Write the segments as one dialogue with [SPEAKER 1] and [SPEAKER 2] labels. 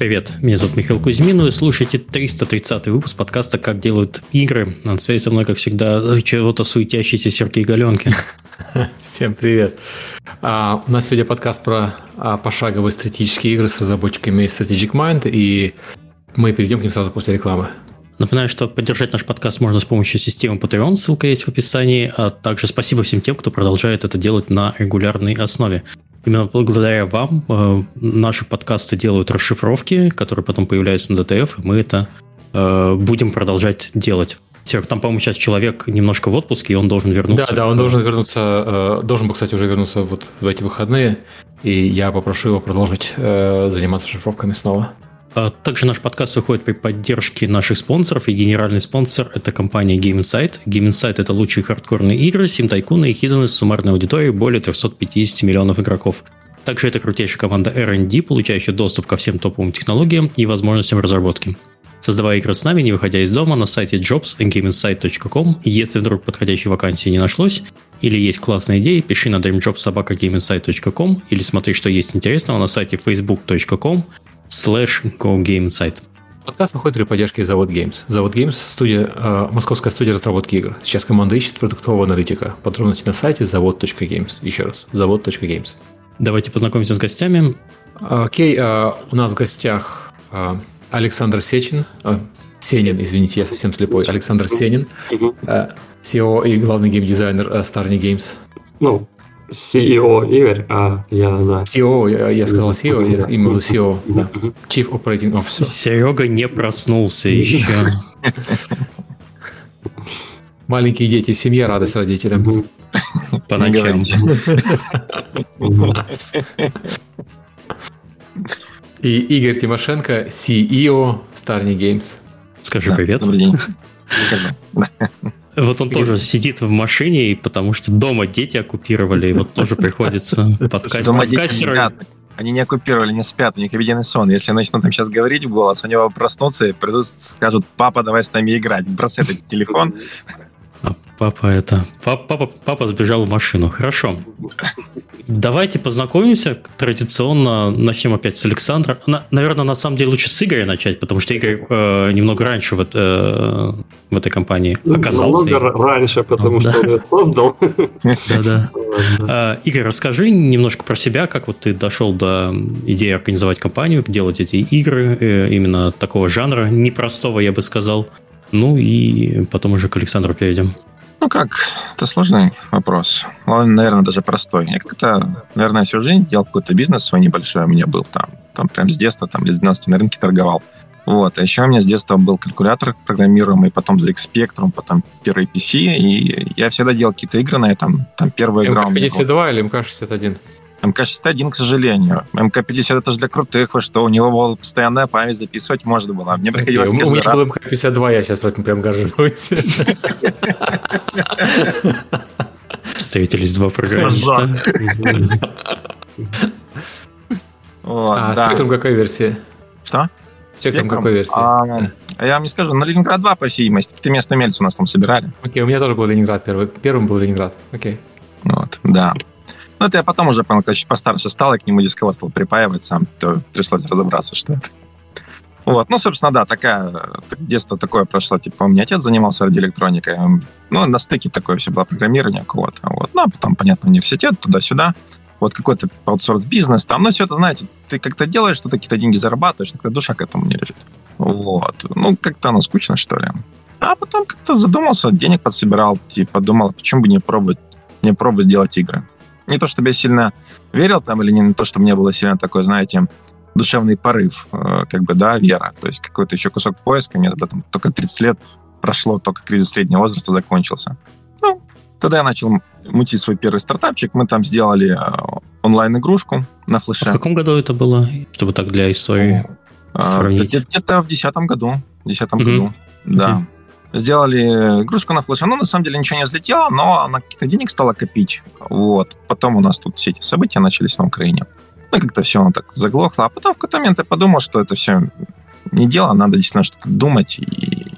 [SPEAKER 1] Привет, меня зовут Михаил Кузьмин, вы слушаете 330 выпуск подкаста «Как делают игры». На связи со мной, как всегда, чего-то суетящийся Сергей Галенкин.
[SPEAKER 2] Всем привет. А, у нас сегодня подкаст про а, пошаговые стратегические игры с разработчиками Strategic Mind, и мы перейдем к ним сразу после рекламы.
[SPEAKER 1] Напоминаю, что поддержать наш подкаст можно с помощью системы Patreon, ссылка есть в описании, а также спасибо всем тем, кто продолжает это делать на регулярной основе. Именно благодаря вам э, наши подкасты делают расшифровки, которые потом появляются на DTF, и мы это э, будем продолжать делать. Серег, там, по-моему, сейчас человек немножко в отпуске, и он должен вернуться.
[SPEAKER 2] Да, да, он должен вернуться, э, должен был, кстати, уже вернуться вот в эти выходные, и я попрошу его продолжить э, заниматься шифровками снова.
[SPEAKER 1] А также наш подкаст выходит при поддержке наших спонсоров, и генеральный спонсор – это компания Game Insight. Game Insight – это лучшие хардкорные игры, сим-тайкуны и хиданы с суммарной аудиторией более 350 миллионов игроков. Также это крутейшая команда R&D, получающая доступ ко всем топовым технологиям и возможностям разработки. Создавая игры с нами, не выходя из дома, на сайте jobs.gameinsight.com. Если вдруг подходящей вакансии не нашлось, или есть классная идея, пиши на dreamjobsobaka.gameinsight.com или смотри, что есть интересного на сайте facebook.com slash GoGameSite.
[SPEAKER 2] Подкаст выходит при поддержке Завод Games. Завод Games – студия, э, московская студия разработки игр. Сейчас команда ищет продуктового аналитика. Подробности на сайте завод.games. Еще раз, завод.games.
[SPEAKER 1] Давайте познакомимся с гостями.
[SPEAKER 2] Окей, э, у нас в гостях э, Александр Сечин, э, Сенин, извините, я совсем слепой. Александр Сенин, э, SEO и главный геймдизайнер э, Starny Games.
[SPEAKER 3] Ну, CEO Игорь, а я, да.
[SPEAKER 2] CEO, я, я сказал CEO, я имел в виду CEO, да. Chief Operating Officer.
[SPEAKER 1] Серега не проснулся еще.
[SPEAKER 2] Маленькие дети в семье, радость родителям.
[SPEAKER 1] По ночам.
[SPEAKER 2] И Игорь Тимошенко, CEO Starny Games.
[SPEAKER 1] Скажи привет.
[SPEAKER 4] Добрый день.
[SPEAKER 1] Вот он тоже сидит в машине, потому что дома дети оккупировали, и вот тоже приходится подкастером.
[SPEAKER 4] Они не оккупировали, не спят, у них обеденный сон. Если начнут там сейчас говорить в голос, у него проснутся и придут, скажут, папа, давай с нами играть. Бросай этот телефон.
[SPEAKER 1] А папа это... Папа, папа, папа сбежал в машину. Хорошо. Давайте познакомимся. Традиционно начнем опять с Александра. На, наверное, на самом деле лучше с Игоря начать, потому что Игорь э, немного раньше в, э, в этой компании ну, оказался.
[SPEAKER 3] Немного раньше, потому а, что да. он ее создал.
[SPEAKER 1] Да-да. А, Игорь, расскажи немножко про себя, как вот ты дошел до идеи организовать компанию, делать эти игры э, именно такого жанра, непростого, я бы сказал. Ну и потом уже к Александру перейдем.
[SPEAKER 4] Ну как, это сложный вопрос. Он, наверное, даже простой. Я как-то, наверное, всю жизнь делал какой-то бизнес свой небольшой, у меня был там, там прям с детства, там, лет с 12 на рынке торговал. Вот, а еще у меня с детства был калькулятор программируемый, потом ZX Spectrum, потом первый PC, и я всегда делал какие-то игры на этом. Там первая игра у
[SPEAKER 2] меня МК-52 или МК-61?
[SPEAKER 4] МК-61, к сожалению. МК-50 это же для крутых, вы что, у него была постоянная память, записывать можно было. Мне приходилось
[SPEAKER 2] okay, У меня раз... был МК-52, я сейчас поэтому прям горжусь.
[SPEAKER 1] Встретились два программиста.
[SPEAKER 2] А спектром какой версии?
[SPEAKER 4] Что?
[SPEAKER 2] Спектром какой версии? А,
[SPEAKER 4] я вам не скажу, на Ленинград 2, по всей видимости. Какие-то местные мельцы у нас там собирали.
[SPEAKER 2] Окей, у меня тоже был Ленинград первый. Первым был Ленинград. Окей.
[SPEAKER 4] Вот, да. Ну, это я потом уже понял, когда чуть постарше стал, и к нему дисковод стал припаивать сам, то пришлось разобраться, что это. Вот, ну, собственно, да, такая, детство такое прошло, типа, у меня отец занимался радиоэлектроникой, ну, на стыке такое все было программирование какого-то, вот, ну, а потом, понятно, университет, туда-сюда, вот какой-то аутсорс-бизнес там, ну, все это, знаете, ты как-то делаешь, что-то какие-то деньги зарабатываешь, но душа к этому не лежит. Вот, ну, как-то оно скучно, что ли. А потом как-то задумался, денег подсобирал, типа, думал, почему бы не пробовать, не пробовать делать игры не то, чтобы я сильно верил там, или не то, чтобы мне было сильно такой, знаете, душевный порыв, э, как бы, да, вера. То есть какой-то еще кусок поиска. Мне тогда там только 30 лет прошло, только кризис среднего возраста закончился. Ну, тогда я начал мутить свой первый стартапчик. Мы там сделали э, онлайн-игрушку на флеше. А
[SPEAKER 1] в каком году это было, чтобы так для истории
[SPEAKER 4] а, сравнить? Где-то в десятом году. В десятом угу. году, да. Okay сделали игрушку на флеше. Ну, на самом деле, ничего не взлетело, но она каких-то денег стала копить. Вот. Потом у нас тут все эти события начались на Украине. Ну, как-то все оно так заглохло. А потом в какой-то момент я подумал, что это все не дело, надо действительно что-то думать и,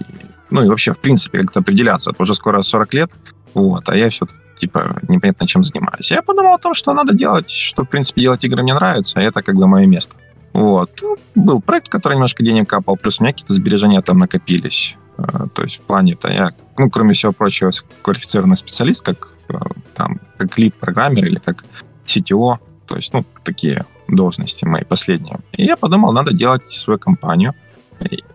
[SPEAKER 4] ну, и вообще, в принципе, как-то определяться. Это уже скоро 40 лет, вот, а я все типа непонятно чем занимаюсь. Я подумал о том, что надо делать, что, в принципе, делать игры мне нравится, и это как бы мое место. Вот. Был проект, который немножко денег капал, плюс у меня какие-то сбережения там накопились. Э, то есть в плане-то я, ну, кроме всего прочего, квалифицированный специалист, как э, там, как лид-программер или как CTO, то есть, ну, такие должности мои последние. И я подумал, надо делать свою компанию.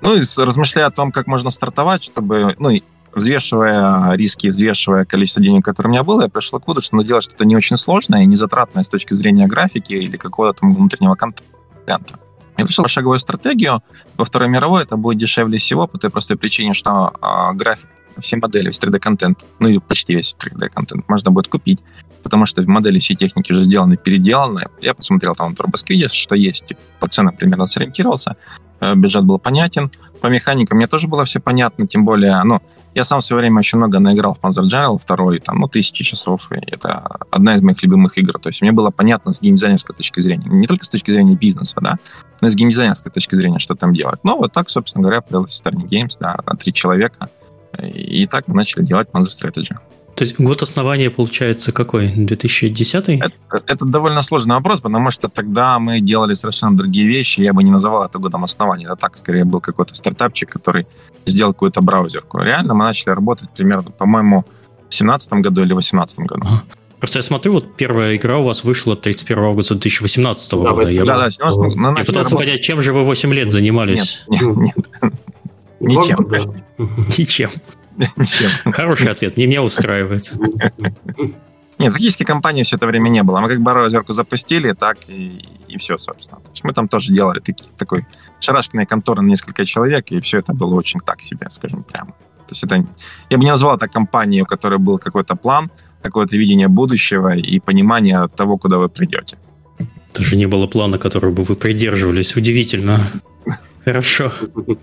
[SPEAKER 4] Ну, и размышляя о том, как можно стартовать, чтобы, ну, взвешивая риски, взвешивая количество денег, которое у меня было, я пришел к выводу, что надо делать что-то не очень сложное и не с точки зрения графики или какого-то там внутреннего контента. Я на шаговую стратегию. Во Второй мировой это будет дешевле всего по той простой причине, что э, график, все модели, весь 3D-контент, ну или почти весь 3D-контент можно будет купить, потому что модели всей техники уже сделаны, переделаны. Я посмотрел там в TurboSquid, что есть, типа, по ценам примерно сориентировался, э, бюджет был понятен. По механикам мне тоже было все понятно, тем более, ну, я сам в свое время очень много наиграл в Panzer General 2, там, ну, тысячи часов, и это одна из моих любимых игр. То есть мне было понятно с геймдизайнерской точки зрения. Не только с точки зрения бизнеса, да, но и с геймдизайнерской точки зрения, что там делать. Ну, вот так, собственно говоря, появился Starny Games, да, на три человека. И так мы начали делать Panzer Strategy.
[SPEAKER 1] То есть год основания получается какой? 2010?
[SPEAKER 4] Это, это довольно сложный вопрос, потому что тогда мы делали совершенно другие вещи. Я бы не называл это годом основания. Это так, скорее, был какой-то стартапчик, который сделал какую-то браузерку. Реально мы начали работать примерно, по-моему, в 2017 году или 2018 году.
[SPEAKER 1] Просто я смотрю, вот первая игра у вас вышла 31 августа 2018
[SPEAKER 4] да,
[SPEAKER 1] года.
[SPEAKER 4] Я, да, да, 17
[SPEAKER 1] я пытался работать. понять, чем же вы 8 лет занимались?
[SPEAKER 4] Нет, нет, нет. Ничем.
[SPEAKER 1] Ничем. Ничем. Хороший ответ, не меня устраивает.
[SPEAKER 4] Нет, фактически компании все это время не было. Мы как браузерку запустили, так и, и все, собственно. То есть мы там тоже делали такие, такой шарашкиной конторы на несколько человек, и все это было очень так себе, скажем прямо. То есть это, я бы не назвал это компанией, у которой был какой-то план, какое-то видение будущего и понимание того, куда вы придете.
[SPEAKER 1] Даже не было плана, которого бы вы придерживались. Удивительно. Хорошо.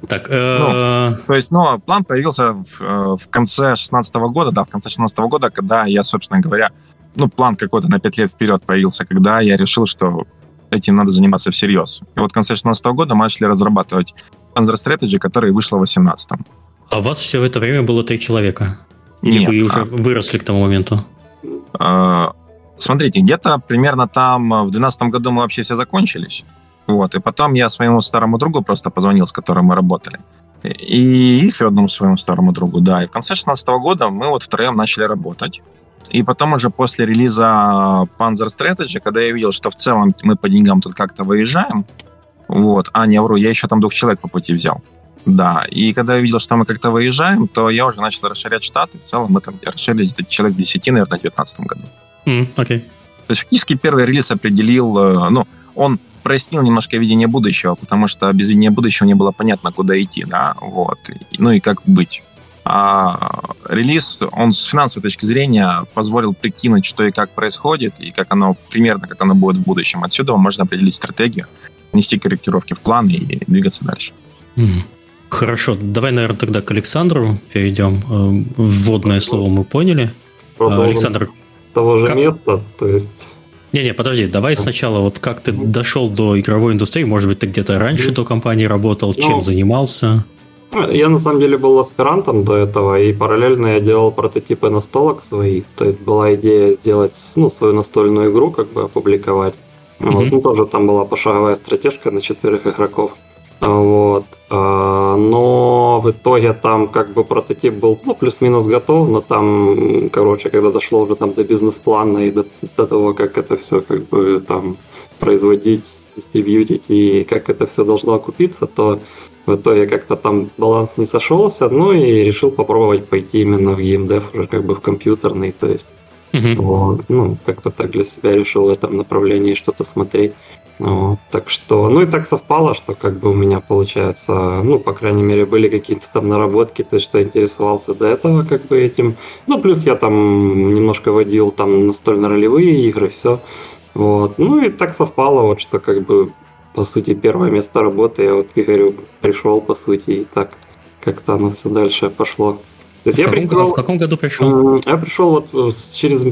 [SPEAKER 1] Так, э,
[SPEAKER 4] ну, то есть, ну, план появился в, э, в конце 2016 года, да, в конце 2016 года, когда я, собственно говоря, ну, план какой-то на 5 лет вперед появился, когда я решил, что этим надо заниматься всерьез. И вот в конце 2016 года мы начали разрабатывать Panzer Strategy, которая вышла в 2018.
[SPEAKER 1] А у вас все это время было три человека? Или Нет, вы уже а... выросли к тому моменту?
[SPEAKER 4] Э, смотрите, где-то примерно там в 2012 году мы вообще все закончились. Вот, и потом я своему старому другу просто позвонил, с которым мы работали. И еще одному своему старому другу, да. И в конце 2016 года мы вот втроем начали работать. И потом уже после релиза Panzer Strategy, когда я видел, что в целом мы по деньгам тут как-то выезжаем, вот, а не вру, я еще там двух человек по пути взял. Да, и когда я видел, что мы как-то выезжаем, то я уже начал расширять штаты. В целом мы там расширились до человек 10, наверное, в 2019 году.
[SPEAKER 1] Mm, okay.
[SPEAKER 4] То есть фактически первый релиз определил, э, ну, он прояснил немножко видение будущего, потому что без видения будущего не было понятно, куда идти, да, вот, ну и как быть. А релиз, он с финансовой точки зрения позволил прикинуть, что и как происходит, и как оно, примерно как оно будет в будущем. Отсюда можно определить стратегию, внести корректировки в план и двигаться дальше.
[SPEAKER 1] Хорошо, давай, наверное, тогда к Александру перейдем. Э, вводное слово мы поняли.
[SPEAKER 3] Продолжим Александр, с того же как... места, то есть
[SPEAKER 1] не-не, подожди, давай сначала, вот как ты дошел до игровой индустрии, может быть, ты где-то раньше до компании работал, чем ну, занимался?
[SPEAKER 3] Я на самом деле был аспирантом до этого, и параллельно я делал прототипы настолок своих, то есть была идея сделать ну, свою настольную игру, как бы опубликовать. Mm-hmm. Вот, ну, тоже там была пошаговая стратежка на четверых игроков. Вот. А, но в итоге там как бы прототип был ну, плюс-минус готов, но там, короче, когда дошло уже там до бизнес-плана и до, до того, как это все как бы там производить, дистрибьютить и как это все должно окупиться, то в итоге как-то там баланс не сошелся, ну и решил попробовать пойти именно в геймдев, уже как бы в компьютерный, то есть uh-huh. вот, ну, как-то так для себя решил в этом направлении что-то смотреть. Вот, так что, ну и так совпало, что как бы у меня получается, ну, по крайней мере, были какие-то там наработки, то что интересовался до этого как бы этим. Ну, плюс я там немножко водил там настольно-ролевые игры, все. Вот. Ну и так совпало, вот что как бы, по сути, первое место работы я вот к Игорю пришел, по сути, и так как-то оно все дальше пошло.
[SPEAKER 1] То есть в, я каком, пришел, в каком году пришел?
[SPEAKER 3] Я пришел вот э, через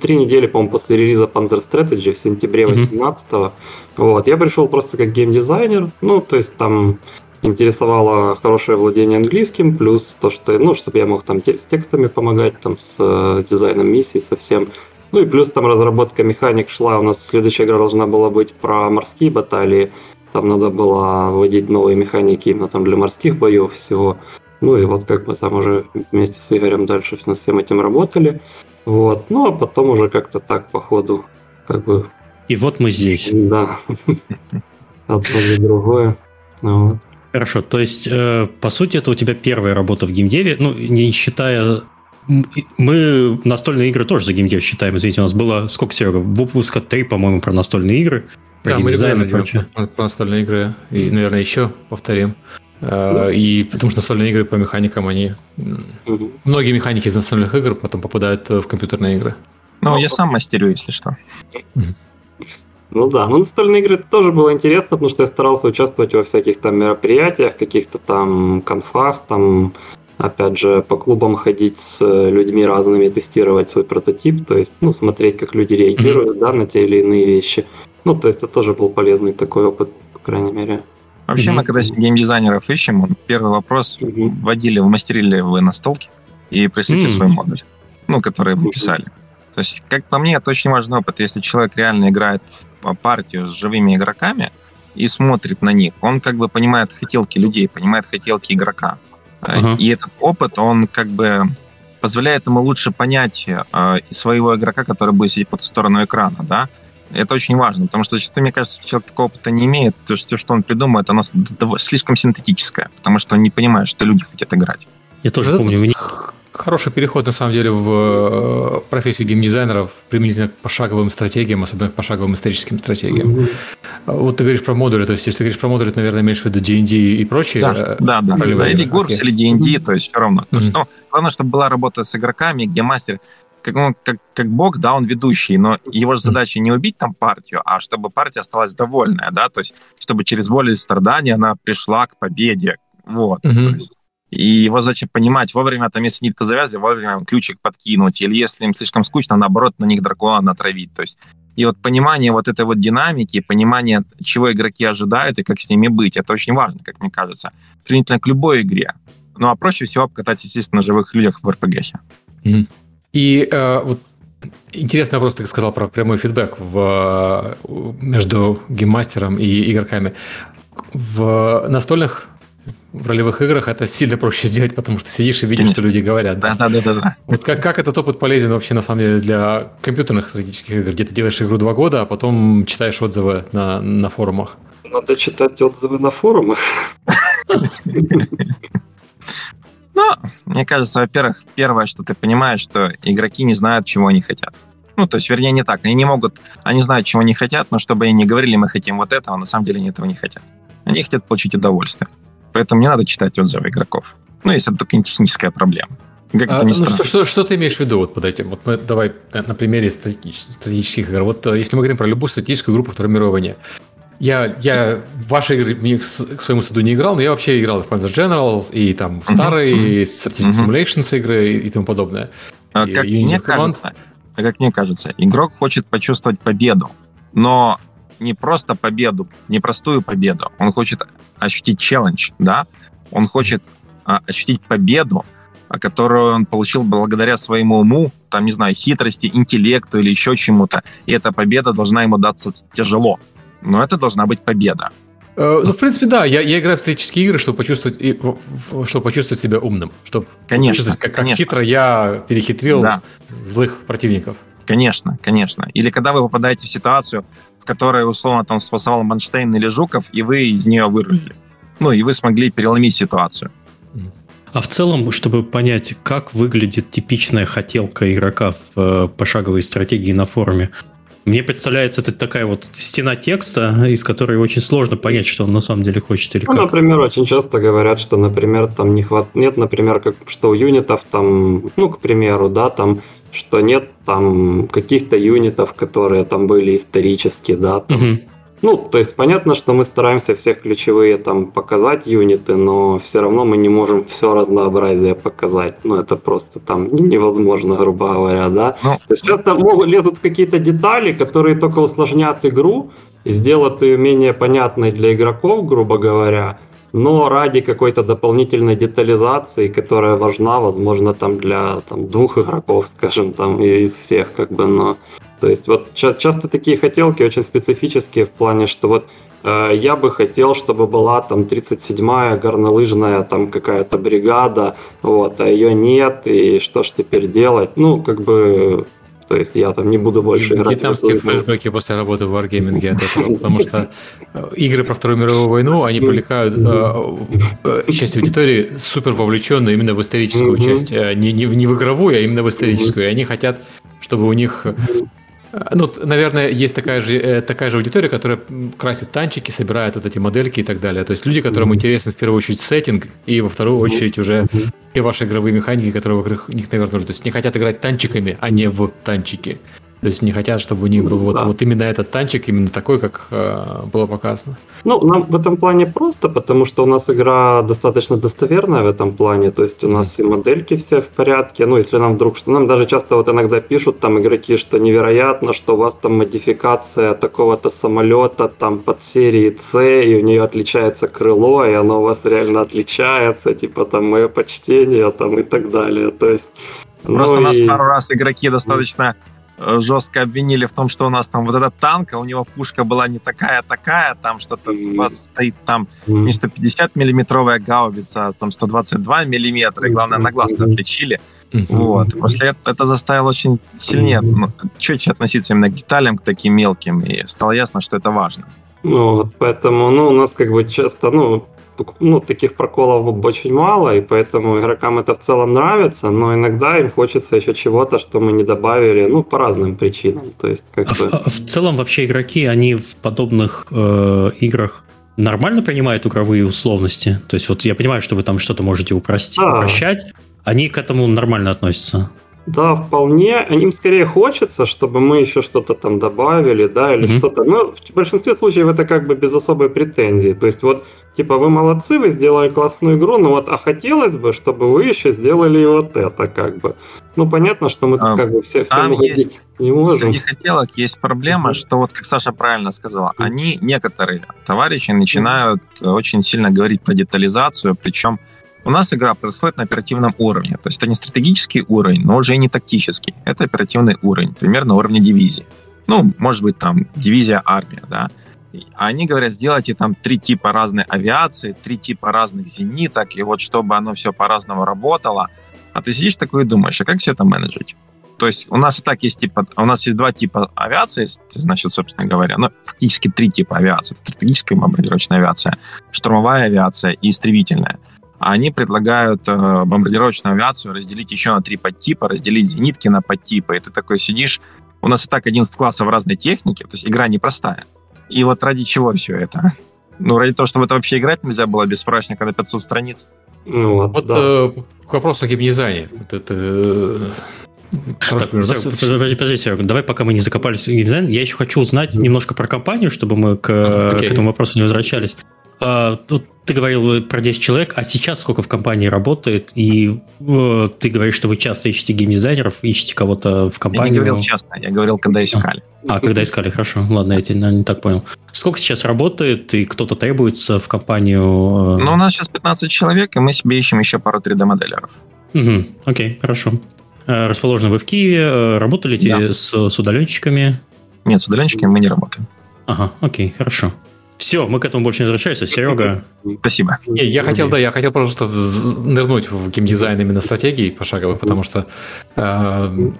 [SPEAKER 3] три недели, по-моему, после релиза Panzer Strategy в сентябре 18 mm-hmm. Вот, я пришел просто как геймдизайнер, ну, то есть там интересовало хорошее владение английским, плюс то, что, ну, чтобы я мог там те- с текстами помогать, там, с э, дизайном миссий совсем. Ну и плюс там разработка механик шла, у нас следующая игра должна была быть про морские баталии, там надо было вводить новые механики именно там для морских боев всего. Ну и вот как бы там уже вместе с Игорем дальше над всем этим работали. Вот. Ну а потом уже как-то так по ходу как бы...
[SPEAKER 1] И вот мы здесь.
[SPEAKER 3] Да. Одно за другое. Вот.
[SPEAKER 1] Хорошо, то есть, э, по сути, это у тебя первая работа в геймдеве, ну, не считая... Мы настольные игры тоже за геймдев считаем, извините, у нас было, сколько, Серега, выпуска 3, по-моему, про настольные игры,
[SPEAKER 2] про да, геймдизайн и прочее. Про, про настольные игры, и, наверное, еще повторим. Э, и потому что настольные игры по механикам, они... Многие механики из настольных игр потом попадают в компьютерные игры.
[SPEAKER 4] Ну, я сам мастерю, если что.
[SPEAKER 3] Ну да, но настольные игры тоже было интересно, потому что я старался участвовать во всяких там мероприятиях, каких-то там конфах, там опять же, по клубам ходить с людьми разными, тестировать свой прототип, то есть, ну, смотреть, как люди реагируют, mm-hmm. да, на те или иные вещи. Ну, то есть, это тоже был полезный такой опыт, по крайней мере.
[SPEAKER 4] Вообще, mm-hmm. мы когда геймдизайнеров ищем, первый вопрос, mm-hmm. вводили, мастерили вы настолки и пришлите mm-hmm. свой модуль, ну, который вы писали. То есть, как по мне, это очень важный опыт. Если человек реально играет в партию с живыми игроками и смотрит на них, он как бы понимает хотелки людей, понимает хотелки игрока. Uh-huh. И этот опыт, он как бы позволяет ему лучше понять э, своего игрока, который будет сидеть по ту сторону экрана, да. Это очень важно, потому что зачастую, мне кажется, если человек такого опыта не имеет, то все, что он придумает, оно слишком синтетическое, потому что он не понимает, что люди хотят играть.
[SPEAKER 1] Я тоже помню, у меня
[SPEAKER 2] Хороший переход, на самом деле, в э, профессию геймдизайнеров применительно к пошаговым стратегиям, особенно к пошаговым историческим стратегиям. Mm-hmm. Вот ты говоришь про модули, то есть если ты говоришь про модули, ты, наверное, имеешь в виду D&D и прочие?
[SPEAKER 4] Да, э, да, да. да или GURPS, okay. или D&D, то есть все равно. Mm-hmm. есть, ну, главное, чтобы была работа с игроками, где мастер как, ну, как, как бог, да, он ведущий, но его же задача не убить там партию, а чтобы партия осталась довольная, да, то есть чтобы через боль и страдания она пришла к победе, вот. Mm-hmm. То есть и его задача понимать вовремя, там, если нитка завязли, вовремя ключик подкинуть, или если им слишком скучно, наоборот, на них дракона натравить. То есть и вот понимание вот этой вот динамики, понимание, чего игроки ожидают и как с ними быть, это очень важно, как мне кажется, применительно к любой игре. Ну, а проще всего покатать, естественно, на живых людях в РПГ.
[SPEAKER 2] Mm-hmm. И э, вот интересный вопрос, ты сказал про прямой фидбэк в, между гейммастером и игроками. В настольных в ролевых играх это сильно проще сделать, потому что сидишь и видишь, Конечно. что люди говорят.
[SPEAKER 4] Да, да, да, да. да.
[SPEAKER 2] Вот как, как этот опыт полезен вообще на самом деле для компьютерных стратегических игр, где ты делаешь игру два года, а потом читаешь отзывы на, на форумах?
[SPEAKER 3] Надо читать отзывы на форумах.
[SPEAKER 4] Ну, мне кажется, во-первых, первое, что ты понимаешь, что игроки не знают, чего они хотят. Ну, то есть, вернее, не так. Они не могут, они знают, чего они хотят, но чтобы они не говорили, мы хотим вот этого, на самом деле они этого не хотят. Они хотят получить удовольствие. Поэтому не надо читать отзывы игроков. Ну, если это только не техническая проблема.
[SPEAKER 2] Как а, это ну, что, что, что ты имеешь в виду вот под этим? Вот мы давай на примере стратегических игр. Вот э, если мы говорим про любую стратегическую группу формирования, я, я в ваши игры к, к своему суду не играл, но я вообще играл в Panzer Generals и там в старые uh-huh. Strategic uh-huh. Simulations игры и, и тому подобное.
[SPEAKER 4] А, и, как, и мне кажется, как мне кажется, игрок хочет почувствовать победу, но не просто победу, не простую победу. Он хочет ощутить челлендж, да, он хочет а, ощутить победу, а, которую он получил благодаря своему уму, там, не знаю, хитрости, интеллекту или еще чему-то. И эта победа должна ему даться тяжело. Но это должна быть победа.
[SPEAKER 2] Э, ну, в принципе, да. Я, я играю в стратегические игры, чтобы почувствовать, чтобы почувствовать себя умным. Чтобы
[SPEAKER 4] конечно,
[SPEAKER 2] почувствовать, как,
[SPEAKER 4] конечно.
[SPEAKER 2] как хитро я перехитрил да. злых противников.
[SPEAKER 4] Конечно, конечно. Или когда вы попадаете в ситуацию, в которой, условно, там спасал Манштейн или Жуков, и вы из нее вырулили. Ну, и вы смогли переломить ситуацию.
[SPEAKER 1] А в целом, чтобы понять, как выглядит типичная хотелка игрока в э, пошаговой стратегии на форуме, мне представляется, это такая вот стена текста, из которой очень сложно понять, что он на самом деле хочет или ну, как.
[SPEAKER 3] например, очень часто говорят, что, например, там не хват... нет, например, как, что у юнитов там, ну, к примеру, да, там что нет там каких-то юнитов, которые там были исторически, да. Там. Угу. Ну, то есть понятно, что мы стараемся всех ключевые там показать юниты, но все равно мы не можем все разнообразие показать. Ну, это просто там невозможно, грубо говоря, да. Ну, то есть часто могут лезут какие-то детали, которые только усложнят игру и сделают ее менее понятной для игроков, грубо говоря но ради какой-то дополнительной детализации, которая важна, возможно, там для там, двух игроков, скажем, там из всех, как бы, но то есть вот часто такие хотелки очень специфические в плане, что вот э, я бы хотел, чтобы была там 37-я горнолыжная там какая-то бригада, вот, а ее нет, и что ж теперь делать? Ну, как бы то есть я там не буду больше
[SPEAKER 2] играть. Вьетнамские флешбеки после работы в Wargaming от этого, потому что э, игры про Вторую мировую войну, они привлекают э, э, часть аудитории супер вовлеченную именно в историческую часть, не, не, не в игровую, а именно в историческую. И они хотят, чтобы у них ну, наверное, есть такая же, э, такая же аудитория, которая красит танчики, собирает вот эти модельки и так далее. То есть люди, которым mm-hmm. интересен в первую очередь сеттинг, и во вторую очередь уже все ваши игровые механики, которые вокруг них навернули. То есть не хотят играть танчиками, а не в танчики. То есть не хотят, чтобы у них был вот, да. вот именно этот танчик, именно такой, как э, было показано.
[SPEAKER 3] Ну, нам в этом плане просто, потому что у нас игра достаточно достоверная в этом плане. То есть у нас и модельки все в порядке. Ну, если нам вдруг что. Нам даже часто вот иногда пишут там игроки, что невероятно, что у вас там модификация такого-то самолета там под серии С, и у нее отличается крыло, и оно у вас реально отличается, типа там мое почтение там и так далее. То есть
[SPEAKER 4] Просто ну, нас и... пару раз игроки достаточно жестко обвинили в том, что у нас там вот этот танк, а у него пушка была не такая-такая, там что-то у вас стоит там не 150 миллиметровая гаубица, а там 122 миллиметра, и главное на глаз отличили. Вот. После этого это заставило очень сильнее, ну, четче относиться именно к деталям, к таким мелким, и стало ясно, что это важно.
[SPEAKER 3] Ну, вот, поэтому, ну, у нас как бы часто, ну, ну, таких проколов очень мало, и поэтому игрокам это в целом нравится, но иногда им хочется еще чего-то, что мы не добавили, ну, по разным причинам. То есть, как
[SPEAKER 1] а,
[SPEAKER 3] бы...
[SPEAKER 1] в, а в целом вообще игроки, они в подобных э, играх нормально принимают игровые условности? То есть вот я понимаю, что вы там что-то можете упростить, да. упрощать, они к этому нормально относятся?
[SPEAKER 3] Да, вполне. Им скорее хочется, чтобы мы еще что-то там добавили, да, или mm-hmm. что-то. Но в большинстве случаев это как бы без особой претензии. То есть вот типа, вы молодцы, вы сделали классную игру, но вот, а хотелось бы, чтобы вы еще сделали и вот это, как бы. Ну, понятно, что мы тут а, как бы все, все
[SPEAKER 4] есть, не можем. Среди хотелок есть проблема, mm-hmm. что вот, как Саша правильно сказала, mm-hmm. они, некоторые товарищи, начинают mm-hmm. очень сильно говорить про детализацию, причем у нас игра происходит на оперативном уровне. То есть это не стратегический уровень, но уже и не тактический. Это оперативный уровень, примерно уровня дивизии. Ну, может быть, там дивизия армия, да. Они говорят, сделайте там три типа разной авиации, три типа разных зениток, и вот чтобы оно все по-разному работало. А ты сидишь такой и думаешь, а как все это менеджить? То есть у нас и так есть типа, у нас есть два типа авиации, значит, собственно говоря, ну, фактически три типа авиации. Это стратегическая бомбардировочная авиация, штурмовая авиация и истребительная. А они предлагают э, бомбардировочную авиацию разделить еще на три подтипа, разделить зенитки на подтипы. И ты такой сидишь, у нас и так 11 классов разной техники, то есть игра непростая. И вот ради чего все это? Ну, ради того, чтобы это вообще играть нельзя было без справочника на 500 страниц.
[SPEAKER 2] Ну, вот, вот да. э, к вопросу о геймдизайне. Вот это, э,
[SPEAKER 1] так, подожди, подожди, Серега, давай пока мы не закопались в геймдизайн, я еще хочу узнать немножко про компанию, чтобы мы к, а, к этому вопросу не возвращались. А, тут ты говорил про 10 человек, а сейчас сколько в компании работает? И э, ты говоришь, что вы часто ищете геймдизайнеров, ищете кого-то в компании.
[SPEAKER 4] Я не говорил часто, я говорил, когда искали.
[SPEAKER 1] А, а когда искали, хорошо. Ладно, я тебя не так понял. Сколько сейчас работает, и кто-то требуется в компанию?
[SPEAKER 4] Э? Ну, у нас сейчас 15 человек, и мы себе ищем еще пару 3D-моделеров.
[SPEAKER 1] Угу, окей, хорошо. Э, расположены вы в Киеве, э, работали да. с, с удаленщиками?
[SPEAKER 4] Нет, с удаленщиками мы не работаем.
[SPEAKER 1] Ага, окей, хорошо. Все, мы к этому больше не возвращаемся. Серега.
[SPEAKER 4] Спасибо.
[SPEAKER 2] Не, я хотел, да, я хотел просто нырнуть в геймдизайн именно стратегии пошаговых, потому что э,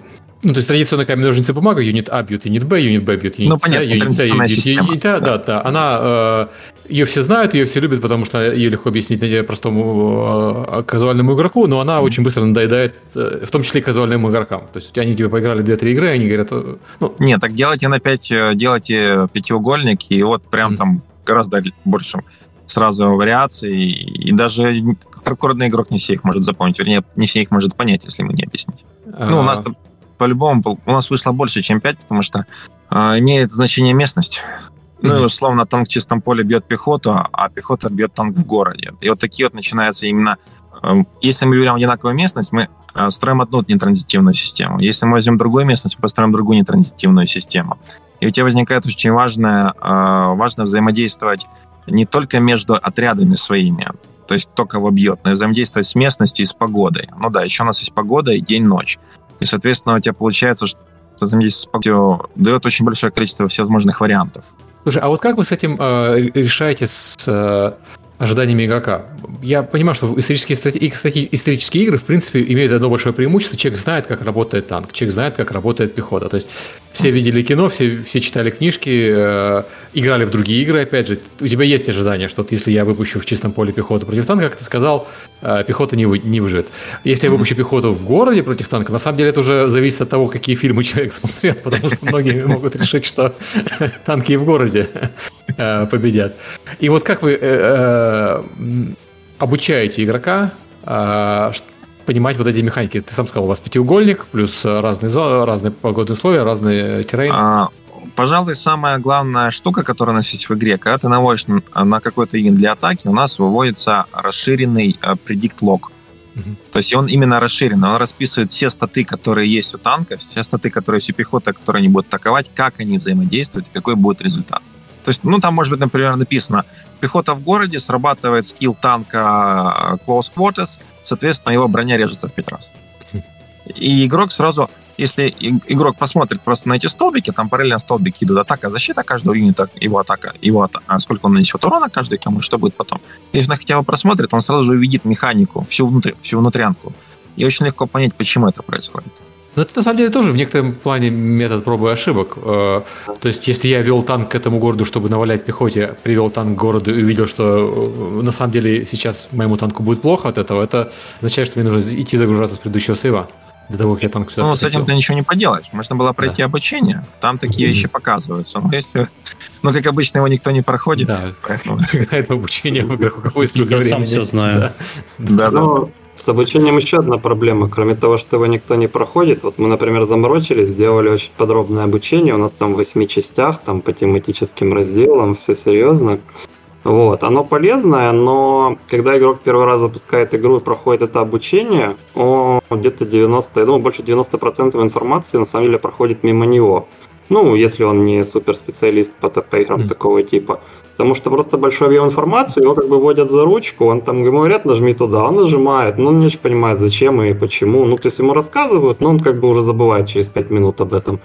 [SPEAKER 2] ну, то есть традиционная камень, ножницы, бумага, юнит А бьет юнит Б, юнит Б бьет юнит ну, понятно, юнит С, юнит юнит да, да, да. Она, э, ее все знают, ее все любят, потому что ее легко объяснить простому э, казуальному игроку, но она очень быстро надоедает, э, в том числе и казуальным игрокам. То есть они тебе поиграли 2-3 игры, они говорят...
[SPEAKER 4] Ну... Нет, так делайте на 5, делайте пятиугольник, и вот прям mm. там гораздо больше сразу вариаций, и даже хардкорный игрок не все их может запомнить, вернее, не все их может понять, если ему не объяснить. А... Ну, у нас по-любому, у нас вышло больше, чем 5, потому что э, имеет значение местность. Mm-hmm. Ну и условно танк в чистом поле бьет пехоту, а пехота бьет танк в городе. И вот такие вот начинаются именно... Э, если мы берем одинаковую местность, мы строим одну нетранзитивную систему. Если мы возьмем другую местность, мы построим другую нетранзитивную систему. И у тебя возникает очень важное, э, важно взаимодействовать не только между отрядами своими, то есть кто кого бьет, но и взаимодействовать с местностью и с погодой. Ну да, еще у нас есть погода и день-ночь. И, соответственно, у тебя получается, что взаимодействие с погодой дает очень большое количество всевозможных вариантов.
[SPEAKER 2] Слушай, а вот как вы с этим э, решаете с э, ожиданиями игрока. Я понимаю, что исторические, стратеги, исторические игры, в принципе, имеют одно большое преимущество. Человек знает, как работает танк, человек знает, как работает пехота. То есть все видели кино, все, все читали книжки, э, играли в другие игры, опять же. У тебя есть ожидание, что если я выпущу в чистом поле пехоту против танка, как ты сказал, э, пехота не, вы, не выживет. Если я выпущу пехоту в городе против танка, на самом деле это уже зависит от того, какие фильмы человек смотрел, потому что многие могут решить, что танки и в городе победят. И вот как вы... Э, Э, обучаете игрока э, понимать вот эти механики. Ты сам сказал, у вас пятиугольник, плюс разные, разные погодные условия, разные террейны. А,
[SPEAKER 4] пожалуй, самая главная штука, которая у нас есть в игре, когда ты наводишь на какой-то ин для атаки, у нас выводится расширенный э, log. Угу. То есть он именно расширенный, он расписывает все статы, которые есть у танка, все статы, которые есть у пехоты, которые они будут атаковать, как они взаимодействуют и какой будет результат. То есть, ну, там может быть, например, написано, пехота в городе, срабатывает скилл танка э, Close Quarters, соответственно, его броня режется в пять раз. И игрок сразу, если игрок посмотрит просто на эти столбики, там параллельно столбики идут атака, защита каждого юнита, его атака, его атака, сколько он нанесет урона каждый, кому что будет потом. Если он хотя бы просмотрит, он сразу же увидит механику, всю, внутри, всю внутрянку. И очень легко понять, почему это происходит.
[SPEAKER 2] Но это на самом деле тоже в некотором плане метод пробы и ошибок. Э, то есть, если я вел танк к этому городу, чтобы навалять пехоте, привел танк к городу и увидел, что э, на самом деле сейчас моему танку будет плохо от этого, это означает, что мне нужно идти загружаться с предыдущего сейва. До того, как я танк
[SPEAKER 4] сюда Ну, с этим ты ничего не поделаешь. Можно было пройти да. обучение, там такие mm-hmm. вещи показываются. Но если... Ну, как обычно, его никто не проходит. Да,
[SPEAKER 2] поэтому... это обучение в играх
[SPEAKER 1] Я сам все знаю.
[SPEAKER 3] Да, да. С обучением еще одна проблема. Кроме того, что его никто не проходит, вот мы, например, заморочились, сделали очень подробное обучение, у нас там в восьми частях, там по тематическим разделам, все серьезно. Вот, оно полезное, но когда игрок первый раз запускает игру и проходит это обучение, он где-то 90, я думаю, больше 90% информации на самом деле проходит мимо него. Ну, если он не суперспециалист по, по играм mm. такого типа. Потому что просто большой объем информации, его как бы вводят за ручку, он там говорят, нажми туда, он нажимает, но он не очень понимает, зачем и почему. Ну, то есть ему рассказывают, но он как бы уже забывает через 5 минут об этом.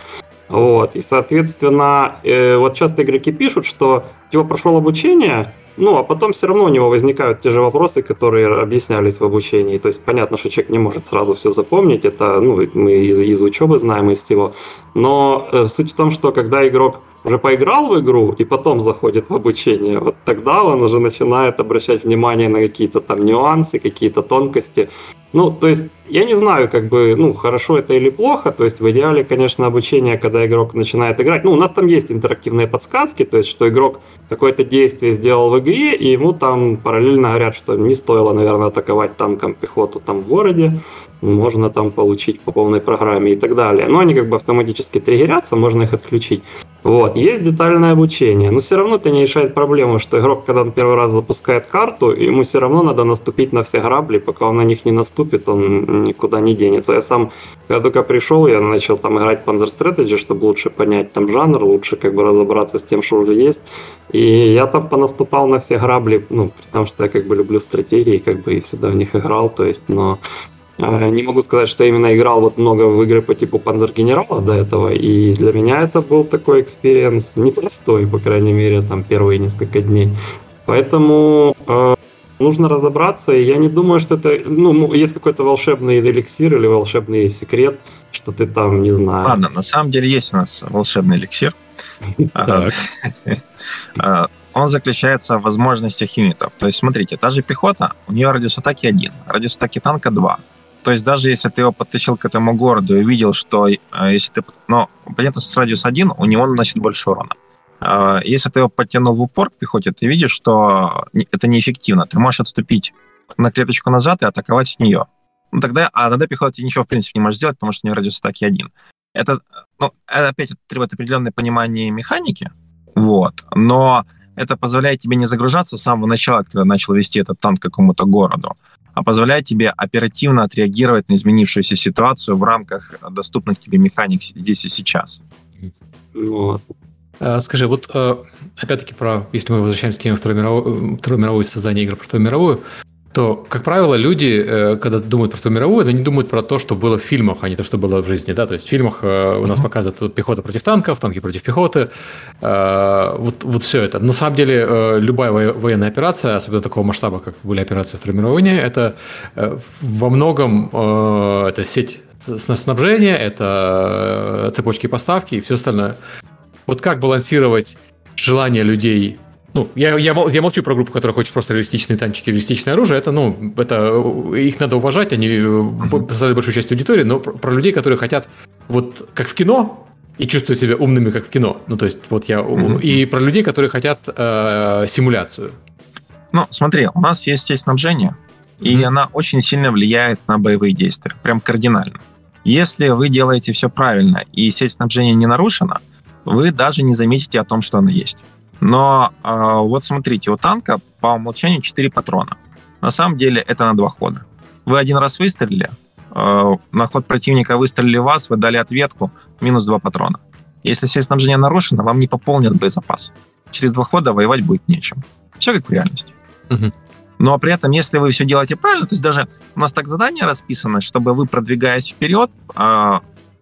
[SPEAKER 3] Вот, и, соответственно, э, вот часто игроки пишут, что его прошел обучение, ну, а потом все равно у него возникают те же вопросы, которые объяснялись в обучении. То есть понятно, что человек не может сразу все запомнить, это ну, мы из, из учебы знаем, из всего. Но э, суть в том, что когда игрок уже поиграл в игру и потом заходит в обучение, вот тогда он уже начинает обращать внимание на какие-то там нюансы, какие-то тонкости. Ну, то есть, я не знаю, как бы, ну, хорошо это или плохо. То есть, в идеале, конечно, обучение, когда игрок начинает играть. Ну, у нас там есть интерактивные подсказки, то есть, что игрок какое-то действие сделал в игре, и ему там параллельно говорят, что не стоило, наверное, атаковать танком пехоту там в городе, можно там получить по полной программе и так далее. Но они как бы автоматически триггерятся, можно их отключить. Вот, есть детальное обучение, но все равно это не решает проблему, что игрок, когда он первый раз запускает карту, ему все равно надо наступить на все грабли, пока он на них не наступит, он никуда не денется. Я сам, когда только пришел, я начал там играть Panzer Strategy, чтобы лучше понять там жанр, лучше как бы разобраться с тем, что уже есть. И я там понаступал на все грабли, ну, потому что я как бы люблю стратегии, как бы и всегда в них играл, то есть, но не могу сказать, что именно играл вот много в игры по типу Panzer General'а до этого, и для меня это был такой experience непростой, по крайней мере, там первые несколько дней. Поэтому э, нужно разобраться, и я не думаю, что это, ну, есть какой-то волшебный эликсир или волшебный секрет, что ты там, не знаю.
[SPEAKER 4] Ладно, на самом деле есть у нас волшебный эликсир. Так. А, он заключается в возможностях юнитов. То есть, смотрите, та же пехота, у нее радиус атаки 1, радиус атаки танка 2. То есть даже если ты его подтащил к этому городу и увидел, что э, если ты... Ну, понятно, с радиус 1 у него наносит больше урона. А, если ты его подтянул в упор к пехоте, ты видишь, что это неэффективно. Ты можешь отступить на клеточку назад и атаковать с нее. Ну, тогда, а тогда пехота ничего, в принципе, не может сделать, потому что у нее радиус атаки один. Это, ну, это опять требует определенное понимание механики, вот, но это позволяет тебе не загружаться с самого начала, когда ты начал вести этот танк к какому-то городу, позволяет тебе оперативно отреагировать на изменившуюся ситуацию в рамках доступных тебе механик здесь и сейчас.
[SPEAKER 2] Вот. А, скажи, вот а, опять-таки про, если мы возвращаемся к теме Второй мировой, Второй мировой создания игр про Вторую мировую, то, как правило, люди, э, когда думают про мировую, они думают про то, что было в фильмах, а не то, что было в жизни. Да? То есть в фильмах э, у нас показывают пехота против танков, танки против пехоты. Э, вот, вот все это. На самом деле, любая военная операция, особенно такого масштаба, как были операции Второй мировой войны, это во многом это сеть снабжения, это цепочки поставки и все остальное. Вот как балансировать желание людей ну, я, я, я молчу про группу, которая хочет просто реалистичные танчики, реалистичное оружие. Это, ну, это их надо уважать, они uh-huh. представляют большую часть аудитории, но про, про людей, которые хотят, вот как в кино, и чувствуют себя умными, как в кино. Ну, то есть, вот я... Uh-huh. И про людей, которые хотят э, симуляцию.
[SPEAKER 4] Ну, смотри, у нас есть сеть снабжения, и она очень сильно влияет на боевые действия, прям кардинально. Если вы делаете все правильно, и сеть снабжения не нарушена, вы даже не заметите о том, что она есть. Но э, вот смотрите, у танка по умолчанию 4 патрона. На самом деле это на два хода. Вы один раз выстрелили, э, на ход противника выстрелили вас, вы дали ответку, минус 2 патрона. Если сеть снабжения нарушена, вам не пополнят боезапас. Через два хода воевать будет нечем. Все как в реальности. Угу. Но при этом, если вы все делаете правильно, то есть даже у нас так задание расписано, чтобы вы, продвигаясь вперед, э,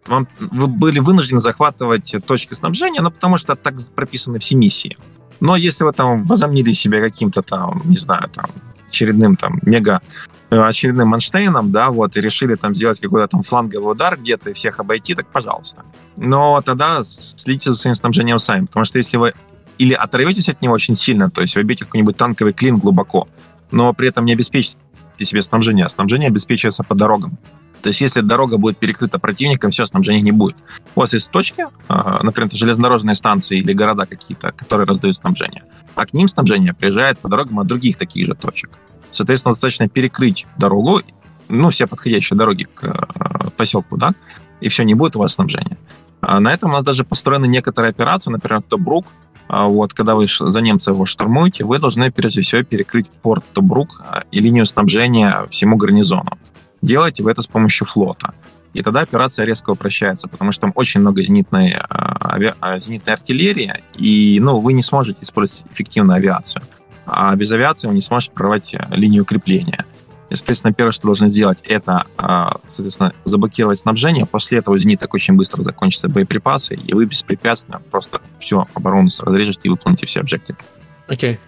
[SPEAKER 4] вам, вы были вынуждены захватывать точки снабжения, ну, потому что так прописаны все миссии. Но если вы там возомнили себя каким-то там, не знаю, там, очередным там мега э, очередным Манштейном, да, вот, и решили там сделать какой-то там фланговый удар где-то и всех обойти, так пожалуйста. Но тогда следите за своим снабжением сами, потому что если вы или оторветесь от него очень сильно, то есть вы бьете какой-нибудь танковый клин глубоко, но при этом не обеспечите себе снабжение, а снабжение обеспечивается по дорогам. То есть если дорога будет перекрыта противником, все, снабжения не будет. У вас есть точки, а, например, железнодорожные станции или города какие-то, которые раздают снабжение, а к ним снабжение приезжает по дорогам от других таких же точек. Соответственно, достаточно перекрыть дорогу, ну, все подходящие дороги к э, поселку, да, и все, не будет у вас снабжения. А на этом у нас даже построены некоторые операции, например, Тобрук, а вот, когда вы за немца его штурмуете, вы должны прежде всего перекрыть порт Тобрук и линию снабжения всему гарнизону делаете вы это с помощью флота. И тогда операция резко упрощается, потому что там очень много зенитной, э, ави... А, зенитной артиллерии, и ну, вы не сможете использовать эффективную авиацию. А без авиации вы не сможете прорвать э, линию крепления. И, соответственно, первое, что должны сделать, это, э, соответственно, заблокировать снабжение. После этого зенит так очень быстро закончится боеприпасы, и вы беспрепятственно просто всю оборону разрежете и выполните все объективы.
[SPEAKER 2] Окей. Okay.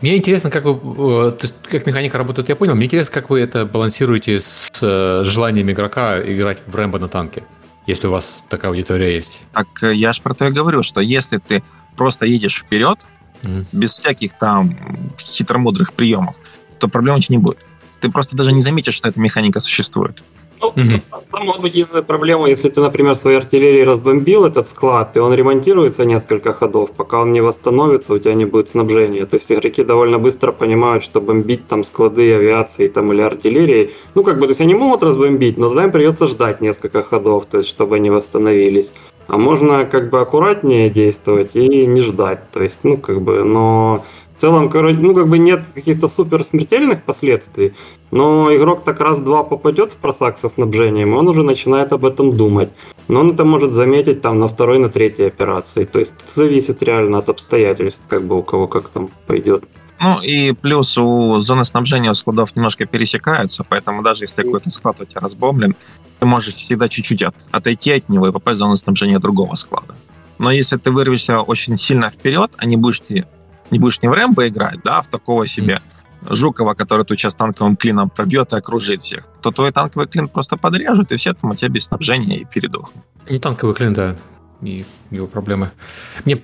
[SPEAKER 2] Мне интересно, как вы, э, как механика работает, я понял. Мне интересно, как вы это балансируете с э, желанием игрока играть в Рэмбо на танке, если у вас такая аудитория есть.
[SPEAKER 4] Так э, я же про то и говорю, что если ты просто едешь вперед, mm-hmm. без всяких там хитромудрых приемов, то проблем у тебя не будет. Ты просто даже не заметишь, что эта механика существует.
[SPEAKER 3] Ну, угу. Там может быть из-за проблемы, если ты, например, своей артиллерией разбомбил этот склад, и он ремонтируется несколько ходов, пока он не восстановится, у тебя не будет снабжения. То есть игроки довольно быстро понимают, что бомбить там склады авиации там, или артиллерии, ну как бы, то есть они могут разбомбить, но тогда им придется ждать несколько ходов, то есть чтобы они восстановились. А можно как бы аккуратнее действовать и не ждать. То есть, ну как бы, но целом, короче, ну, как бы нет каких-то супер смертельных последствий, но игрок так раз-два попадет в просак со снабжением, и он уже начинает об этом думать. Но он это может заметить там на второй, на третьей операции. То есть зависит реально от обстоятельств, как бы у кого как там пойдет.
[SPEAKER 4] Ну и плюс у зоны снабжения у складов немножко пересекаются, поэтому даже если какой-то склад у тебя разбомблен, ты можешь всегда чуть-чуть от, отойти от него и попасть в зону снабжения другого склада. Но если ты вырвешься очень сильно вперед, а не будешь не будешь не в Рэмбо играть, да, а в такого себе Жукова, который тут сейчас танковым клином пробьет и окружит всех, то твой танковый клин просто подрежут, и все там у тебя без снабжения и передохнут.
[SPEAKER 2] Не танковый клин, да, и его проблемы. Мне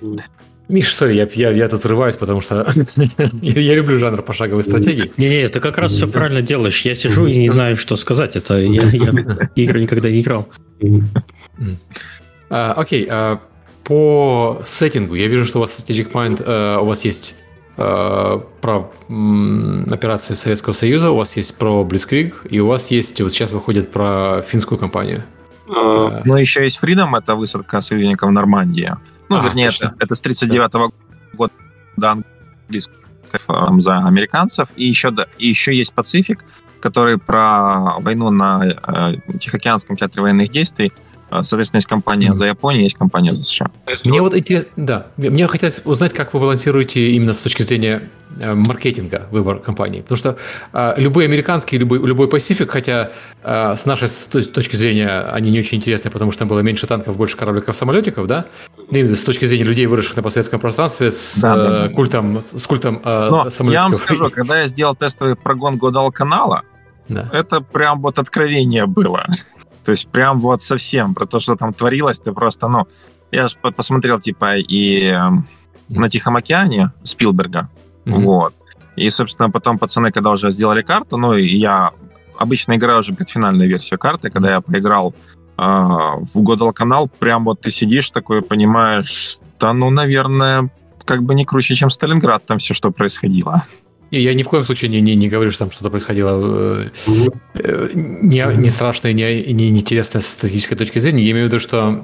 [SPEAKER 2] Миша, сори, я, я, я тут врываюсь, потому что я, я люблю жанр пошаговой стратегии.
[SPEAKER 1] Не-не, ты как раз все правильно делаешь. Я сижу и не знаю, что сказать. Это я, я игры никогда не играл.
[SPEAKER 2] А, окей, а, по сеттингу, я вижу, что у вас Strategic Mind, э, у вас есть э, про м, операции Советского Союза, у вас есть про Blitzkrieg, и у вас есть, вот сейчас выходит про финскую компанию.
[SPEAKER 4] А, ну, еще есть Freedom, это высадка союзников в Нормандии. Ну, а, вернее, это, это с 39 -го года английских за американцев. И еще, да, и еще есть Пацифик, который про войну на э, Тихоокеанском театре военных действий соответственно, есть компания за Японию, есть компания за США.
[SPEAKER 2] Мне вот интересно, да, мне хотелось узнать, как вы балансируете именно с точки зрения э, маркетинга выбор компании. Потому что э, любые американские, любой, любой Pacific, хотя э, с нашей точки зрения они не очень интересны, потому что там было меньше танков, больше корабликов, самолетиков, да? Именно с точки зрения людей, выросших на постсоветском пространстве, с да, да, да. культом, с культом э,
[SPEAKER 4] Но самолетиков. Я вам скажу, когда я сделал тестовый прогон Годал канала, да. это прям вот откровение было. То есть прям вот совсем про то, что там творилось, ты просто, ну, я же посмотрел, типа, и эм, на Тихом океане Спилберга, mm-hmm. вот. И, собственно, потом пацаны, когда уже сделали карту, ну, и я обычно играю уже предфинальную версию карты, когда я поиграл э, в Godal канал, прям вот ты сидишь такой, понимаешь, да, ну, наверное, как бы не круче, чем Сталинград там все, что происходило.
[SPEAKER 2] Я ни в коем случае не, не, не говорю, что там что-то происходило э, э, не, не страшное, не, не интересное с статистической точки зрения. Я имею в виду, что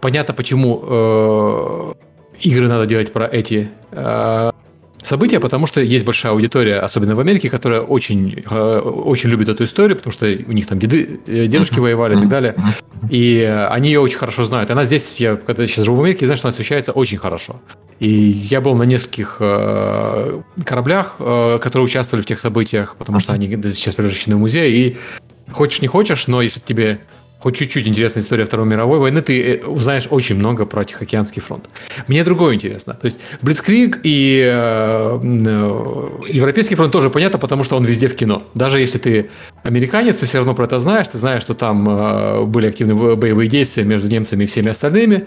[SPEAKER 2] понятно, почему э, игры надо делать про эти э, события, потому что есть большая аудитория, особенно в Америке, которая очень, э, очень любит эту историю, потому что у них там деды, э, дедушки воевали и так далее. И они ее очень хорошо знают. Она здесь, я когда сейчас живу в Америке, что она освещается очень хорошо. И я был на нескольких э, кораблях, которые участвовали в тех событиях, потому что они сейчас превращены в музей. И хочешь не хочешь, но если тебе хоть чуть-чуть интересная история Второй мировой войны, ты э, узнаешь очень много про Тихоокеанский фронт. Мне другое интересно. То есть Блицкриг и э, э, Европейский фронт тоже понятно, потому что он везде в кино. Даже если ты американец, ты все равно про это знаешь. Ты знаешь, что там э, были активные боевые действия между немцами и всеми остальными.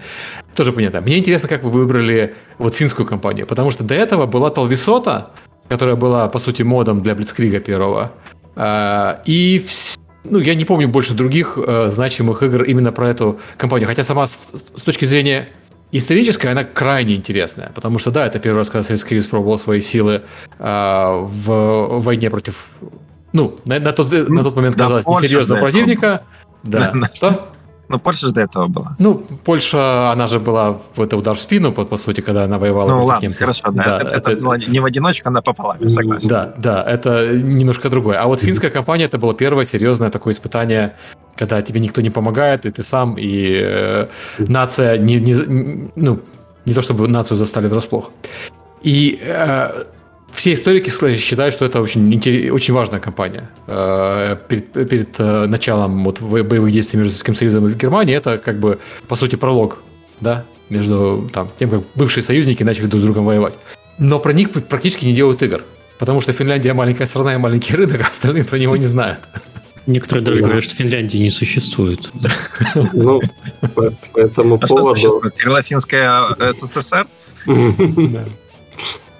[SPEAKER 2] Тоже понятно. Мне интересно, как вы выбрали вот финскую компанию, потому что до этого была Талвисота, которая была, по сути, модом для Блицкрига первого. Э, и все ну, я не помню больше других э, значимых игр именно про эту компанию. Хотя сама с, с точки зрения исторической она крайне интересная. Потому что, да, это первый раз, когда Советский Союз пробовал свои силы э, в войне против... Ну, на, на, тот, на тот момент да, казалось несерьезного противника. Да. Что?
[SPEAKER 4] Ну, Польша же до этого была.
[SPEAKER 2] Ну, Польша, она же была в это удар в спину, по, по сути, когда она воевала
[SPEAKER 4] ну, против ладно, немцев. хорошо, да. да это, это, это было не в одиночку, она пополам, я согласен.
[SPEAKER 2] Да, да, это немножко другое. А вот финская компания, это было первое серьезное такое испытание, когда тебе никто не помогает, и ты сам, и э, нация, не, не, ну, не то чтобы нацию застали врасплох. И э, все историки считают, что это очень, очень важная кампания. Э, перед, перед э, началом вот боевых действий между Советским Союзом и Германией это как бы, по сути, пролог, да, между там, тем, как бывшие союзники начали друг с другом воевать. Но про них практически не делают игр. Потому что Финляндия маленькая страна и маленький рынок, а остальные про него не знают.
[SPEAKER 1] Некоторые даже говорят, что Финляндии не существует.
[SPEAKER 3] Ну, по этому а поводу...
[SPEAKER 4] Крылофинская СССР?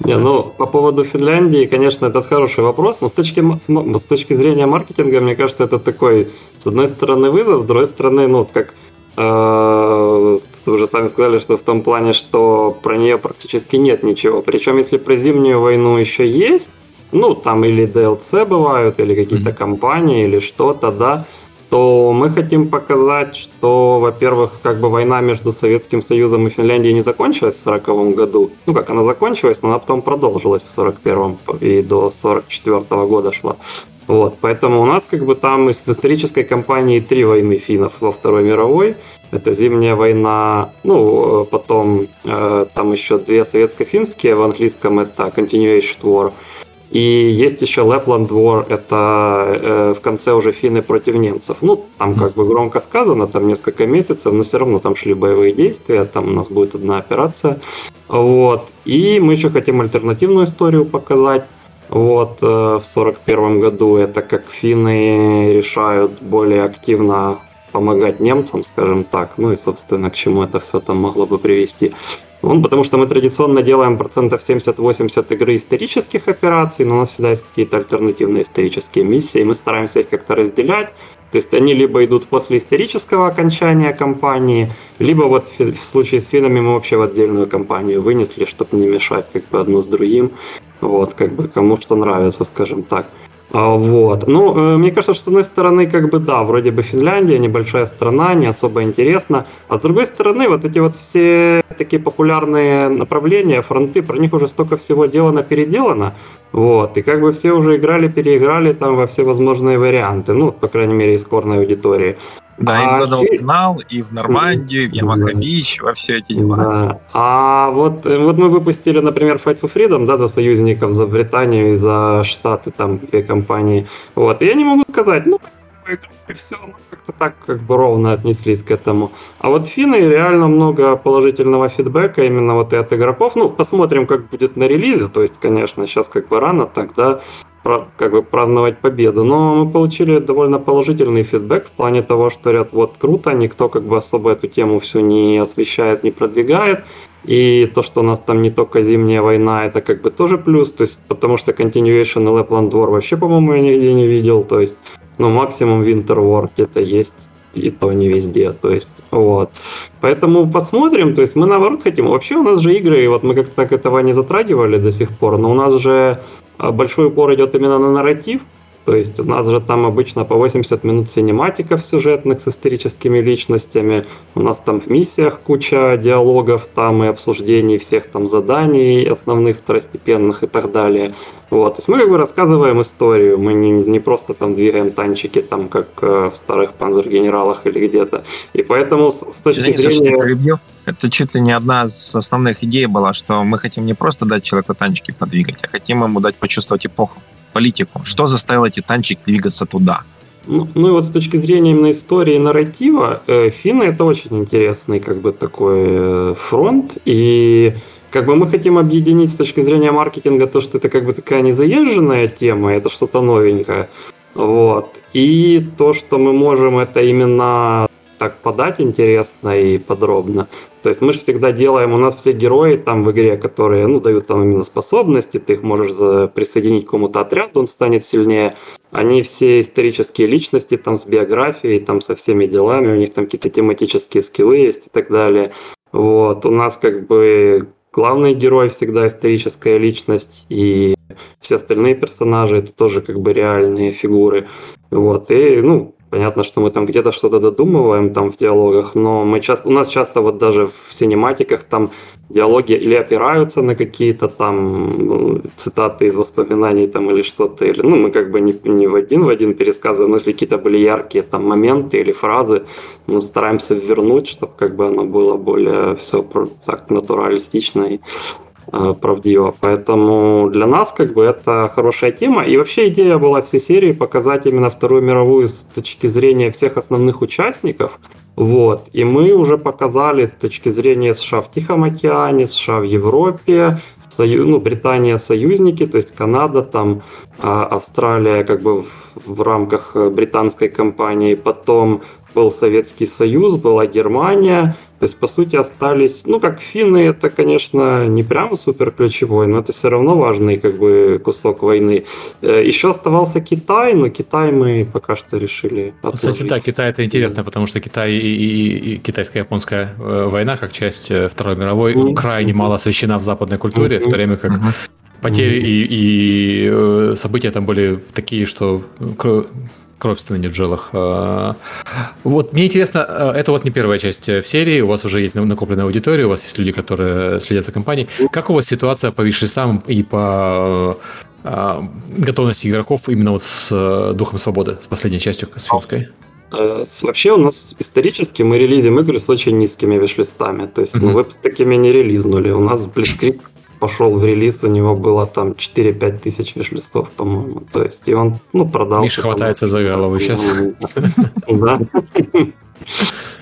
[SPEAKER 3] Не, ну, по поводу Финляндии, конечно, это хороший вопрос, но с точки, с, с точки зрения маркетинга, мне кажется, это такой, с одной стороны, вызов, с другой стороны, ну, как э, вы уже сами сказали, что в том плане, что про нее практически нет ничего. Причем, если про зимнюю войну еще есть, ну, там или DLC бывают, или какие-то mm-hmm. компании, или что-то, да, то мы хотим показать, что, во-первых, как бы война между Советским Союзом и Финляндией не закончилась в 1940 году. Ну как, она закончилась, но она потом продолжилась в 1941 и до 1944 года шла. Вот, поэтому у нас как бы там в исторической кампании три войны финнов во Второй мировой. Это зимняя война, ну, потом э, там еще две советско-финские, в английском это Continuation War – и есть еще Lapland War, это э, в конце уже финны против немцев. Ну, там как бы громко сказано, там несколько месяцев, но все равно там шли боевые действия, там у нас будет одна операция. Вот. И мы еще хотим альтернативную историю показать. Вот, э, в 41 году это как финны решают более активно помогать немцам, скажем так, ну и, собственно, к чему это все там могло бы привести. Ну, потому что мы традиционно делаем процентов 70-80 игры исторических операций, но у нас всегда есть какие-то альтернативные исторические миссии, и мы стараемся их как-то разделять. То есть они либо идут после исторического окончания кампании, либо вот в случае с финами мы вообще в отдельную кампанию вынесли, чтобы не мешать как бы одно с другим. Вот, как бы кому что нравится, скажем так. А, вот. Ну, э, мне кажется, что с одной стороны, как бы да, вроде бы Финляндия, небольшая страна, не особо интересно. А с другой стороны, вот эти вот все такие популярные направления, фронты, про них уже столько всего делано, переделано. Вот. И как бы все уже играли, переиграли там во все возможные варианты. Ну, по крайней мере, из корной аудитории.
[SPEAKER 4] Да, а, и Гвадалканал, и в Нормандию, и в Ямаха-Бич, во все эти дела. Да.
[SPEAKER 3] А вот, вот мы выпустили, например, Fight for Freedom, да, за союзников, за Британию и за Штаты, там, две компании. Вот, и я не могу сказать, ну, и все, ну, как-то так как бы ровно отнеслись к этому. А вот финны реально много положительного фидбэка именно вот и от игроков. Ну, посмотрим, как будет на релизе. То есть, конечно, сейчас как бы рано тогда как бы праздновать победу. Но мы получили довольно положительный фидбэк в плане того, что говорят, вот круто, никто как бы особо эту тему все не освещает, не продвигает. И то, что у нас там не только зимняя война, это как бы тоже плюс, то есть потому что Continuation и Lapland War вообще, по-моему, я нигде не видел, то есть ну, максимум Winter War где-то есть, и то не везде, то есть, вот. Поэтому посмотрим, то есть мы наоборот хотим. Вообще у нас же игры, вот мы как-то так этого не затрагивали до сих пор, но у нас же а, большой упор идет именно на нарратив, то есть у нас же там обычно по 80 минут синематиков сюжетных с историческими личностями. У нас там в миссиях куча диалогов там и обсуждений всех там заданий основных, второстепенных и так далее. Вот. То есть мы как бы рассказываем историю, мы не, не просто там двигаем танчики, там как э, в старых панзер-генералах или где-то. И поэтому с, с точки Извини, зрения...
[SPEAKER 4] Саша, это чуть ли не одна из основных идей была, что мы хотим не просто дать человеку танчики подвигать, а хотим ему дать почувствовать эпоху политику? Что заставило эти танчики двигаться туда?
[SPEAKER 3] Ну, ну и вот с точки зрения именно истории и нарратива, э, финны это очень интересный как бы такой э, фронт. И как бы мы хотим объединить с точки зрения маркетинга то, что это как бы такая незаезженная тема, это что-то новенькое. Вот. И то, что мы можем это именно так подать интересно и подробно. То есть мы же всегда делаем, у нас все герои там в игре, которые ну, дают там именно способности, ты их можешь присоединить к какому-то отряду, он станет сильнее. Они все исторические личности, там с биографией, там со всеми делами, у них там какие-то тематические скиллы есть и так далее. Вот, у нас как бы главный герой всегда историческая личность, и все остальные персонажи это тоже как бы реальные фигуры. Вот, и, ну, Понятно, что мы там где-то что-то додумываем там в диалогах, но мы часто, у нас часто вот даже в синематиках там диалоги или опираются на какие-то там ну, цитаты из воспоминаний там или что-то, или ну мы как бы не, не в один в один пересказываем, но если какие-то были яркие там моменты или фразы, мы стараемся вернуть, чтобы как бы оно было более все так натуралистично и правдиво. Поэтому для нас как бы это хорошая тема. И вообще идея была всей серии показать именно Вторую мировую с точки зрения всех основных участников. Вот. И мы уже показали с точки зрения США в Тихом океане, США в Европе, Сою, ну, Британия союзники, то есть Канада, там а, Австралия как бы в, в рамках британской компании, потом был Советский Союз, была Германия, то есть, по сути, остались, ну, как финны, это, конечно, не прямо супер ключевой, но это все равно важный, как бы, кусок войны. Э, Еще оставался Китай, но Китай мы пока что решили
[SPEAKER 2] отложить. Кстати, да, Китай это интересно, потому что Китай и, и, и китайско-японская э, война, как часть э, Второй мировой, mm-hmm. крайне мало освещена в западной культуре, mm-hmm. в то время как mm-hmm. потери mm-hmm. и, и события там были такие, что Кровь стынет в жилах. А, вот, мне интересно, а, это у вас не первая часть э, в серии, у вас уже есть накопленная аудитория, у вас есть люди, которые следят за компанией. Как у вас ситуация по вишлистам и по а, готовности игроков именно вот с э, Духом Свободы, с последней частью, с финской?
[SPEAKER 3] Э, вообще у нас исторически мы релизим игры с очень низкими вишлистами. То есть mm-hmm. ну, вы с такими не релизнули. У нас Blitzkrieg пошел в релиз, у него было там 4-5 тысяч виш-листов, по-моему. То есть, и он, ну, продал.
[SPEAKER 2] Миша хватается за голову сейчас.
[SPEAKER 3] Да.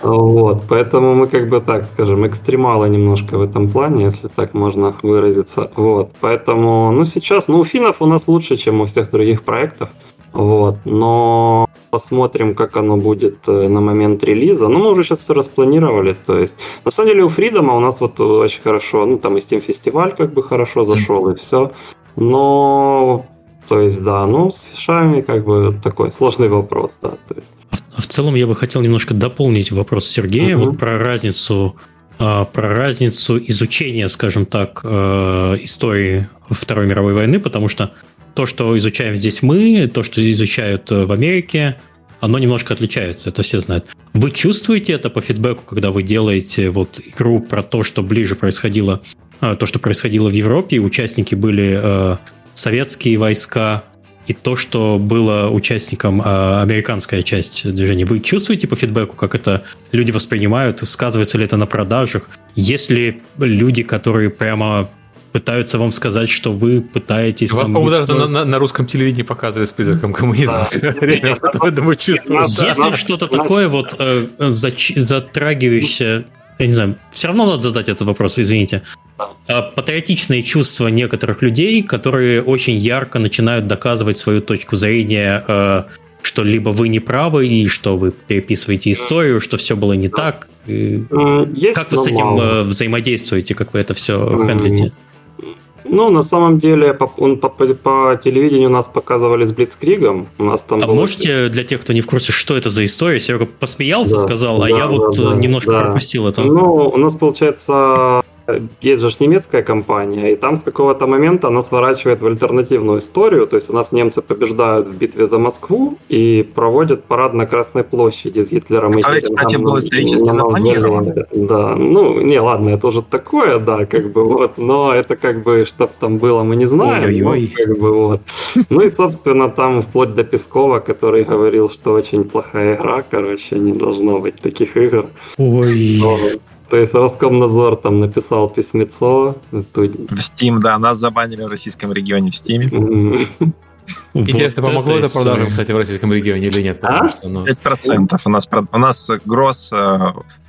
[SPEAKER 3] Вот, поэтому мы как бы так скажем, экстремалы немножко в этом плане, если так можно выразиться. Вот, поэтому, ну сейчас, ну у финнов у нас лучше, чем у всех других проектов. Вот, но посмотрим, как оно будет э, на момент релиза. Ну, мы уже сейчас все распланировали. То есть, на самом деле, у Фридома у нас вот очень хорошо, ну, там и Steam фестиваль как бы хорошо зашел, и все. Но то есть, да, ну, с фишами как бы такой сложный вопрос, да. То есть.
[SPEAKER 1] А в целом я бы хотел немножко дополнить вопрос Сергея uh-huh. вот про разницу а, про разницу изучения, скажем так, э, истории Второй мировой войны, потому что то, что изучаем здесь мы, то, что изучают э, в Америке, оно немножко отличается, это все знают. Вы чувствуете это по фидбэку, когда вы делаете вот игру про то, что ближе происходило, э, то, что происходило в Европе, участники были э, советские войска, и то, что было участником э, американская часть движения. Вы чувствуете по фидбэку, как это люди воспринимают? Сказывается ли это на продажах? Есть ли люди, которые прямо пытаются вам сказать, что вы пытаетесь...
[SPEAKER 2] Вас, по-моему, даже на, на, на русском телевидении показывали с призраком коммунизма.
[SPEAKER 1] Если что-то такое вот э, затрагивающее я не знаю, все равно надо задать этот вопрос, извините. А, патриотичные чувства некоторых людей, которые очень ярко начинают доказывать свою точку зрения, э, что либо вы не правы, и что вы переписываете историю, что все было не так. Есть, как вы с этим мало. Э, взаимодействуете, как вы это все хендлите?
[SPEAKER 3] Ну, на самом деле, по, он по, по, по телевидению нас показывали с Блицкригом. У нас там
[SPEAKER 1] а было... можете для тех, кто не в курсе, что это за история? Серега посмеялся, да, сказал, а да, я да, вот да, немножко да. пропустил это.
[SPEAKER 3] Ну, у нас, получается, есть же немецкая компания, и там с какого-то момента она сворачивает в альтернативную историю, то есть у нас немцы побеждают в битве за Москву и проводят парад на Красной площади с Гитлером.
[SPEAKER 4] Который, и кстати, был исторически запланирован.
[SPEAKER 3] Да, ну, не, ладно, это уже такое, да, как бы вот, но это как бы, что там было, мы не знаем. Ой-ой-ой. Как бы вот. Ну и, собственно, там вплоть до Пескова, который говорил, что очень плохая игра, короче, не должно быть таких игр.
[SPEAKER 1] Ой. Но,
[SPEAKER 3] то есть Роскомнадзор там написал письмецо.
[SPEAKER 4] В Steam, да, нас забанили в российском регионе в Steam.
[SPEAKER 2] Интересно, помогло это продажам, кстати, в российском регионе или нет?
[SPEAKER 4] Потому а? что, ну... 5%. У нас, у нас гросс, э,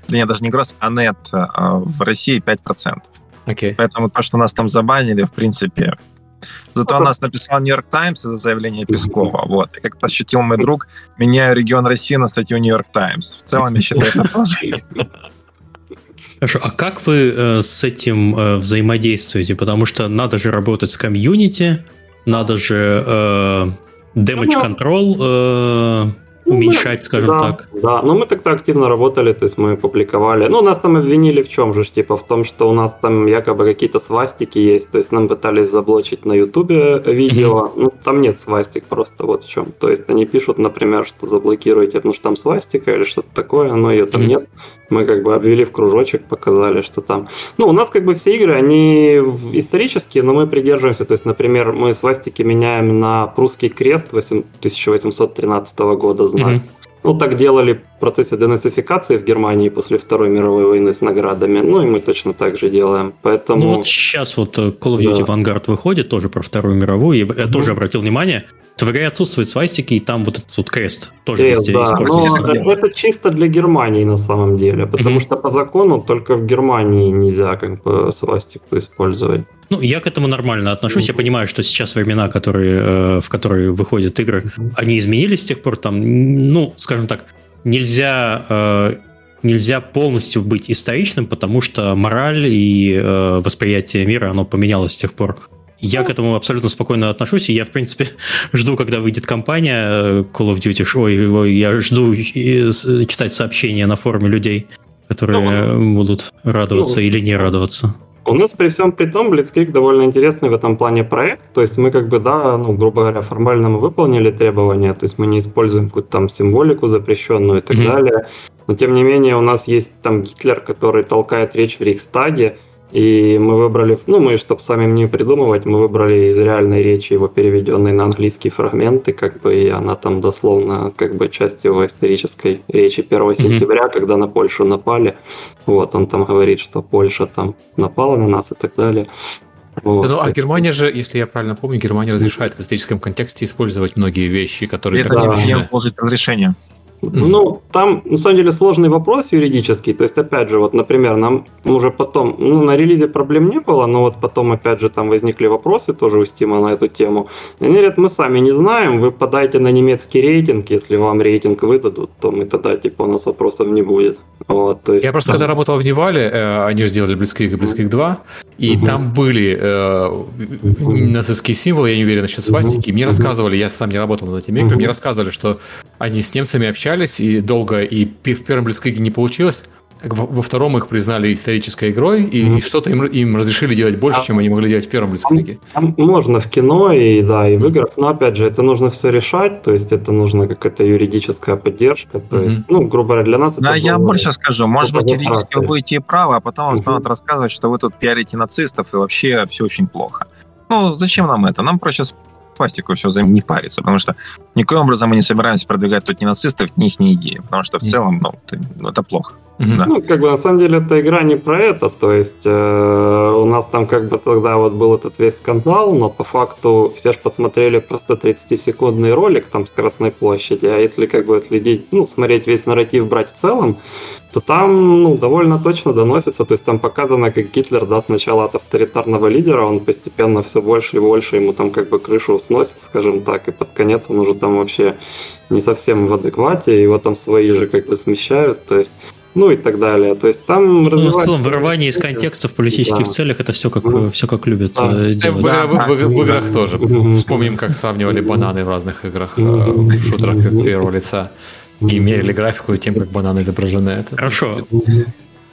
[SPEAKER 4] нет, даже не гросс, а нет э, в России 5%.
[SPEAKER 2] Okay.
[SPEAKER 4] Поэтому то, что нас там забанили, в принципе, Зато нас написал Нью-Йорк Таймс за заявление Пескова. Вот. И как пошутил мой друг, меняю регион России на статью Нью-Йорк Таймс. В целом, я считаю, это положительно.
[SPEAKER 1] Хорошо, а как вы э, с этим э, взаимодействуете? Потому что надо же работать с комьюнити, надо же э, damage control э, ну, уменьшать, скажем
[SPEAKER 3] да,
[SPEAKER 1] так.
[SPEAKER 3] Да, но мы тогда активно работали, то есть мы публиковали. Ну, нас там обвинили в чем же, типа в том, что у нас там якобы какие-то свастики есть, то есть нам пытались заблочить на Ютубе видео. Mm-hmm. Ну, там нет свастик, просто вот в чем. То есть они пишут, например, что заблокируйте, потому что там свастика или что-то такое, но ее там mm-hmm. нет. Мы как бы обвели в кружочек, показали, что там. Ну, у нас как бы все игры, они исторические, но мы придерживаемся. То есть, например, мы свастики меняем на прусский крест 1813 года знак. Mm-hmm. Ну, так делали в процессе денацификации в Германии после Второй мировой войны с наградами. Ну, и мы точно так же делаем. Поэтому... Ну,
[SPEAKER 1] вот сейчас вот э, Call of Duty да. Vanguard выходит, тоже про Вторую мировую. И я mm-hmm. тоже обратил внимание, в игре отсутствует свастики, и там вот этот вот крест тоже крест, везде
[SPEAKER 3] да. Но это чисто для Германии на самом деле, потому mm-hmm. что по закону только в Германии нельзя как бы свастику использовать.
[SPEAKER 1] Ну, я к этому нормально отношусь. Я понимаю, что сейчас времена, которые, э, в которые выходят игры, они изменились с тех пор. Там, ну, скажем так, нельзя э, нельзя полностью быть историчным, потому что мораль и э, восприятие мира, оно поменялось с тех пор. Я к этому абсолютно спокойно отношусь, и я, в принципе, жду, когда выйдет компания Call of Duty. Ой, ой, я жду читать сообщения на форуме людей, которые ну, будут радоваться ну, или не радоваться.
[SPEAKER 3] У нас при всем при том Blitzkrieg довольно интересный в этом плане проект. То есть мы как бы, да, ну, грубо говоря, формально мы выполнили требования, то есть мы не используем какую-то там символику запрещенную и так mm-hmm. далее. Но тем не менее у нас есть там Гитлер, который толкает речь в Рейхстаге, и мы выбрали, ну мы, чтобы самим не придумывать, мы выбрали из реальной речи его переведенные на английские фрагменты, как бы, и она там дословно, как бы, часть его исторической речи 1 сентября, mm-hmm. когда на Польшу напали. Вот, он там говорит, что Польша там напала на нас и так далее.
[SPEAKER 2] Вот. Ну, а Германия же, если я правильно помню, Германия разрешает в историческом контексте использовать многие вещи, которые...
[SPEAKER 4] Это так не получить разрешение.
[SPEAKER 3] Ну, там, на самом деле, сложный вопрос юридический. То есть, опять же, вот, например, нам уже потом, ну, на релизе проблем не было, но вот потом, опять же, там возникли вопросы тоже у Steam на эту тему. И они говорят, мы сами не знаем, вы подайте на немецкий рейтинг, если вам рейтинг выдадут, то мы тогда, типа, у нас вопросов не будет. Вот,
[SPEAKER 2] то есть... Я просто, когда работал в Невале, э, они же сделали Blitzkrieg и Blitzkrieg 2, и угу. там были э, нацистские символы, я не уверен насчет свастики, мне рассказывали, я сам не работал над этими играми, мне рассказывали, что они с немцами общались, общались, и долго, и в первом Блицкриге не получилось. Во втором их признали исторической игрой, и, mm-hmm. и что-то им, им разрешили делать больше, а, чем они могли делать в первом Блицкриге.
[SPEAKER 3] Там, там можно в кино и да, и в mm-hmm. играх, но опять же, это нужно все решать, то есть это нужна какая-то юридическая поддержка, то есть, mm-hmm. ну, грубо говоря, для нас
[SPEAKER 4] да, я было, больше скажу, может быть, юридически вы будете правы, а потом вам mm-hmm. станут рассказывать, что вы тут пиарите нацистов, и вообще все очень плохо. Ну, зачем нам это? Нам проще пластику все не париться, потому что никоим образом мы не собираемся продвигать тут ни нацистов, ни их ни идеи, потому что в целом, ну, ну это плохо.
[SPEAKER 3] Да. Ну, как бы на самом деле эта игра не про это, то есть э, у нас там как бы тогда вот был этот весь скандал, но по факту все же посмотрели просто 30-секундный ролик там с Красной площади, а если как бы следить, ну, смотреть весь нарратив брать в целом, то там ну, довольно точно доносится, то есть там показано, как Гитлер, да, сначала от авторитарного лидера, он постепенно все больше и больше ему там как бы крышу сносит, скажем так, и под конец он уже там вообще не совсем в адеквате, его там свои же как бы смещают, то есть ну и так далее. То есть там
[SPEAKER 1] ну, в целом вырывание из контекста в политических да. целях это все как mm. все как любят да. Э, делать.
[SPEAKER 2] В, в, в, в играх тоже. Вспомним, как сравнивали бананы в разных играх, в шутерах первого лица и мерили графику тем, как бананы изображены. Это
[SPEAKER 1] Хорошо.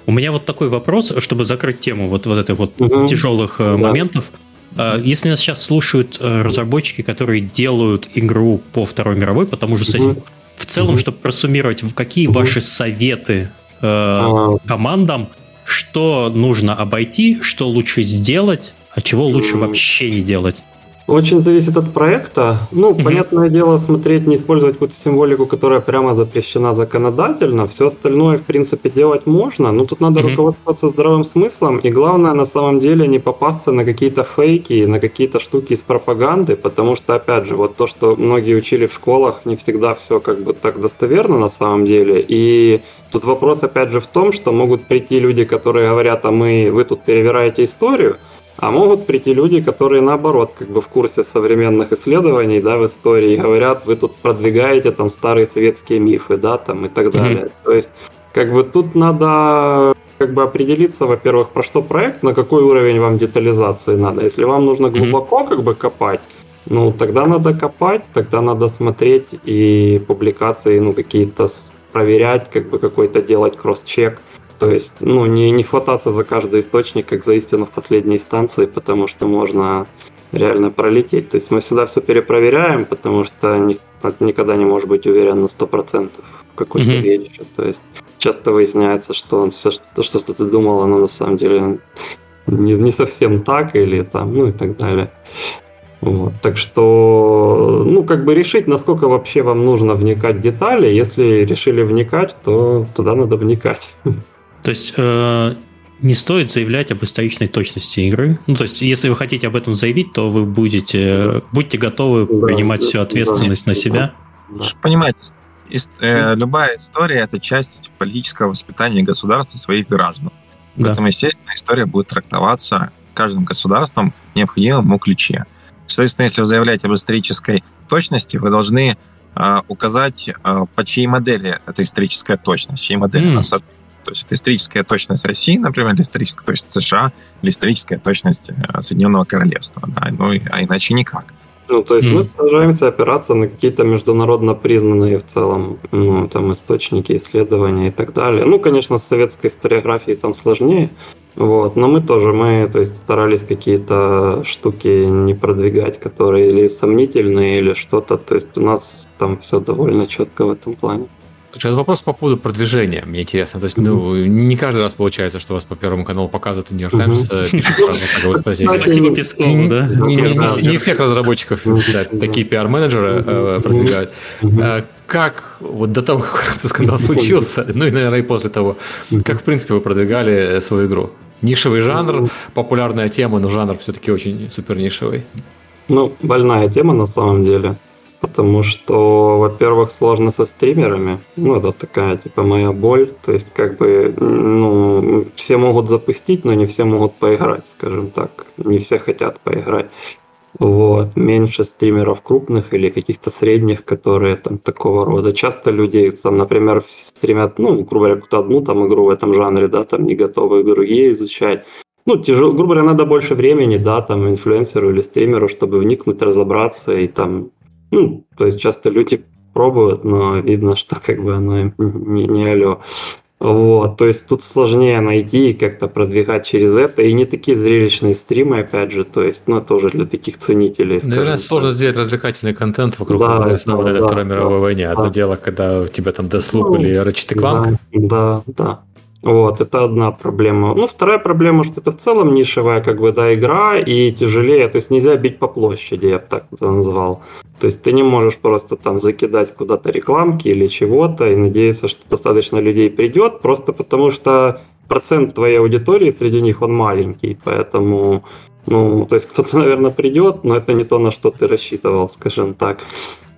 [SPEAKER 1] У меня вот такой вопрос, чтобы закрыть тему вот, вот этой вот угу. тяжелых э, да. моментов. Э, если нас сейчас слушают э, разработчики, которые делают игру по Второй мировой, по тому же угу. в целом, угу. чтобы просуммировать, какие угу. ваши советы э, а. командам, что нужно обойти, что лучше сделать, а чего лучше вообще не делать?
[SPEAKER 3] Очень зависит от проекта. Ну, mm-hmm. понятное дело, смотреть, не использовать какую-то символику, которая прямо запрещена законодательно. Все остальное, в принципе, делать можно. Но тут надо mm-hmm. руководствоваться здравым смыслом. И главное, на самом деле, не попасться на какие-то фейки, на какие-то штуки из пропаганды. Потому что, опять же, вот то, что многие учили в школах, не всегда все как бы так достоверно на самом деле. И тут вопрос, опять же, в том, что могут прийти люди, которые говорят, а мы, вы тут перевираете историю. А могут прийти люди, которые наоборот, как бы в курсе современных исследований, да, в истории, говорят, вы тут продвигаете там старые советские мифы, да, там и так далее. Mm-hmm. То есть, как бы тут надо как бы определиться, во-первых, про что проект, на какой уровень вам детализации надо. Если вам нужно глубоко mm-hmm. как бы копать, ну, тогда надо копать, тогда надо смотреть и публикации, ну, какие-то проверять, как бы какой-то делать кросс-чек. То есть, ну, не, не хвататься за каждый источник, как за истину в последней инстанции, потому что можно реально пролететь. То есть мы всегда все перепроверяем, потому что ни, никогда не может быть уверен на 100% в какой-то mm-hmm. вещи. То есть часто выясняется, что все, что, что, что ты думал, оно на самом деле не, не совсем так или там, ну и так далее. Вот. Так что, ну, как бы решить, насколько вообще вам нужно вникать в детали. Если решили вникать, то туда надо вникать.
[SPEAKER 1] То есть э, не стоит заявлять об историчной точности игры. Ну, то есть, если вы хотите об этом заявить, то вы будете, будьте готовы да, принимать да, всю ответственность да, на себя.
[SPEAKER 4] Да. Понимаете, э, любая история это часть политического воспитания государства своих граждан. Да. Поэтому, естественно, история будет трактоваться каждым государством в необходимом ему ключе. Соответственно, если вы заявляете об исторической точности, вы должны э, указать, э, по чьей модели эта историческая точность, чьей модели mm. нас то есть это историческая точность России, например, или историческая точность США, или историческая точность э, Соединенного Королевства, да, ну, а иначе никак.
[SPEAKER 3] Ну, то есть mm. мы стараемся опираться на какие-то международно признанные в целом ну, там, источники исследования и так далее. Ну, конечно, с советской историографией там сложнее, вот, но мы тоже, мы, то есть, старались какие-то штуки не продвигать, которые или сомнительные, или что-то. То есть у нас там все довольно четко в этом плане.
[SPEAKER 2] Сейчас вопрос по поводу продвижения. Мне интересно. То есть, ну, не каждый раз получается, что вас по Первому каналу показывают, и Нью-Йорк Таймс э, пишет Спасибо Пескову, да? Не всех разработчиков такие пиар-менеджеры э, продвигают. Э, как вот до того, как этот скандал случился, ну и, наверное, и после того, как, в принципе, вы продвигали свою игру? Нишевый жанр, популярная тема, но жанр все-таки очень супер нишевый.
[SPEAKER 3] Ну, больная тема на самом деле. Потому что, во-первых, сложно со стримерами. Ну, это такая, типа, моя боль. То есть, как бы, ну, все могут запустить, но не все могут поиграть, скажем так. Не все хотят поиграть. Вот. Меньше стримеров крупных или каких-то средних, которые там такого рода. Часто люди, там, например, стримят, ну, грубо говоря, какую-то одну там игру в этом жанре, да, там не готовы другие изучать. Ну, тяжело, грубо говоря, надо больше времени, да, там, инфлюенсеру или стримеру, чтобы вникнуть, разобраться и там ну, то есть часто люди пробуют, но видно, что как бы оно не, не алло. Вот, то есть тут сложнее найти и как-то продвигать через это. И не такие зрелищные стримы, опять же, то есть, ну, это уже для таких ценителей.
[SPEAKER 2] Наверное, сложно сделать развлекательный контент вокруг да, основанной да, да, Второй да, мировой да, войне. Одно да. дело, когда у тебя там Deathloop ну, или Ratchet Clank.
[SPEAKER 3] Да, да, да. Вот, это одна проблема. Ну, вторая проблема, что это в целом нишевая, как бы, да, игра, и тяжелее, то есть нельзя бить по площади, я бы так это назвал. То есть ты не можешь просто там закидать куда-то рекламки или чего-то и надеяться, что достаточно людей придет, просто потому что процент твоей аудитории среди них он маленький, поэтому ну, то есть кто-то, наверное, придет, но это не то, на что ты рассчитывал, скажем так.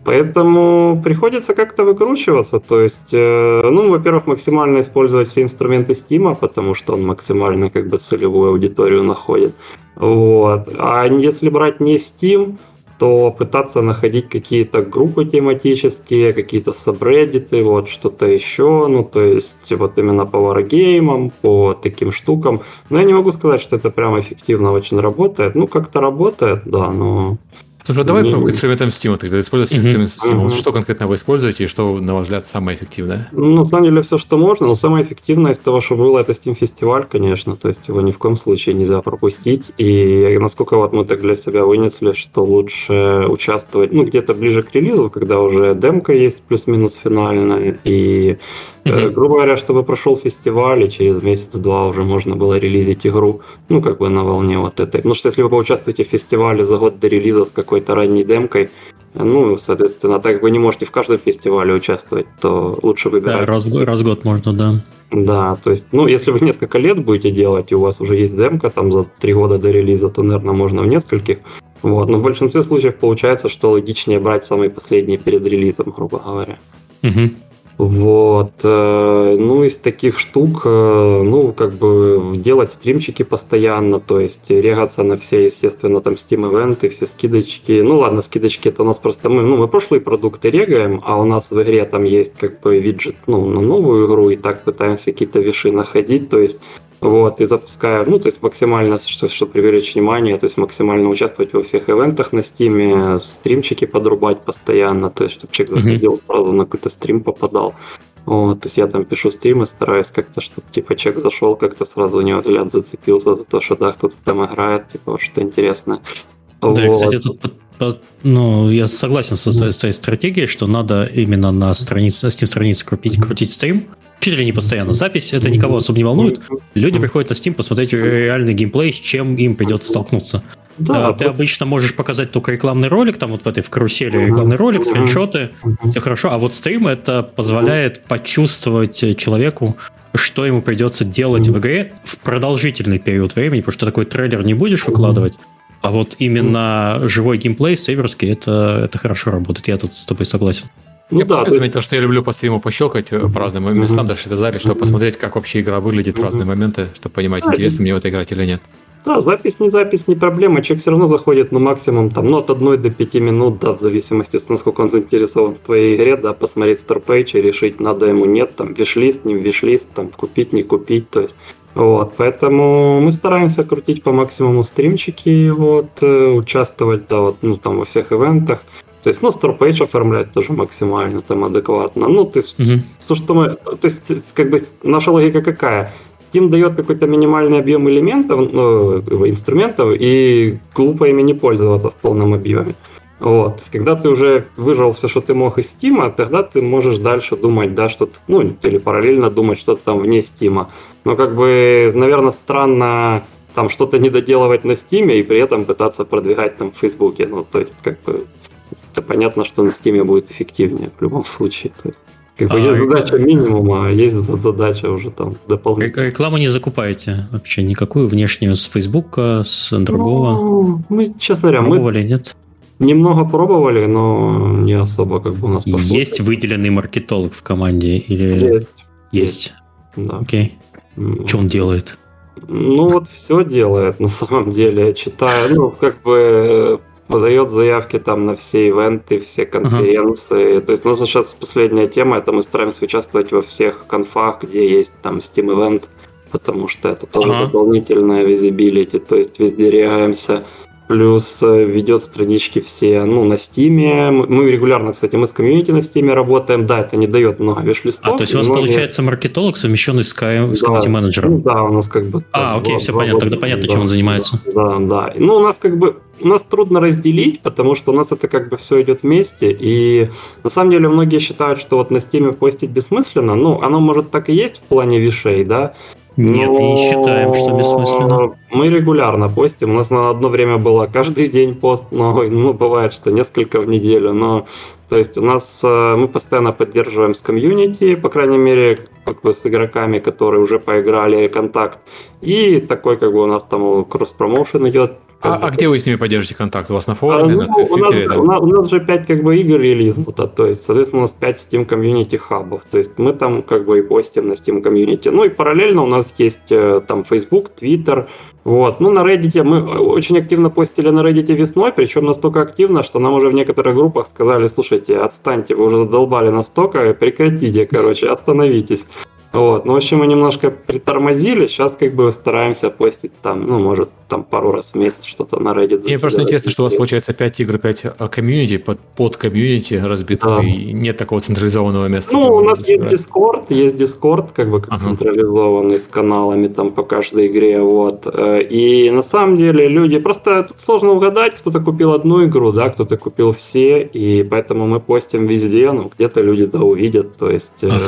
[SPEAKER 3] Поэтому приходится как-то выкручиваться. То есть, э, ну, во-первых, максимально использовать все инструменты Steam, потому что он максимально как бы целевую аудиторию находит. Вот. А если брать не Steam, то пытаться находить какие-то группы тематические, какие-то сабреддиты, вот что-то еще, ну то есть вот именно по варгеймам, по таким штукам. Но я не могу сказать, что это прям эффективно очень работает. Ну как-то работает, да, но
[SPEAKER 2] Слушай, а давай не... про инструментом Steam. Тогда используйте mm-hmm. инструмент Steam. Mm-hmm. Вот что конкретно вы используете и что, на ваш взгляд, самое эффективное?
[SPEAKER 3] Ну, на самом деле, все, что можно, но самое эффективное из того, что было, это Steam фестиваль, конечно. То есть его ни в коем случае нельзя пропустить. И насколько вот мы так для себя вынесли, что лучше участвовать, ну, где-то ближе к релизу, когда уже демка есть плюс-минус финальная, и Mm-hmm. Грубо говоря, чтобы прошел фестиваль, и через месяц-два уже можно было релизить игру, ну, как бы на волне вот этой. Потому что если вы поучаствуете в фестивале за год до релиза с какой-то ранней демкой, ну, соответственно, так как вы не можете в каждом фестивале участвовать, то лучше выбирать.
[SPEAKER 1] Да, раз, раз в год можно, да.
[SPEAKER 3] Да, то есть, ну, если вы несколько лет будете делать, и у вас уже есть демка там за три года до релиза, то, наверное, можно в нескольких. Вот. Но в большинстве случаев получается, что логичнее брать самый последний перед релизом, грубо говоря.
[SPEAKER 1] Угу.
[SPEAKER 3] Вот. Э, ну, из таких штук, э, ну, как бы делать стримчики постоянно, то есть регаться на все, естественно, там Steam ивенты, все скидочки. Ну, ладно, скидочки это у нас просто мы, ну, мы прошлые продукты регаем, а у нас в игре там есть как бы виджет, ну, на новую игру, и так пытаемся какие-то виши находить, то есть вот, и запускаю, ну, то есть максимально, что, что привлечь внимание, то есть максимально участвовать во всех ивентах на стиме, стримчики подрубать постоянно, то есть чтобы человек заходил, mm-hmm. сразу на какой-то стрим попадал. Вот, то есть я там пишу стримы, стараюсь как-то, чтобы типа человек зашел, как-то сразу у него взгляд зацепился за то, что да, кто-то там играет, типа вот что интересное.
[SPEAKER 1] Да, вот. кстати, тут ну, я согласен со своей, своей стратегией, что надо именно на странице, Steam странице крутить, крутить стрим, ли не постоянно. Запись это никого особо не волнует. Люди приходят на Steam посмотреть реальный геймплей, с чем им придется столкнуться. Да, а, ты обычно можешь показать только рекламный ролик, там вот в этой в карусели рекламный ролик, скриншоты, все хорошо. А вот стрим это позволяет почувствовать человеку, что ему придется делать в игре в продолжительный период времени, потому что такой трейлер не будешь выкладывать. А вот именно живой геймплей, сейверский, это, это хорошо работает. Я тут с тобой согласен.
[SPEAKER 2] Ну, я да, заметил, что я люблю по стриму пощелкать э, по разным uh-huh. местам, даже это запись, чтобы посмотреть, как вообще игра выглядит в разные моменты, чтобы понимать, интересно мне в это играть или нет.
[SPEAKER 3] Да, запись не запись, не проблема. Человек все равно заходит, ну, максимум там, ну, от одной до пяти минут, да, в зависимости, насколько он заинтересован в твоей игре, да, посмотреть старпейдж и решить, надо ему, нет, там, вишлист, не вишлист, там, купить, не купить, то есть вот, поэтому мы стараемся крутить по максимуму стримчики, вот, э, участвовать, да, вот, ну, там, во всех ивентах. То есть, ну, старпейдж оформлять тоже максимально там адекватно. Ну, то есть, mm-hmm. то, что мы, то есть, как бы наша логика какая? Steam дает какой-то минимальный объем элементов, ну, инструментов, и глупо ими не пользоваться в полном объеме. Вот. Когда ты уже выжил все, что ты мог из Steam, тогда ты можешь дальше думать, да, что-то, ну, или параллельно думать что-то там вне Steam. Но как бы, наверное, странно там что-то не доделывать на Steam и при этом пытаться продвигать там в Фейсбуке. Ну, то есть, как бы, это понятно, что на Steam будет эффективнее в любом случае. То есть, как бы а, есть задача минимума, а есть задача уже там дополнительная.
[SPEAKER 1] Рекламу не закупаете вообще никакую внешнюю с Фейсбука, с другого? Ну,
[SPEAKER 3] мы, честно говоря, Пробовали, мы... нет? Немного пробовали, но не особо как бы у нас...
[SPEAKER 1] Есть выделенный маркетолог в команде? Или...
[SPEAKER 3] Есть.
[SPEAKER 1] Есть?
[SPEAKER 3] Да.
[SPEAKER 1] Окей. Что он делает?
[SPEAKER 3] Ну вот все делает на самом деле. Я читаю, ну как бы подает заявки там на все ивенты, все конференции. Uh-huh. То есть у нас сейчас последняя тема, это мы стараемся участвовать во всех конфах, где есть там Steam Event, потому что это тоже uh-huh. дополнительная визибилити, то есть везде реагаемся. Плюс э, ведет странички все, ну, на Стиме. Мы регулярно, кстати, мы с комьюнити на Стиме работаем. Да, это не дает много виш-листов.
[SPEAKER 1] А, то есть у вас много... получается маркетолог, совмещенный с, с да. комьюнити-менеджером?
[SPEAKER 3] Ну, да, у нас как бы...
[SPEAKER 1] А, окей, все понятно, тогда понятно,
[SPEAKER 3] да,
[SPEAKER 1] чем он занимается.
[SPEAKER 3] Да, да. Ну, у нас как бы у нас трудно разделить, потому что у нас это как бы все идет вместе, и на самом деле многие считают, что вот на Стиме постить бессмысленно, ну, оно может так и есть в плане вишей, да,
[SPEAKER 1] нет, Но... не считаем, что бессмысленно.
[SPEAKER 3] Мы регулярно постим. У нас на одно время было каждый день пост, но ну, бывает, что несколько в неделю. Но то есть у нас э, мы постоянно поддерживаем с комьюнити, по крайней мере, как бы с игроками, которые уже поиграли контакт. И такой как бы у нас там кросс-промоушен идет
[SPEAKER 2] а, а где вы с ними поддержите контакт? У вас на форуме, а,
[SPEAKER 3] ну, на Твиттере? У нас, у нас же 5 как бы игр релизнуто, то есть, соответственно, у нас 5 Steam Community хабов, то есть мы там как бы и постим на Steam Community. Ну и параллельно у нас есть э, там Facebook, Twitter, вот. Ну, на Reddit мы очень активно постили на Reddit весной, причем настолько активно, что нам уже в некоторых группах сказали, слушайте, отстаньте, вы уже задолбали настолько, прекратите, короче, остановитесь. Вот. Ну, в общем, мы немножко притормозили. Сейчас как бы стараемся постить там, ну, может, там пару раз в месяц что-то на Reddit.
[SPEAKER 2] Мне просто интересно, что у вас получается 5 игр, 5 а, комьюнити, под, под комьюнити разбито, да. и нет такого централизованного места.
[SPEAKER 3] Ну, у нас есть Discord, есть Discord, как бы как ага. централизованный с каналами там по каждой игре, вот. Э, и на самом деле люди, просто тут сложно угадать, кто-то купил одну игру, да, кто-то купил все, и поэтому мы постим везде, ну, где-то люди да увидят, то есть... А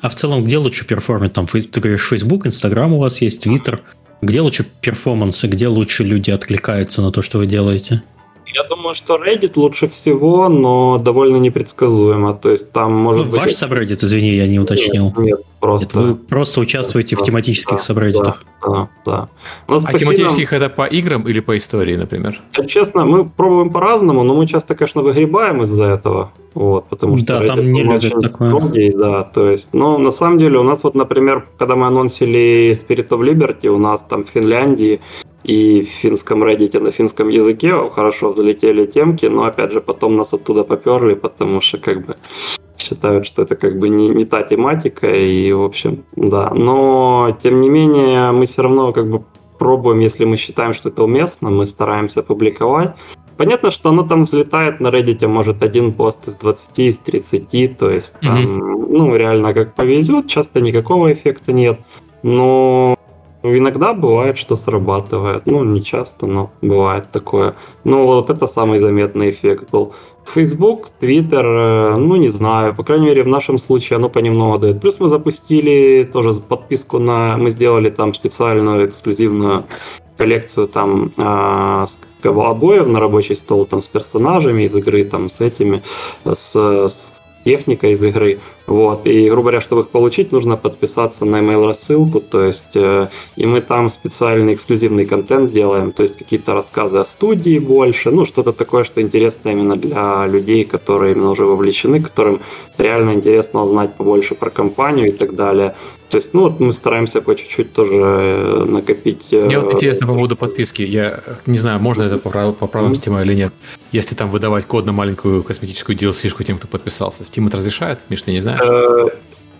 [SPEAKER 1] а в целом, где лучше перформить? Там, ты говоришь, Facebook, Instagram у вас есть, Twitter. Где лучше перформансы, где лучше люди откликаются на то, что вы делаете?
[SPEAKER 3] Я думаю, что Reddit лучше всего, но довольно непредсказуемо. То есть там может
[SPEAKER 1] ну,
[SPEAKER 3] быть...
[SPEAKER 1] Ваш subreddit, извини, я не уточнил.
[SPEAKER 3] Нет, нет просто...
[SPEAKER 1] Нет, вы просто участвуете да, в тематических да, сабреддитах.
[SPEAKER 3] Да, да.
[SPEAKER 2] У нас а тематических это по играм или по истории, например?
[SPEAKER 3] Честно, мы пробуем по-разному, но мы часто, конечно, выгребаем из-за этого. Вот, потому что
[SPEAKER 1] да, там не любят такое.
[SPEAKER 3] Строгий, да, то есть, но на самом деле у нас вот, например, когда мы анонсили Spirit of Liberty, у нас там в Финляндии и в финском Reddit на финском языке хорошо взлетели темки, но опять же потом нас оттуда поперли, потому что как бы считают, что это как бы не, не та тематика, и в общем, да. Но тем не менее мы все равно как бы пробуем, если мы считаем, что это уместно, мы стараемся публиковать. Понятно, что оно там взлетает на Reddit, может, один пост из 20, из 30, то есть там, mm-hmm. ну, реально как повезет, часто никакого эффекта нет. Но Иногда бывает, что срабатывает. Ну, не часто, но бывает такое. Ну, вот это самый заметный эффект был. Facebook, Twitter, э, ну, не знаю. По крайней мере, в нашем случае оно понемногу дает. Плюс мы запустили тоже подписку на... Мы сделали там специальную эксклюзивную коллекцию там э, обоев на рабочий стол там с персонажами из игры, там с этими, с, с техника из игры. Вот. И, грубо говоря, чтобы их получить, нужно подписаться на email рассылку. То есть, э, и мы там специальный эксклюзивный контент делаем, то есть какие-то рассказы о студии больше, ну, что-то такое, что интересно именно для людей, которые именно уже вовлечены, которым реально интересно узнать побольше про компанию и так далее. То есть, ну, вот мы стараемся по чуть-чуть тоже э, накопить.
[SPEAKER 2] Э, Мне вот интересно по поводу подписки. Я не знаю, можно это по, прав... по правилам mm-hmm. Steam или нет. Если там выдавать код на маленькую косметическую DLC-шку тем, кто подписался, Steam это разрешает? Миш, ты не знаешь? Э,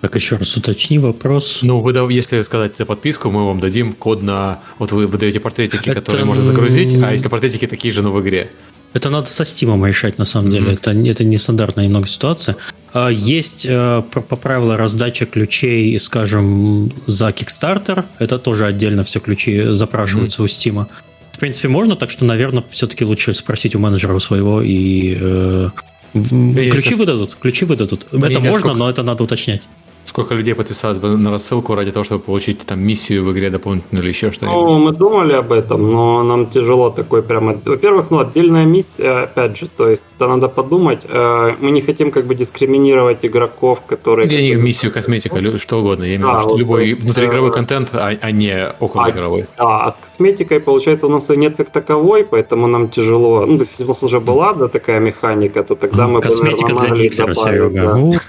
[SPEAKER 1] так еще раз уточни вопрос.
[SPEAKER 2] Ну, выдав, если сказать за подписку, мы вам дадим код на... Вот вы выдаете портретики, это... которые можно загрузить, а если портретики такие же, но в игре.
[SPEAKER 1] Это надо со Steam решать, на самом mm-hmm. деле. Это, это нестандартная немного ситуация. А, есть э, по правилу раздача ключей, скажем, за Kickstarter. Это тоже отдельно все ключи запрашиваются mm-hmm. у Steam. В принципе, можно, так что, наверное, все-таки лучше спросить у менеджера своего и э, ключи выдадут. Ключи выдадут. Это можно, но это надо уточнять.
[SPEAKER 2] Сколько людей подписалось бы на рассылку ради того, чтобы получить там миссию в игре дополнительную или еще что-нибудь?
[SPEAKER 3] Ну, мы думали об этом, но нам тяжело такой прямо... Во-первых, ну, отдельная миссия, опять же, то есть это надо подумать. Э, мы не хотим как бы дискриминировать игроков, которые...
[SPEAKER 2] Них миссию, косметика, что угодно. Я имею в виду, что любой внутриигровой э, контент, а, а не околоигровой.
[SPEAKER 3] А, а с косметикой, получается, у нас ее нет как таковой, поэтому нам тяжело... Ну, если у нас уже была, да, такая механика, то тогда мы
[SPEAKER 1] Косметика бы, наверное, для Гитлера.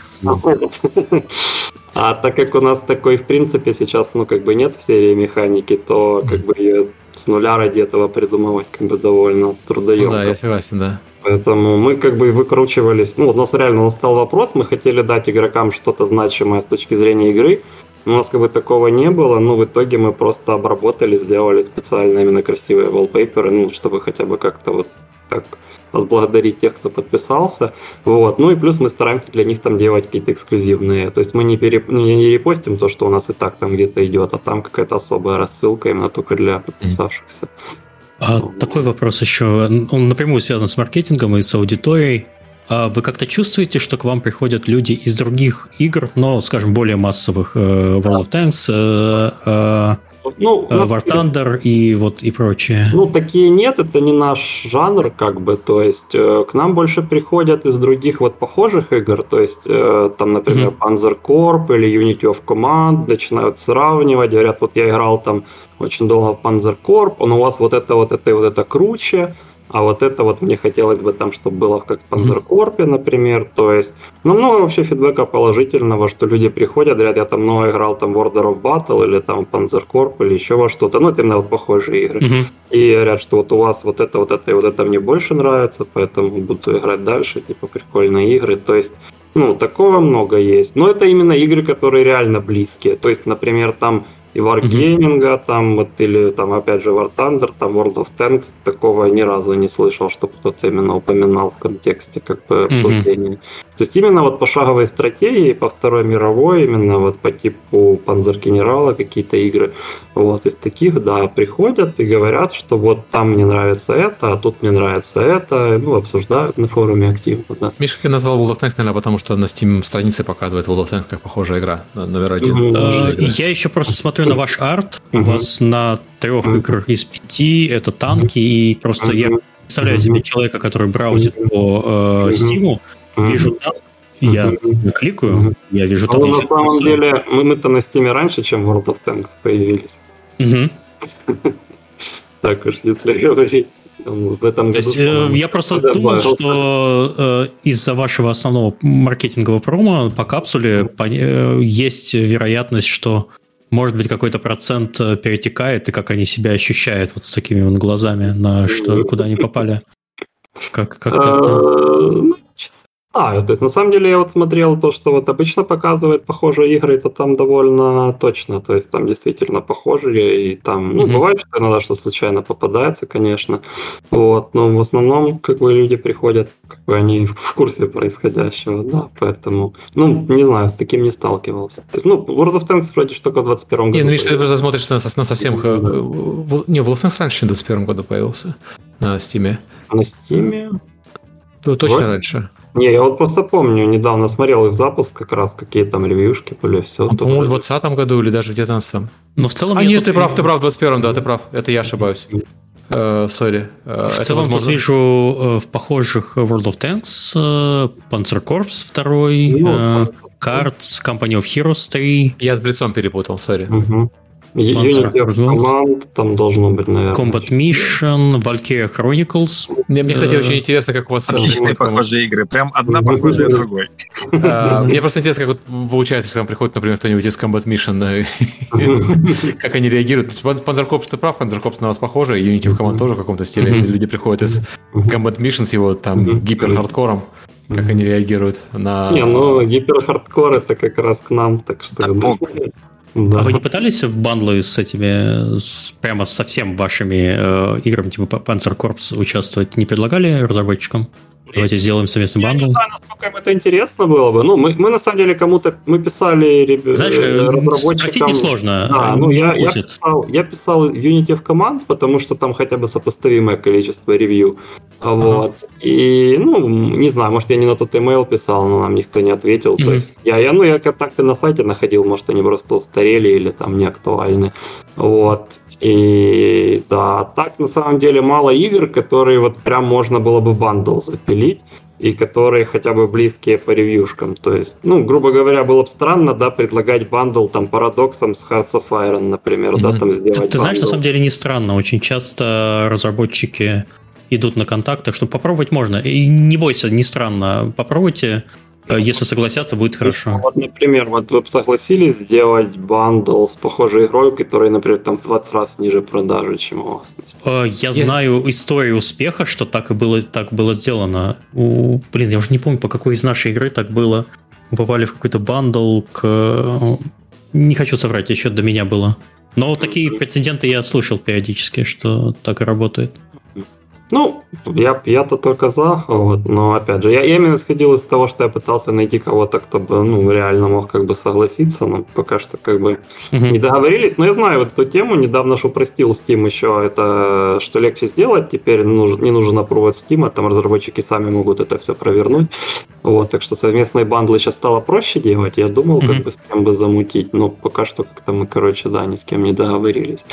[SPEAKER 3] А так как у нас такой, в принципе, сейчас, ну, как бы нет в серии механики, то как бы ее с нуля ради этого придумывать как бы довольно трудоемко. Ну,
[SPEAKER 2] да, я согласен, да.
[SPEAKER 3] Поэтому мы как бы выкручивались. Ну, у нас реально настал вопрос, мы хотели дать игрокам что-то значимое с точки зрения игры, У нас как бы такого не было, но в итоге мы просто обработали, сделали специально именно красивые wallpaper, ну, чтобы хотя бы как-то вот так возблагодарить тех, кто подписался. Вот. Ну и плюс мы стараемся для них там делать какие-то эксклюзивные. То есть мы не, переп... не, не репостим то, что у нас и так там где-то идет, а там какая-то особая рассылка именно только для подписавшихся.
[SPEAKER 1] А вот. такой вопрос еще. Он напрямую связан с маркетингом и с аудиторией. А вы как-то чувствуете, что к вам приходят люди из других игр, но, скажем, более массовых, э, World of Tanks, э, э, ну, э, War Thunder и вот и прочее.
[SPEAKER 3] Ну, такие нет, это не наш жанр, как бы, то есть э, к нам больше приходят из других вот похожих игр, то есть э, там, например, mm-hmm. Panzer Corp или Unity of Command начинают сравнивать, говорят, вот я играл там очень долго в Panzer Corp, он у вас вот это, вот это и вот это круче, а вот это вот мне хотелось бы там, чтобы было как в Panzercorp, например, то есть, ну, много вообще фидбэка положительного, что люди приходят, говорят, я там много играл там Order of Battle или там Panzercorp или еще во что-то, ну, это именно вот похожие игры, mm-hmm. и говорят, что вот у вас вот это, вот это и вот это мне больше нравится, поэтому буду играть дальше, типа, прикольные игры, то есть, ну, такого много есть, но это именно игры, которые реально близкие, то есть, например, там и Wargaming, mm-hmm. там вот или там опять же War Thunder, там World of Tanks, такого ни разу не слышал, чтобы кто-то именно упоминал в контексте как бы обсуждения. Mm-hmm. То есть именно вот пошаговой стратегии по Второй мировой, именно вот по типу Панзер Генерала какие-то игры, вот из таких, да, приходят и говорят, что вот там мне нравится это, а тут мне нравится это, ну, обсуждают на форуме активно, да.
[SPEAKER 2] Миша, я назвал World of Tanks, наверное, потому что на Steam странице показывает World of Tanks как похожая игра, номер один.
[SPEAKER 1] Mm-hmm. Я еще просто смотрю на ваш арт, у вас на трех играх из пяти это танки, и просто я представляю себе человека, который браузит по э, Steam, вижу танк, я кликаю, я вижу
[SPEAKER 3] там... на самом деле, мы, мы-то на Steam раньше, чем World of Tanks появились. Так уж, если говорить. В этом
[SPEAKER 1] году, есть, э, я просто думал, что э, из-за вашего основного маркетингового промо по капсуле по, э, есть вероятность, что может быть какой-то процент э, перетекает, и как они себя ощущают вот с такими вот глазами, на что, куда они попали. Как, как
[SPEAKER 3] это? Знаю. То есть, на самом деле, я вот смотрел то, что вот обычно показывает похожие игры, то там довольно точно. То есть, там действительно похожие, и там, ну, mm-hmm. бывает, что иногда что случайно попадается, конечно. Вот, но в основном, как бы, люди приходят, как бы, они в курсе происходящего, да, поэтому, ну, не знаю, с таким не сталкивался. То есть, ну, World of Tanks вроде что только в 21 году.
[SPEAKER 2] Не, ну, видишь, ты просто смотришь на, на совсем... Да. Не, World of Tanks раньше, в 21 году появился на Steam.
[SPEAKER 3] На Steam?
[SPEAKER 2] Ну, точно вот. раньше.
[SPEAKER 3] Не, я вот просто помню, недавно смотрел их запуск, как раз какие там ревьюшки были, все.
[SPEAKER 2] А, по-моему, в 20 году или даже в 19
[SPEAKER 1] Но ну, в целом...
[SPEAKER 2] А нет, ты прав, ты прав, в 21 да, ты прав. Это я ошибаюсь. Сори.
[SPEAKER 1] Uh, в целом возможно... тут вижу uh, в похожих World of Tanks, uh, Panzer Corps 2, ну, Cards, Company of Heroes 3.
[SPEAKER 2] Я с Блицом перепутал, сори.
[SPEAKER 3] Угу. Unity of Command там должно быть, наверное.
[SPEAKER 1] Combat Mission, Valkyria Chronicles.
[SPEAKER 2] Мне, мне кстати, очень интересно, как у вас...
[SPEAKER 4] Отличные похожие игры. Прям одна похожая другой.
[SPEAKER 2] А, мне просто интересно, как получается, если вам приходит, например, кто-нибудь из Combat Mission, как они реагируют. Panzer Corps, ты прав, Panzer Corps на вас похоже, Unity Command тоже в каком-то стиле. Если люди приходят из Combat Mission с его там гипер-хардкором, как они реагируют на...
[SPEAKER 3] Не, ну гипер-хардкор это как раз к нам, так что...
[SPEAKER 1] Да. А вы не пытались в бандлы с этими, с, прямо совсем вашими э, играми, типа Panzer Corps, участвовать? Не предлагали разработчикам? Давайте сделаем совместный бандл. Я не знаю,
[SPEAKER 3] насколько им это интересно было бы. Ну, мы, мы на самом деле кому-то, мы писали ребят,
[SPEAKER 1] Знаешь, э, разработчикам... спросить несложно.
[SPEAKER 3] Да, ну, я, я, писал, я писал Unity of Command, потому что там хотя бы сопоставимое количество ревью. Ага. Вот. И, ну, не знаю, может, я не на тот email писал, но нам никто не ответил. Mm-hmm. То есть я, я, ну, я контакты на сайте находил, может, они просто устарели или там не актуальны. Вот. И да, так на самом деле мало игр, которые вот прям можно было бы бандл запилить и которые хотя бы близкие по ревьюшкам. То есть, ну, грубо говоря, было бы странно, да, предлагать бандл там Paradox'ам с Hearts of Iron, например, mm-hmm. да, там сделать Ты,
[SPEAKER 1] ты знаешь, на самом деле не странно. Очень часто разработчики идут на контакты, что попробовать можно. И не бойся, не странно. Попробуйте если согласятся, будет хорошо.
[SPEAKER 3] Вот, например, вот вы бы согласились сделать бандл с похожей игрой, которая, например, там в 20 раз ниже продажи, чем у вас?
[SPEAKER 1] Э, я Нет. знаю историю успеха, что так и было, так было сделано. У, блин, я уже не помню, по какой из нашей игры так было. Мы попали в какой-то бандл к не хочу соврать, еще до меня было. Но вот такие прецеденты я слышал периодически, что так и работает.
[SPEAKER 3] Ну, я, я-то только за, вот, но опять же, я, я именно исходил из того, что я пытался найти кого-то, кто бы, ну, реально мог как бы согласиться, но пока что как бы не договорились. Но я знаю вот эту тему, недавно что простил Steam еще, это что легче сделать, теперь нужен, не нужен опровод Steam, там разработчики сами могут это все провернуть. Вот, так что совместные бандлы сейчас стало проще делать, я думал, как бы с кем бы замутить, но пока что как-то мы, короче, да, ни с кем не договорились.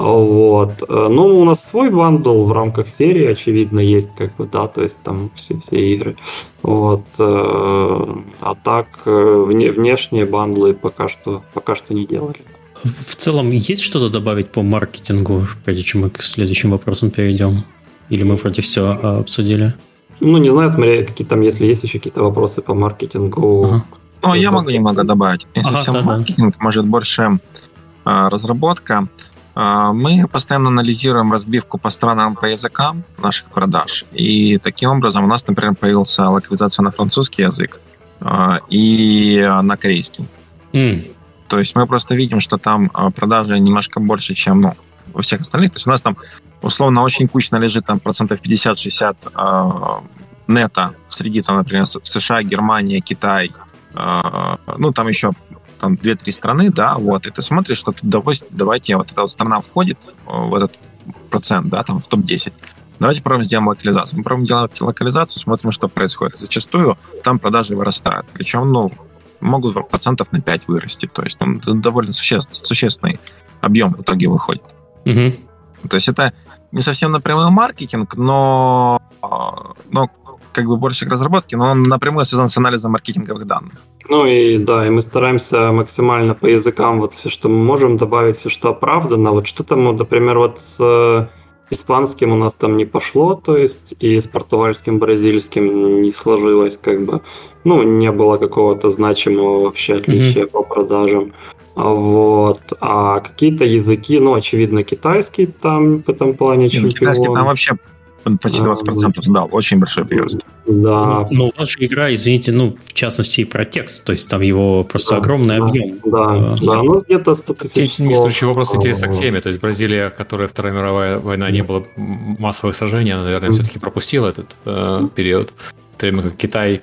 [SPEAKER 3] Вот. Э, ну, у нас свой бандл в рамках серии, очевидно, есть, как бы, да, то есть там все, все игры. Вот. Э, а так, э, вне, внешние бандлы пока что, пока что не делали.
[SPEAKER 1] В целом, есть что-то добавить по маркетингу, прежде чем мы к следующим вопросам перейдем? Или мы вроде все обсудили?
[SPEAKER 3] Ну, не знаю, смотря какие там, если есть еще какие-то вопросы по маркетингу. Ага.
[SPEAKER 4] Ну, я могу немного добавить. Если ага, да, маркетинг, да. может, больше а, разработка. А, мы постоянно анализируем разбивку по странам, по языкам наших продаж. И таким образом у нас, например, появился локализация на французский язык а, и на корейский. Mm. То есть мы просто видим, что там а, продажи немножко больше, чем ну, во всех остальных. То есть у нас там условно очень кучно лежит там процентов 50-60 нета среди, там, например, США, Германия, Китай, ну, там еще там 2-3 страны, да, вот, и ты смотришь, что допустим, давайте вот эта вот страна входит э, в этот процент, да, там в топ-10. Давайте попробуем сделаем локализацию. Мы пробуем делать локализацию, смотрим, что происходит. Зачастую там продажи вырастают. Причем, ну, могут процентов на 5 вырасти. То есть ну, довольно существ, существенный объем в итоге выходит. Угу. То есть это не совсем напрямую маркетинг, но, э, но как бы больше к разработке, но он напрямую связан с анализом маркетинговых данных.
[SPEAKER 3] Ну и да, и мы стараемся максимально по языкам вот все, что мы можем добавить, все, что оправдано. Вот что там, например, вот с э, испанским у нас там не пошло, то есть и с португальским, бразильским не сложилось, как бы, ну, не было какого-то значимого вообще отличия mm-hmm. по продажам. Вот. А какие-то языки, ну, очевидно, китайский там в этом плане чемпион.
[SPEAKER 4] Китайский там вообще почти 20% сдал. Очень большой прирост.
[SPEAKER 1] Да. Ну, же игра, извините, ну, в частности, про текст. То есть там его просто да, огромный
[SPEAKER 3] да,
[SPEAKER 1] объем.
[SPEAKER 3] Да, а, да, ну где-то 100 тысяч
[SPEAKER 2] слов. Несущий вопрос интереса к теме. То есть Бразилия, которая Вторая мировая война, не было массовых сражений, она, наверное, все-таки пропустила этот э, период. В то время как Китай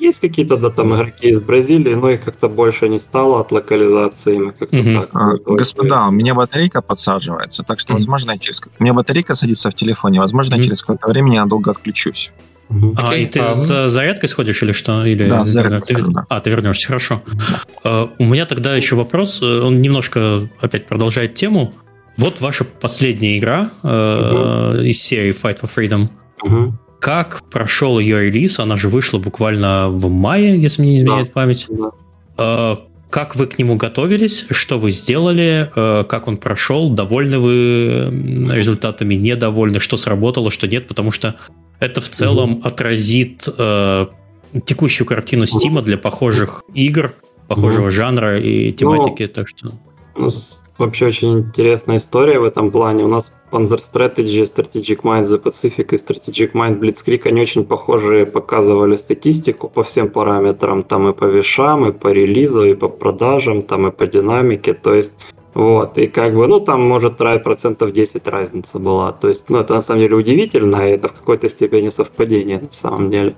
[SPEAKER 3] есть какие-то да, там игроки из Бразилии, но их как-то больше не стало от локализации. Мы как-то
[SPEAKER 4] угу. так, а, господа, у меня батарейка подсаживается, так что, возможно, я через... У меня батарейка садится в телефоне, возможно, я через какое-то время я надолго отключусь.
[SPEAKER 1] Угу. А, okay. и ты а, за зарядкой сходишь или что? Или,
[SPEAKER 4] да, зарядкой.
[SPEAKER 1] Ты... Да. А, ты вернешься, хорошо. Uh, у меня тогда еще вопрос, он немножко опять продолжает тему. Вот ваша последняя игра uh, угу. из серии Fight for Freedom. Угу. Как прошел ее релиз? Она же вышла буквально в мае, если мне не изменяет да. память. Да. Э, как вы к нему готовились? Что вы сделали? Э, как он прошел? Довольны вы результатами? Недовольны? Что сработало, что нет? Потому что это в целом угу. отразит э, текущую картину Стима для похожих игр, похожего угу. жанра и тематики. Ну, так что
[SPEAKER 3] вообще очень интересная история в этом плане. У нас Panzer Strategy, Strategic Mind The Pacific и Strategic Mind Blitzkrieg, они очень похожие показывали статистику по всем параметрам, там и по вешам, и по релизу, и по продажам, там и по динамике, то есть вот, и как бы, ну, там, может, процентов 10 разница была. То есть, ну, это на самом деле удивительно, и это в какой-то степени совпадение, на самом деле.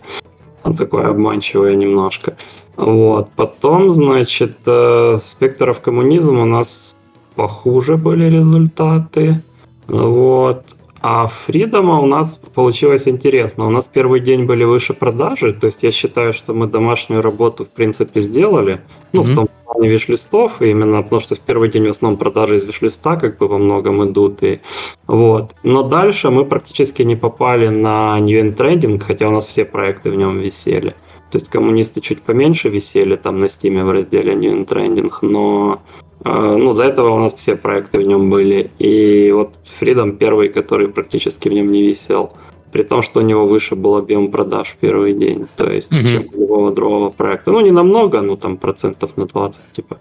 [SPEAKER 3] Он такое обманчивое немножко. Вот, потом, значит, э, спектров коммунизма у нас похуже были результаты. Вот. А Фридома у нас получилось интересно. У нас первый день были выше продажи, то есть я считаю, что мы домашнюю работу в принципе сделали. Ну, mm-hmm. в том плане виш-листов, именно потому что в первый день в основном продажи из виш-листа как бы во многом идут. И, вот. Но дальше мы практически не попали на New End Trending, хотя у нас все проекты в нем висели. То есть коммунисты чуть поменьше висели там на стиме в разделе New End Trending, но а, ну, до этого у нас все проекты в нем были. И вот Freedom первый, который практически в нем не висел. При том, что у него выше был объем продаж в первый день. То есть, mm-hmm. чем у любого другого проекта. Ну, не намного, ну, там процентов на 20, типа.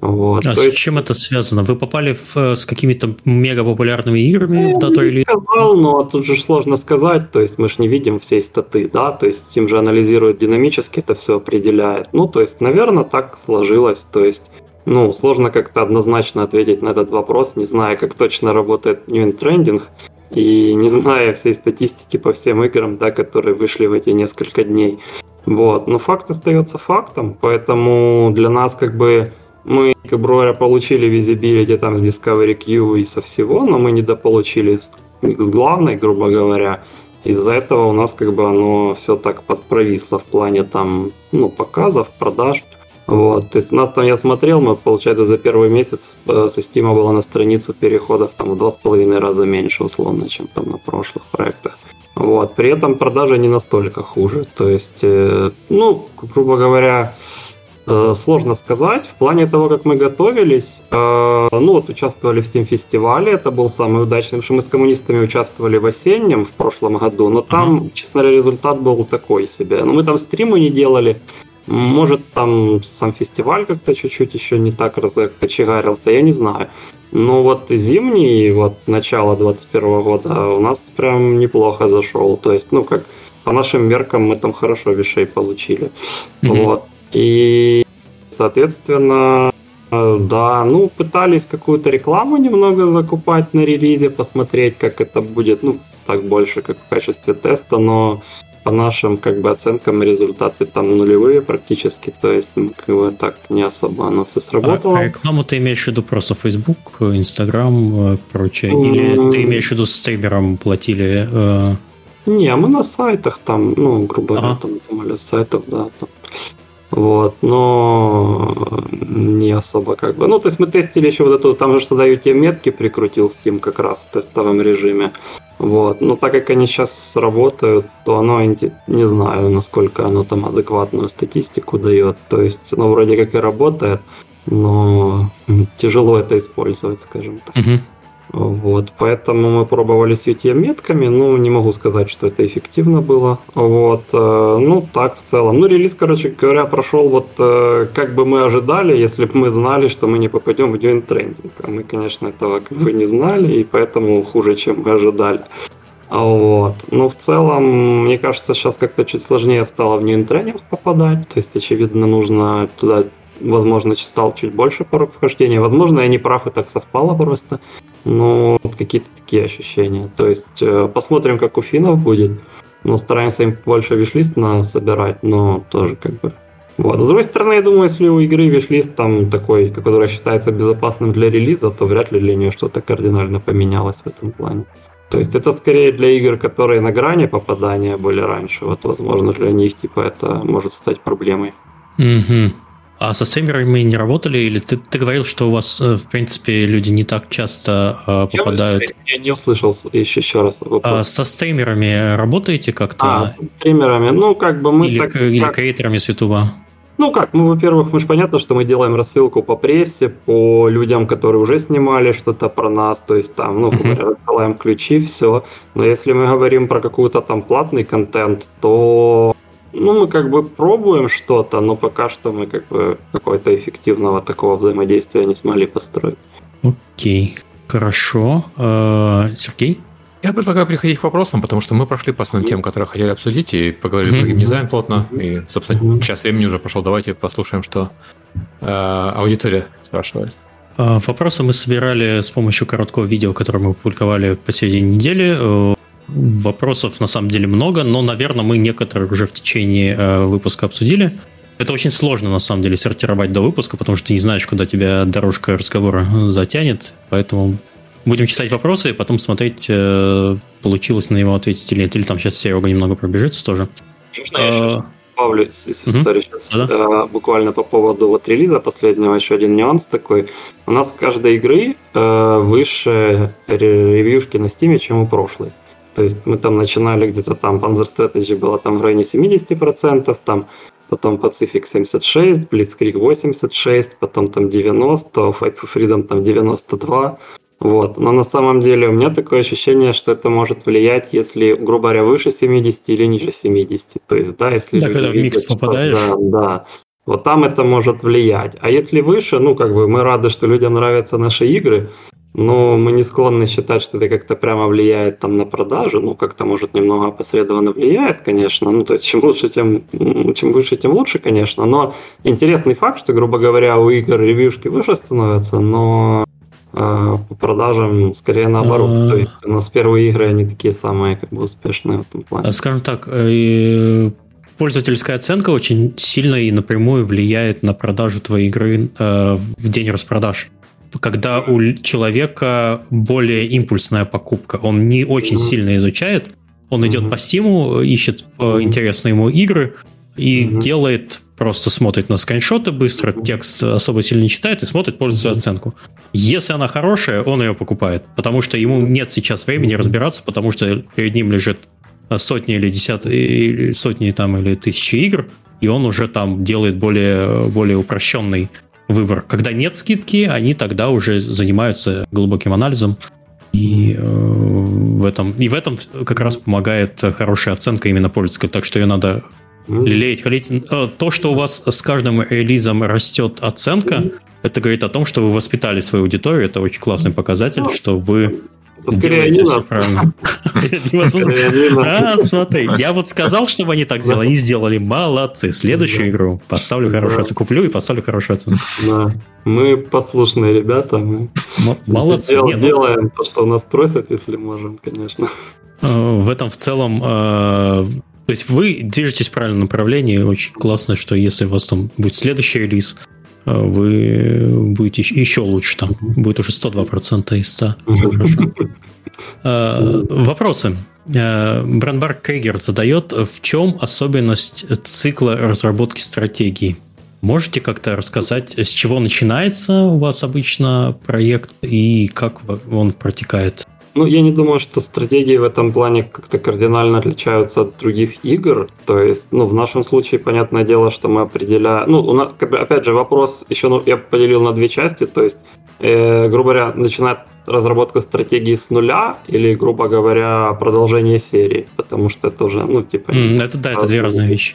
[SPEAKER 1] Вот. А с есть... чем это связано? Вы попали в, э, с какими-то мега популярными играми ну, в дату или?
[SPEAKER 3] сказал, но тут же сложно сказать. То есть мы же не видим всей статы, да. То есть Steam же анализирует динамически, это все определяет. Ну, то есть, наверное, так сложилось. То есть ну, сложно как-то однозначно ответить на этот вопрос, не зная, как точно работает New Trending и не зная всей статистики по всем играм, да, которые вышли в эти несколько дней. Вот. Но факт остается фактом, поэтому для нас как бы мы, как Бройра, получили визибилити там с Discovery Q и со всего, но мы недополучили с, с главной, грубо говоря. Из-за этого у нас как бы оно все так подпровисло в плане там, ну, показов, продаж. Вот, то есть у нас там, я смотрел, мы, получается, за первый месяц э, со Steam было на страницу переходов там в два с половиной раза меньше, условно, чем там на прошлых проектах. Вот, при этом продажи не настолько хуже. То есть, э, ну, грубо говоря, сложно сказать. В плане того, как мы готовились, ну вот участвовали в Steam фестивале, это был самый удачный, потому что мы с коммунистами участвовали в осеннем в прошлом году, но там, uh-huh. честно говоря, результат был такой себе. Ну, мы там стримы не делали, может, там сам фестиваль как-то чуть-чуть еще не так разкочегарился, я не знаю. Но вот зимний, вот начало 21 года у нас прям неплохо зашел. То есть, ну, как по нашим меркам мы там хорошо вещей получили. Mm-hmm. Вот. И, соответственно, да, ну, пытались какую-то рекламу немного закупать на релизе, посмотреть, как это будет, ну, так больше, как в качестве теста, но по нашим как бы оценкам результаты там нулевые практически, то есть ну, как бы так не особо оно все сработало.
[SPEAKER 1] А, а рекламу ты имеешь в виду просто Facebook, Instagram, э, прочее, или ты имеешь в виду с стримером платили? Э...
[SPEAKER 3] Не, мы на сайтах там, ну, грубо говоря, ага. там, там, сайтов, да, там вот, но не особо как бы. Ну, то есть мы тестили еще вот эту, там же что дают тебе метки, прикрутил Steam как раз в тестовом режиме. Вот, но так как они сейчас работают, то оно, не знаю, насколько оно там адекватную статистику дает. То есть, оно вроде как и работает, но тяжело это использовать, скажем так. Угу. Вот, поэтому мы пробовали с UTM-метками, ну, не могу сказать, что это эффективно было. Вот, э, ну, так в целом. Ну, релиз, короче говоря, прошел вот э, как бы мы ожидали, если бы мы знали, что мы не попадем в New Trending. А мы, конечно, этого как бы не знали, и поэтому хуже, чем мы ожидали. Вот. Но в целом, мне кажется, сейчас как-то чуть сложнее стало в Trending попадать. То есть, очевидно, нужно туда возможно, стал чуть больше порог вхождения. Возможно, я не прав, и так совпало просто. Но какие-то такие ощущения. То есть э, посмотрим, как у финнов будет. Но стараемся им больше вишлист собирать, но тоже как бы вот. С другой стороны, я думаю, если у игры вишлист там такой, который считается безопасным для релиза, то вряд ли для нее что-то кардинально поменялось в этом плане. То есть это скорее для игр, которые на грани попадания были раньше. Вот, возможно, для них типа это может стать проблемой.
[SPEAKER 1] Mm-hmm. А со стримерами не работали? Или ты, ты говорил, что у вас, э, в принципе, люди не так часто э, попадают...
[SPEAKER 3] Я не услышал еще, еще раз
[SPEAKER 1] вопрос. А со стримерами работаете как-то? А,
[SPEAKER 3] со стримерами, ну, как бы мы
[SPEAKER 1] или,
[SPEAKER 3] так...
[SPEAKER 1] Или так... креаторами с Ютуба?
[SPEAKER 3] Ну как, ну, во-первых, мы же понятно, что мы делаем рассылку по прессе, по людям, которые уже снимали что-то про нас, то есть там, ну, uh-huh. рассылаем ключи, все. Но если мы говорим про какой-то там платный контент, то ну, мы как бы пробуем что-то, но пока что мы как бы какого-то эффективного такого взаимодействия не смогли построить.
[SPEAKER 1] Окей, хорошо. Э, Сергей?
[SPEAKER 2] Я предлагаю переходить к вопросам, потому что мы прошли по основным темам, которые хотели обсудить, и поговорили mm-hmm. про геймдизайн плотно. И, собственно, mm-hmm. час времени уже пошел. Давайте послушаем, что э, аудитория спрашивает.
[SPEAKER 1] Э, вопросы мы собирали с помощью короткого видео, которое мы публиковали посередине недели. Э, Вопросов на самом деле много, но, наверное, мы некоторые уже в течение э, выпуска обсудили. Это очень сложно, на самом деле, сортировать до выпуска, потому что ты не знаешь, куда тебя дорожка разговора затянет. Поэтому будем читать вопросы и потом смотреть, э, получилось на него ответить или нет. Или там сейчас Серега немного пробежится тоже.
[SPEAKER 3] Можно я сейчас а, добавлю, sorry, сейчас да. э, буквально по поводу вот релиза последнего еще один нюанс такой. У нас каждой игры э, выше ревьюшки на стиме, чем у прошлой. То есть мы там начинали где-то там, Panzer Strategy было там в районе 70%, там потом Pacific 76, Blitzkrieg 86, потом там 90, Fight for Freedom там 92. Вот. Но на самом деле у меня такое ощущение, что это может влиять, если, грубо говоря, выше 70 или ниже 70. То есть, да, если...
[SPEAKER 1] Да, когда в микс попадаешь.
[SPEAKER 3] Да, да. Вот там это может влиять. А если выше, ну, как бы мы рады, что людям нравятся наши игры, но мы не склонны считать, что это как-то прямо влияет там на продажи, ну, как-то, может, немного опосредованно влияет, конечно, ну, то есть, чем лучше, тем, чем выше, тем лучше, конечно, но интересный факт, что, грубо говоря, у игр ревьюшки выше становятся, но э, по продажам скорее наоборот, а... то есть у нас первые игры, они такие самые, как бы, успешные в этом плане.
[SPEAKER 1] Скажем так, э, пользовательская оценка очень сильно и напрямую влияет на продажу твоей игры э, в день распродаж когда у человека более импульсная покупка. Он не очень сильно изучает, он идет по стиму, ищет mm-hmm. интересные ему игры и делает, просто смотрит на скриншоты быстро, текст особо сильно не читает и смотрит пользовательскую mm-hmm. оценку. Если она хорошая, он ее покупает, потому что ему нет сейчас времени разбираться, потому что перед ним лежит сотни или десятки, сотни там или тысячи игр, и он уже там делает более, более упрощенный выбор. Когда нет скидки, они тогда уже занимаются глубоким анализом. И э, в этом и в этом как раз помогает хорошая оценка именно пользователя. Так что ее надо лелеять, халить. Э, то, что у вас с каждым релизом растет оценка, это говорит о том, что вы воспитали свою аудиторию. Это очень классный показатель, что вы Скорее не правильно. А, смотри, я вот сказал, чтобы они так сделали, они сделали, молодцы. Следующую игру поставлю хорошую оценку, куплю и поставлю хорошую оценку.
[SPEAKER 3] Да, мы послушные ребята, мы молодцы. Ну делаем то, что у нас просят, если можем, конечно.
[SPEAKER 1] Э, в этом в целом э, то есть вы движетесь в правильном направлении. Очень классно, что если у вас там будет следующий релиз, вы будете еще лучше там. Будет уже 102% из 100. Все хорошо. Э, вопросы. Э, Брандбарк Крейгер задает, в чем особенность цикла разработки стратегии? Можете как-то рассказать, с чего начинается у вас обычно проект и как он протекает?
[SPEAKER 3] Ну, я не думаю, что стратегии в этом плане как-то кардинально отличаются от других игр. То есть, ну, в нашем случае, понятное дело, что мы определяем... Ну, у нас, как бы, опять же, вопрос еще ну, я поделил на две части. То есть, э, грубо говоря, начинает разработка стратегии с нуля или, грубо говоря, продолжение серии, потому что это уже, ну, типа...
[SPEAKER 1] Mm, это да, это две разные вещи.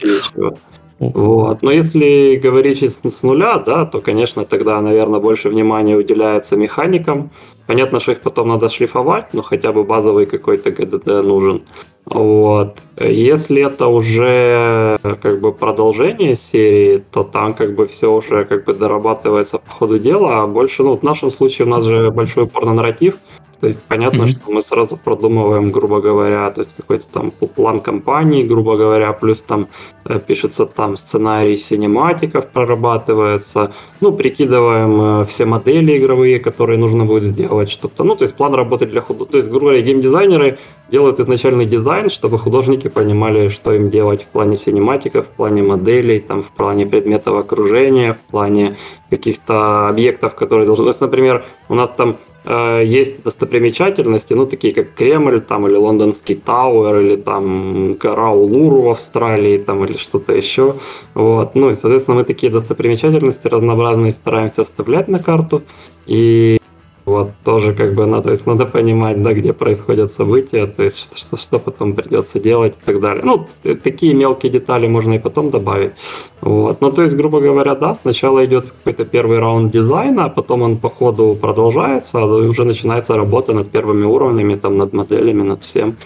[SPEAKER 3] Вот. Но если говорить с нуля, да, то, конечно, тогда, наверное, больше внимания уделяется механикам. Понятно, что их потом надо шлифовать, но хотя бы базовый какой-то ГДД нужен. Вот. Если это уже как бы продолжение серии, то там как бы все уже как бы дорабатывается по ходу дела, а больше, ну, в нашем случае у нас же большой упор на нарратив, то есть понятно, mm-hmm. что мы сразу продумываем, грубо говоря, то есть какой-то там план компании, грубо говоря, плюс там э, пишется там сценарий синематиков, прорабатывается, ну, прикидываем э, все модели игровые, которые нужно будет сделать, что-то, ну, то есть план работы для художников, то есть, грубо говоря, геймдизайнеры делают изначальный дизайн, чтобы художники понимали, что им делать в плане синематиков, в плане моделей, там, в плане предметов окружения, в плане каких-то объектов, которые должны... То есть, например, у нас там Э, есть достопримечательности, ну, такие как Кремль, там, или Лондонский Тауэр, или там гора Улуру в Австралии, там, или что-то еще. Вот. Ну, и, соответственно, мы такие достопримечательности разнообразные стараемся вставлять на карту. И вот тоже как бы надо, то есть надо понимать, да, где происходят события, то есть что, что, что потом придется делать и так далее. Ну, такие мелкие детали можно и потом добавить. Вот. Ну, то есть, грубо говоря, да, сначала идет какой-то первый раунд дизайна, а потом он по ходу продолжается, а уже начинается работа над первыми уровнями, там, над моделями, над всем.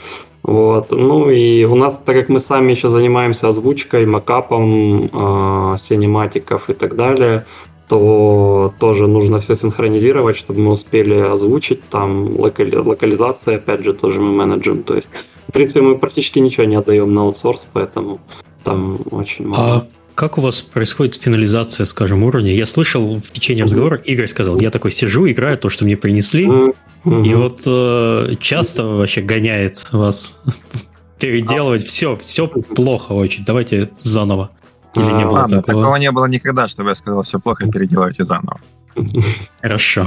[SPEAKER 3] Вот. Ну и у нас, так как мы сами еще занимаемся озвучкой, макапом, э, синематиков и так далее, то тоже нужно все синхронизировать, чтобы мы успели озвучить, там локали, локализация, опять же, тоже мы менеджем. То есть, в принципе, мы практически ничего не отдаем на аутсорс, поэтому там очень мало.
[SPEAKER 1] А как у вас происходит финализация, скажем, уровня? Я слышал в течение разговора, Игорь сказал, я такой сижу, играю то, что мне принесли, mm-hmm. и вот э, часто вообще гоняет вас переделывать все, все плохо очень. Давайте заново.
[SPEAKER 4] Или не было Ладно, такого? такого не было никогда, чтобы я сказал, все плохо, переделайте заново.
[SPEAKER 1] Хорошо.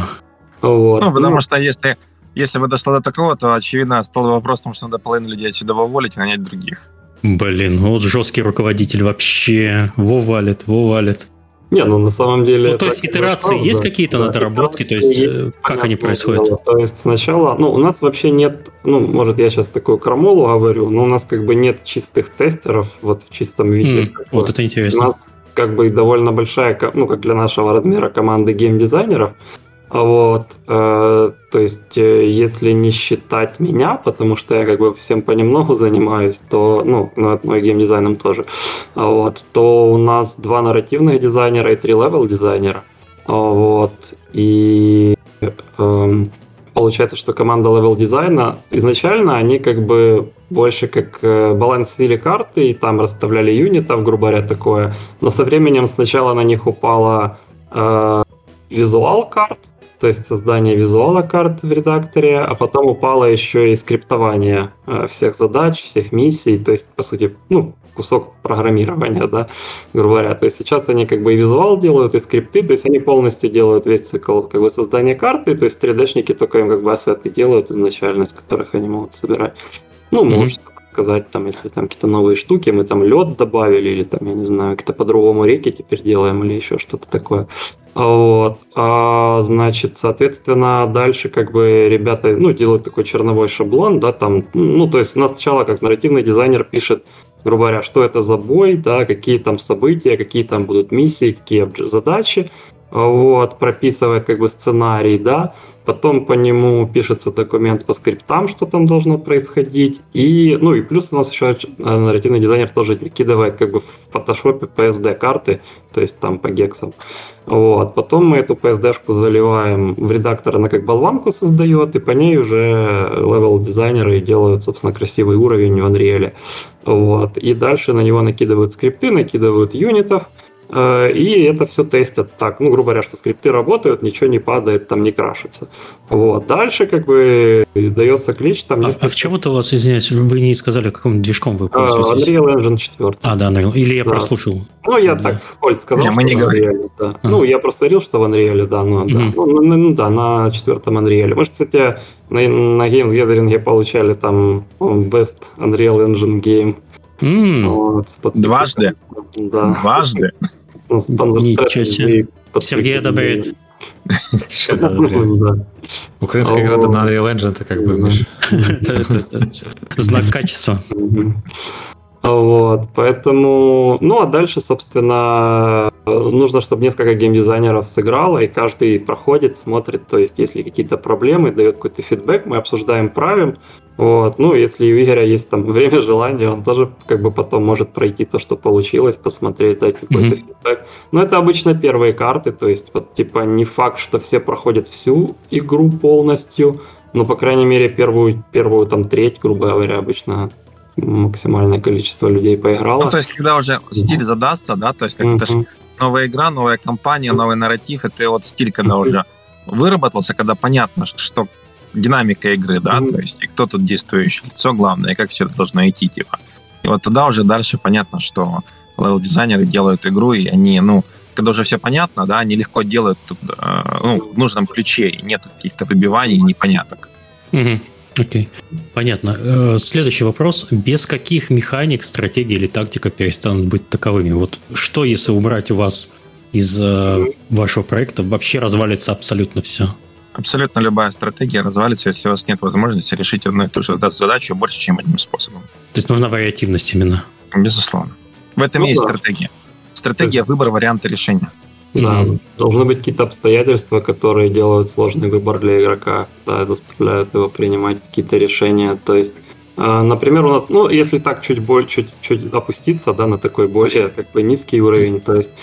[SPEAKER 4] Вот. Ну, потому что если, если бы дошло до такого, то, очевидно, стал вопрос в том, что надо половину людей отсюда выволить и нанять других.
[SPEAKER 1] Блин, ну вот жесткий руководитель вообще во валит, во валит.
[SPEAKER 3] Не, ну на самом деле...
[SPEAKER 1] Ну, то есть итерации есть какие-то да, надоработки, то есть, есть э, как они происходят? Дело.
[SPEAKER 3] То есть сначала, ну у нас вообще нет, ну может я сейчас такую крамолу говорю, но у нас как бы нет чистых тестеров вот в чистом виде. Mm,
[SPEAKER 1] вот это интересно.
[SPEAKER 3] У нас как бы довольно большая, ну как для нашего размера команды геймдизайнеров, вот, э, то есть, э, если не считать меня, потому что я как бы всем понемногу занимаюсь, то, ну, над моим геймдизайном тоже, вот, то у нас два нарративных дизайнера и три level дизайнера. Вот, и эм, получается, что команда level дизайна изначально они как бы больше как э, балансили карты и там расставляли юнитов, грубо говоря, такое. Но со временем сначала на них упала э, визуал карт, то есть создание визуала карт в редакторе, а потом упало еще и скриптование э, всех задач, всех миссий, то есть, по сути, ну, кусок программирования, да, грубо говоря. То есть сейчас они как бы и визуал делают, и скрипты, то есть они полностью делают весь цикл как бы создания карты, то есть 3D-шники только им как бы ассеты делают изначально, из которых они могут собирать. Ну, mm-hmm. Сказать, там, если там какие-то новые штуки, мы там лед добавили, или там, я не знаю, как-то по-другому реки теперь делаем, или еще что-то такое. Вот. А, значит, соответственно, дальше как бы ребята, ну, делают такой черновой шаблон, да, там, ну, то есть у нас сначала как нарративный дизайнер пишет, грубо говоря, что это за бой, да, какие там события, какие там будут миссии, какие задачи, вот, прописывает как бы сценарий, да, потом по нему пишется документ по скриптам, что там должно происходить, и, ну и плюс у нас еще э, нарративный дизайнер тоже накидывает как бы в фотошопе PSD карты, то есть там по гексам. Вот. Потом мы эту PSD-шку заливаем в редактор, она как болванку создает, и по ней уже левел-дизайнеры делают, собственно, красивый уровень в Unreal. Вот. И дальше на него накидывают скрипты, накидывают юнитов, и это все тестят так, ну, грубо говоря, что скрипты работают, ничего не падает, там не крашится. Вот. Дальше как бы дается клич. Там
[SPEAKER 1] а, а в чем это у вас, извиняюсь, вы не сказали, каким движком вы
[SPEAKER 3] пользуетесь? Unreal Engine 4.
[SPEAKER 1] А, да, Unreal. Или я да. прослушал.
[SPEAKER 3] Ну, я да. так вскользь сказал,
[SPEAKER 4] не, мы не говорили.
[SPEAKER 3] Да. А. Ну, я просто говорил, что в Unreal, да, ну, да. Ну, ну, ну, да, на четвертом Unreal. Мы же, кстати, на, на Games Gathering получали там Best Unreal Engine Game.
[SPEAKER 4] Mm. Вот, Дважды?
[SPEAKER 3] Да.
[SPEAKER 4] Дважды?
[SPEAKER 1] Ничего себе. Сергей одобряет.
[SPEAKER 2] Украинская игра на Unreal Engine, это как бы
[SPEAKER 1] знак качества.
[SPEAKER 3] Вот, поэтому, ну а дальше, собственно, нужно, чтобы несколько геймдизайнеров сыграло, и каждый проходит, смотрит, то есть, если какие-то проблемы, дает какой-то фидбэк, мы обсуждаем, правим, вот. Ну, если у Игоря есть там время, желание, он тоже как бы потом может пройти то, что получилось, посмотреть, дать какой-то mm-hmm. фидбэк. Но это обычно первые карты, то есть вот типа не факт, что все проходят всю игру полностью, но по крайней мере первую, первую там треть, грубо говоря, обычно максимальное количество людей поиграло.
[SPEAKER 4] Ну, то есть, когда уже стиль задастся, да, то есть, как mm-hmm. это же новая игра, новая компания, новый нарратив, это вот стиль, когда mm-hmm. уже выработался, когда понятно, что динамика игры, да, mm-hmm. то есть и кто тут действующее лицо главное, и как все это должно идти, типа. И вот тогда уже дальше понятно, что левел-дизайнеры делают игру, и они, ну, когда уже все понятно, да, они легко делают э, ну, в нужном ключе, и нет каких-то выбиваний и непоняток.
[SPEAKER 1] Угу. Окей, понятно. Э, следующий вопрос. Без каких механик стратегия или тактика перестанут быть таковыми? Вот что, если убрать у вас из э, вашего проекта, вообще развалится абсолютно все?
[SPEAKER 4] Абсолютно любая стратегия развалится, если у вас нет возможности решить одну и ту же задачу больше, чем одним способом.
[SPEAKER 1] То есть нужна вариативность именно?
[SPEAKER 4] Безусловно. В этом ну, и есть да. стратегия. Стратегия есть... выбора варианта решения.
[SPEAKER 3] Да, mm-hmm. должны быть какие-то обстоятельства, которые делают сложный выбор для игрока, да, заставляют его принимать какие-то решения. То есть, э, например, у нас, ну, если так чуть более, чуть, чуть опуститься, да, на такой более как бы низкий уровень, то есть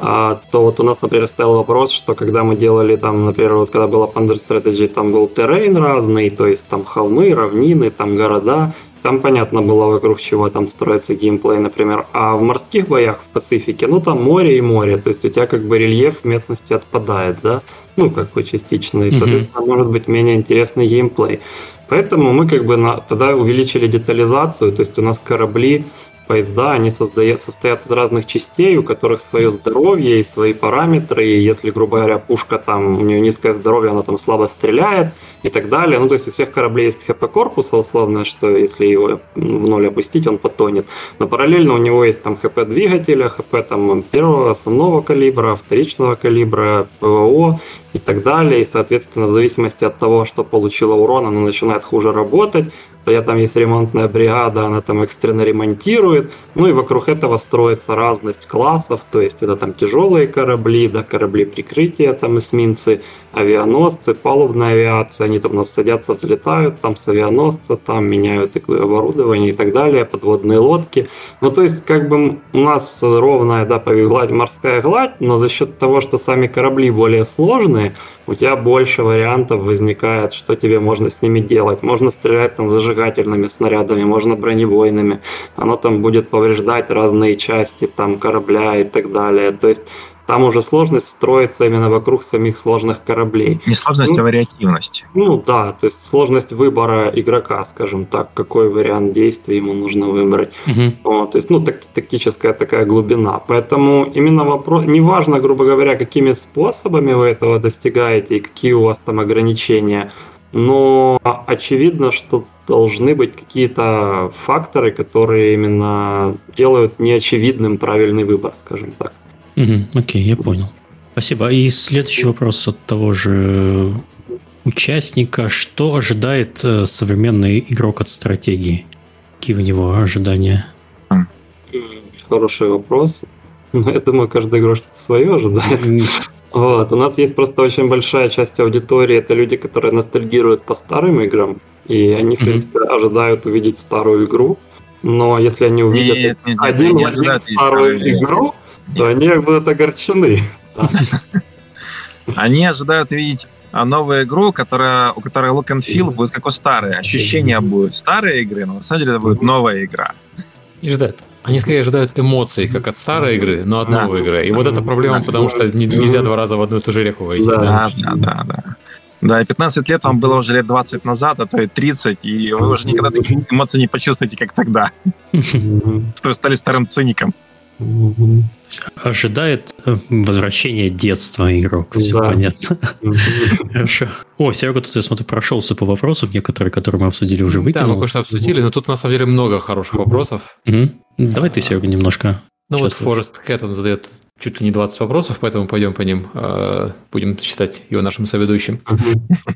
[SPEAKER 3] а, то вот у нас, например, стоял вопрос, что когда мы делали там, например, вот когда была Panzer Strategy, там был террейн разный, то есть там холмы, равнины, там города, там понятно было, вокруг чего там строится геймплей, например. А в морских боях в Пацифике, ну там море и море, то есть у тебя как бы рельеф местности отпадает, да, ну как бы частично, и, соответственно, mm-hmm. может быть менее интересный геймплей. Поэтому мы как бы на, тогда увеличили детализацию, то есть у нас корабли поезда, они создают, состоят из разных частей, у которых свое здоровье и свои параметры. И если, грубо говоря, пушка там, у нее низкое здоровье, она там слабо стреляет и так далее. Ну, то есть у всех кораблей есть хп корпуса условно, что если его в ноль опустить, он потонет. Но параллельно у него есть там хп двигателя, хп там первого основного калибра, вторичного калибра, ПВО и так далее. И, соответственно, в зависимости от того, что получила урон, она начинает хуже работать я там есть ремонтная бригада, она там экстренно ремонтирует. Ну и вокруг этого строится разность классов, то есть это там тяжелые корабли, да, корабли прикрытия, там эсминцы, авианосцы, палубная авиация, они там у нас садятся, взлетают, там с авианосца, там меняют оборудование и так далее, подводные лодки. Ну, то есть, как бы у нас ровная, да, гладь, морская гладь, но за счет того, что сами корабли более сложные, у тебя больше вариантов возникает, что тебе можно с ними делать. Можно стрелять там зажигательными снарядами, можно бронебойными. Оно там будет повреждать разные части там корабля и так далее. То есть там уже сложность строится именно вокруг самих сложных кораблей.
[SPEAKER 4] Не сложность, ну, а вариативность.
[SPEAKER 3] Ну да, то есть сложность выбора игрока, скажем так, какой вариант действий ему нужно выбрать. Угу. Вот, то есть, ну, так, тактическая такая глубина. Поэтому именно вопрос, неважно, грубо говоря, какими способами вы этого достигаете и какие у вас там ограничения, но очевидно, что должны быть какие-то факторы, которые именно делают неочевидным правильный выбор, скажем так.
[SPEAKER 1] Угу, окей, я понял. Спасибо. И следующий вопрос от того же участника. Что ожидает э, современный игрок от стратегии? Какие у него ожидания?
[SPEAKER 3] Хороший вопрос. Ну, я думаю, каждый игрок что-то свое ожидает. Вот. У нас есть просто очень большая часть аудитории, это люди, которые ностальгируют по старым играм, и они, в принципе, ожидают увидеть старую игру. Но если они увидят нет, нет, один в один старую игру, то они будут огорчены.
[SPEAKER 4] Они ожидают видеть а, новую игру, которая, у которой look and feel будет как у старой. Ощущения будут старой игры, но на самом деле это будет новая игра.
[SPEAKER 2] Не ждать. Они скорее ожидают эмоций, как от старой игры, но от новой игры. И вот это проблема, потому что нельзя два раза в одну и ту же реку войти.
[SPEAKER 4] Да, да, да, да. Да, 15 лет вам было уже лет 20 назад, а то и 30, и вы уже никогда таких эмоций не почувствуете, как тогда. Что вы стали старым циником.
[SPEAKER 1] Ожидает э, возвращения детства игрок. Все да. понятно. Хорошо. О, Серега тут, я смотрю, прошелся по вопросам, некоторые, которые мы обсудили, уже выкинул.
[SPEAKER 2] Да, мы кое-что обсудили, но тут на самом деле много хороших вопросов.
[SPEAKER 1] Давай ты, Серега, немножко.
[SPEAKER 2] Ну вот Форест Кэт, он задает чуть ли не 20 вопросов, поэтому пойдем по ним, э, будем считать его нашим соведущим.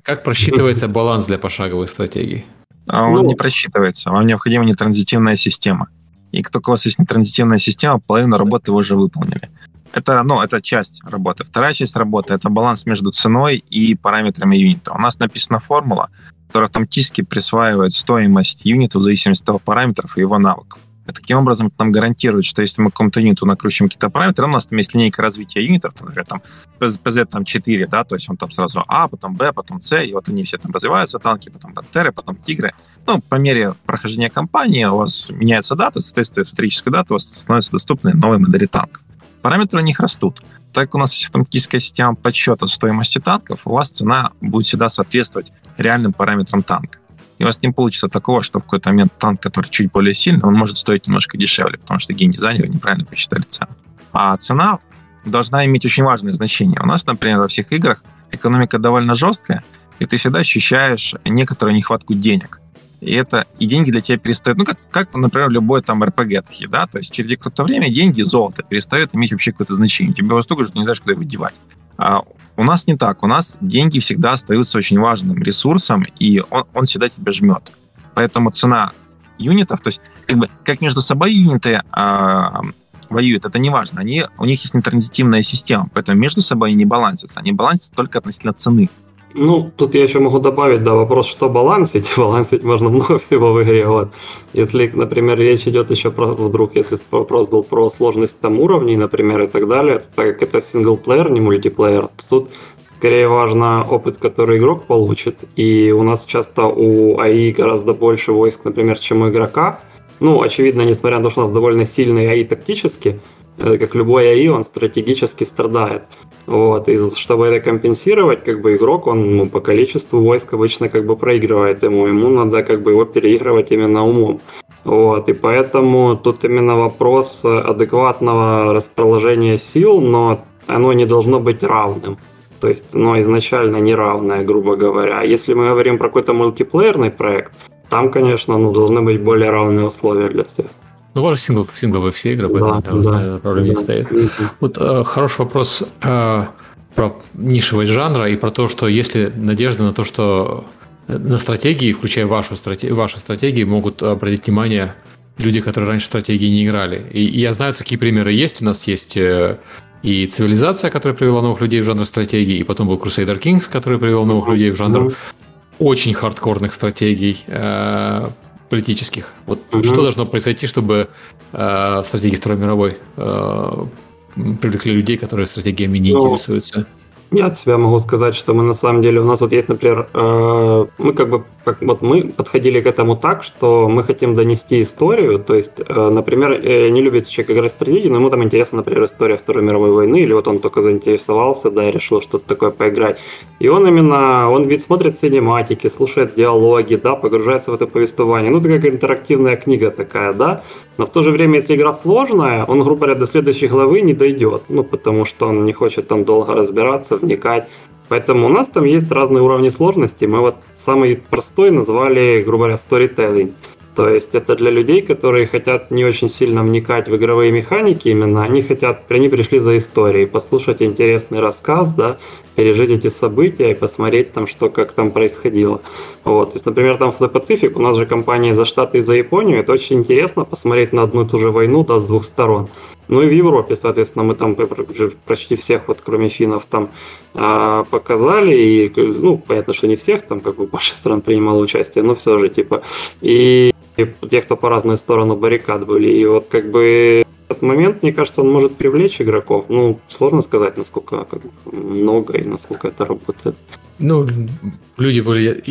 [SPEAKER 2] Как просчитывается баланс для пошаговых стратегий?
[SPEAKER 4] А он ну, не просчитывается, вам необходима нетранзитивная система и как только у вас есть транзитивная система, половину работы вы уже выполнили. Это, ну, это часть работы. Вторая часть работы — это баланс между ценой и параметрами юнита. У нас написана формула, которая автоматически присваивает стоимость юнита в зависимости от того параметров и его навыков. И таким образом это нам гарантирует, что если мы какому-то юниту накручиваем какие-то параметры, у нас там есть линейка развития юнитов, например, там PZ там 4, да, то есть он там сразу А, потом Б, потом С, и вот они все там развиваются, танки, потом пантеры, потом тигры. Ну, по мере прохождения кампании у вас меняется дата, соответственно, историческая дата, у вас становятся доступны новые модели танков. Параметры у них растут. Так как у нас есть автоматическая система подсчета стоимости танков, у вас цена будет всегда соответствовать реальным параметрам танка. И у вас не получится такого, что в какой-то момент танк, который чуть более сильный, он может стоить немножко дешевле, потому что геймдизайнеры неправильно посчитали цену. А цена должна иметь очень важное значение. У нас, например, во всех играх экономика довольно жесткая, и ты всегда ощущаешь некоторую нехватку денег и это и деньги для тебя перестают, ну, как, как например, любой там РПГ, да, то есть через какое-то время деньги, золото перестают иметь вообще какое-то значение. Тебе столько, что ты не знаешь, куда его девать. А у нас не так. У нас деньги всегда остаются очень важным ресурсом, и он, он всегда тебя жмет. Поэтому цена юнитов, то есть как бы как между собой юниты а, воюют, это не важно. Они, у них есть нетранзитивная система, поэтому между собой они не балансятся. Они балансятся только относительно цены.
[SPEAKER 3] Ну, тут я еще могу добавить, да, вопрос, что балансить. Балансить можно много всего в игре. Вот. Если, например, речь идет еще про, вдруг, если вопрос был про сложность там уровней, например, и так далее, так как это синглплеер, не мультиплеер, то тут скорее важно опыт, который игрок получит. И у нас часто у АИ гораздо больше войск, например, чем у игрока. Ну, очевидно, несмотря на то, что у нас довольно сильный АИ тактически, как любой АИ, он стратегически страдает. Вот, и чтобы это компенсировать, как бы игрок, он ну, по количеству войск обычно как бы проигрывает ему, ему надо как бы его переигрывать именно умом. Вот, и поэтому тут именно вопрос адекватного расположения сил, но оно не должно быть равным. То есть оно изначально неравное, грубо говоря. Если мы говорим про какой-то мультиплеерный проект, там, конечно, ну, должны быть более равные условия для всех.
[SPEAKER 2] Ну, важно сингл, сингловые все игры, поэтому да, там, да, проблем да. не стоит. Вот э, хороший вопрос э, про нишевость жанра и про то, что есть ли надежда на то, что на стратегии, включая вашу стратегию, ваши стратегии, могут обратить внимание люди, которые раньше стратегии не играли. И, и я знаю, какие примеры есть. У нас есть э, и цивилизация, которая привела новых людей в жанр стратегии, и потом был Crusader Kings, который привел новых людей в жанр очень хардкорных стратегий э, политических. Вот угу. что должно произойти, чтобы э, стратегии Второй мировой э, привлекли людей, которые стратегиями не ну, интересуются?
[SPEAKER 3] Я от себя могу сказать, что мы на самом деле, у нас вот есть, например, э, мы как бы, как, вот мы подходили к этому так, что мы хотим донести историю, то есть, э, например, э, не любит человек играть в стратегии, но ему там интересна, например, история Второй мировой войны, или вот он только заинтересовался, да, и решил что-то такое поиграть. И он именно, он ведь смотрит синематики, слушает диалоги, да, погружается в это повествование. Ну, это как интерактивная книга такая, да, но в то же время, если игра сложная, он, грубо говоря, до следующей главы не дойдет, ну, потому что он не хочет там долго разбираться, вникать. Поэтому у нас там есть разные уровни сложности. Мы вот самый простой назвали, грубо говоря, storytelling. То есть это для людей, которые хотят не очень сильно вникать в игровые механики именно, они хотят, они пришли за историей, послушать интересный рассказ, да, пережить эти события и посмотреть там, что как там происходило. Вот. То есть, например, там в The Pacific у нас же компания за Штаты и за Японию, это очень интересно посмотреть на одну и ту же войну, да, с двух сторон. Ну и в Европе, соответственно, мы там почти всех, вот кроме финнов, там а, показали. И, ну, понятно, что не всех, там как бы больше стран принимало участие, но все же, типа. И, и те, кто по разную сторону баррикад были. И вот как бы этот момент, мне кажется, он может привлечь игроков. Ну, сложно сказать, насколько как, много и насколько это работает.
[SPEAKER 2] Ну, люди влияют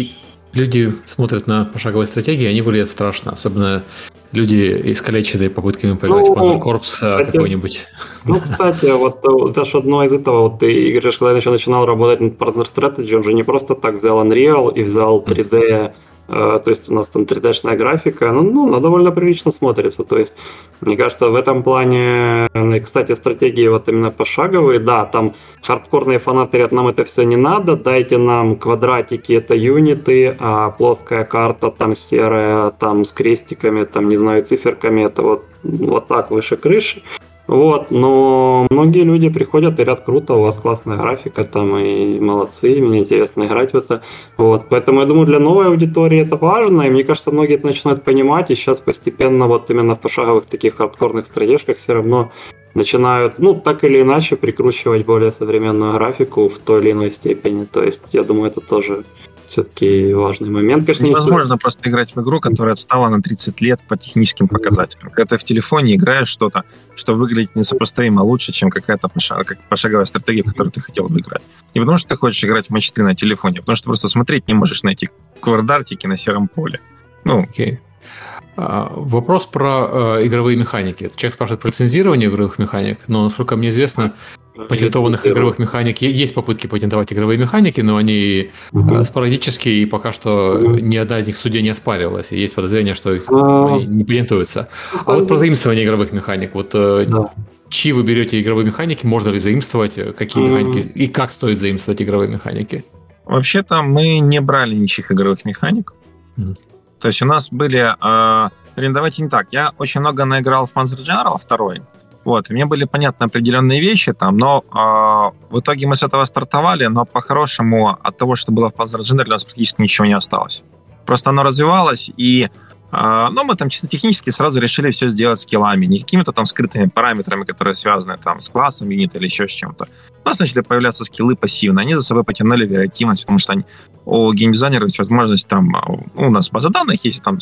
[SPEAKER 2] люди смотрят на пошаговые стратегии, они выглядят страшно, особенно люди искалеченные попытками поиграть ну, в Panzer Corps какой-нибудь.
[SPEAKER 3] Ну, кстати, вот это же одно из этого, вот ты, Игорь, еще начинал работать над Panzer Strategy, он же не просто так взял Unreal и взял 3D Э, то есть у нас там 3D-шная графика, ну, ну, она довольно прилично смотрится. То есть, мне кажется, в этом плане, ну, кстати, стратегии вот именно пошаговые, да, там хардкорные фанаты говорят, нам это все не надо, дайте нам квадратики, это юниты, а плоская карта там серая, там с крестиками, там, не знаю, циферками, это вот, вот так выше крыши. Вот, но многие люди приходят и говорят, круто, у вас классная графика, там, и молодцы, мне интересно играть в это. Вот, поэтому я думаю, для новой аудитории это важно, и мне кажется, многие это начинают понимать, и сейчас постепенно вот именно в пошаговых таких хардкорных стратежках все равно начинают, ну, так или иначе, прикручивать более современную графику в той или иной степени. То есть, я думаю, это тоже все-таки важный момент.
[SPEAKER 4] Конечно, Невозможно есть... просто играть в игру, которая отстала на 30 лет по техническим показателям. Когда ты в телефоне играешь что-то, что выглядит несопоставимо лучше, чем какая-то пошаг... пошаговая стратегия, в которую ты хотел бы играть. Не потому, что ты хочешь играть в матч 3 на телефоне, а потому что просто смотреть не можешь на эти квадратики на сером поле. Ну,
[SPEAKER 2] okay. А, вопрос про э, игровые механики. Человек спрашивает про лицензирование игровых механик, но, насколько мне известно, патентованных игровых механик. Есть попытки патентовать игровые механики, но они угу. спорадические, и пока что угу. ни одна из них в суде не оспаривалась. И есть подозрение, что их а... не патентуются. А вот про заимствование игровых механик. Вот э, да. чьи вы берете игровые механики, можно ли заимствовать, какие механики и как стоит заимствовать игровые механики?
[SPEAKER 4] Вообще-то мы не брали ничьих игровых механик. Mm. То есть у нас были... Э, давайте не так. Я очень много наиграл в Panzer General 2, вот, мне были понятны определенные вещи там, но э, в итоге мы с этого стартовали, но по-хорошему от того, что было в Panzer General, у нас практически ничего не осталось. Просто оно развивалось, и э, ну, мы там чисто технически сразу решили все сделать скиллами, не какими-то там скрытыми параметрами, которые связаны там с классом юнита или еще с чем-то. У нас начали появляться скиллы пассивно, они за собой потянули вариативность, потому что они, у геймдизайнеров есть возможность там, ну, у нас база данных есть там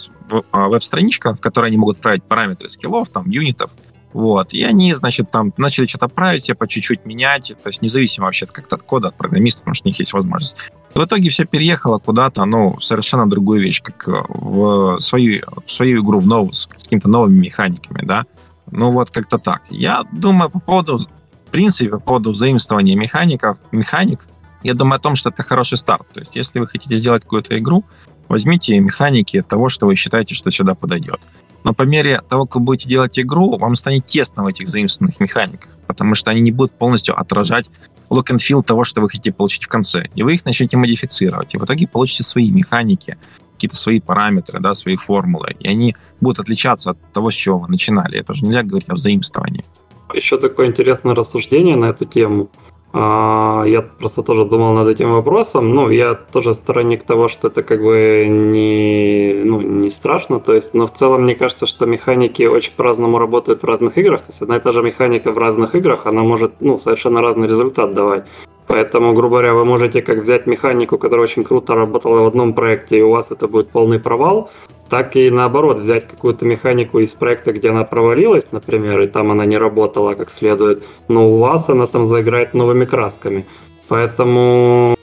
[SPEAKER 4] веб-страничка, в которой они могут править параметры скиллов, там, юнитов, вот. И они, значит, там начали что-то править, себе по чуть-чуть менять, то есть независимо вообще как-то от кода, от программиста, потому что у них есть возможность. В итоге все переехало куда-то, ну, совершенно другую вещь, как э, в свою, в свою игру, в новую, с какими-то новыми механиками, да. Ну, вот как-то так. Я думаю по поводу, в принципе, по поводу взаимствования механиков, механик, я думаю о том, что это хороший старт. То есть, если вы хотите сделать какую-то игру, возьмите механики того, что вы считаете, что сюда подойдет. Но по мере того, как вы будете делать игру, вам станет тесно в этих заимствованных механиках, потому что они не будут полностью отражать look and feel того, что вы хотите получить в конце. И вы их начнете модифицировать. И в итоге получите свои механики, какие-то свои параметры, да, свои формулы. И они будут отличаться от того, с чего вы начинали. Это же нельзя говорить о взаимствовании.
[SPEAKER 3] Еще такое интересное рассуждение на эту тему. А, я просто тоже думал над этим вопросом. Ну, я тоже сторонник того, что это как бы не, ну, не страшно. То есть, но в целом мне кажется, что механики очень по-разному работают в разных играх. То есть одна и та же механика в разных играх, она может ну, совершенно разный результат давать. Поэтому, грубо говоря, вы можете как взять механику, которая очень круто работала в одном проекте, и у вас это будет полный провал, так и наоборот, взять какую-то механику из проекта, где она провалилась, например, и там она не работала как следует, но у вас она там заиграет новыми красками. Поэтому,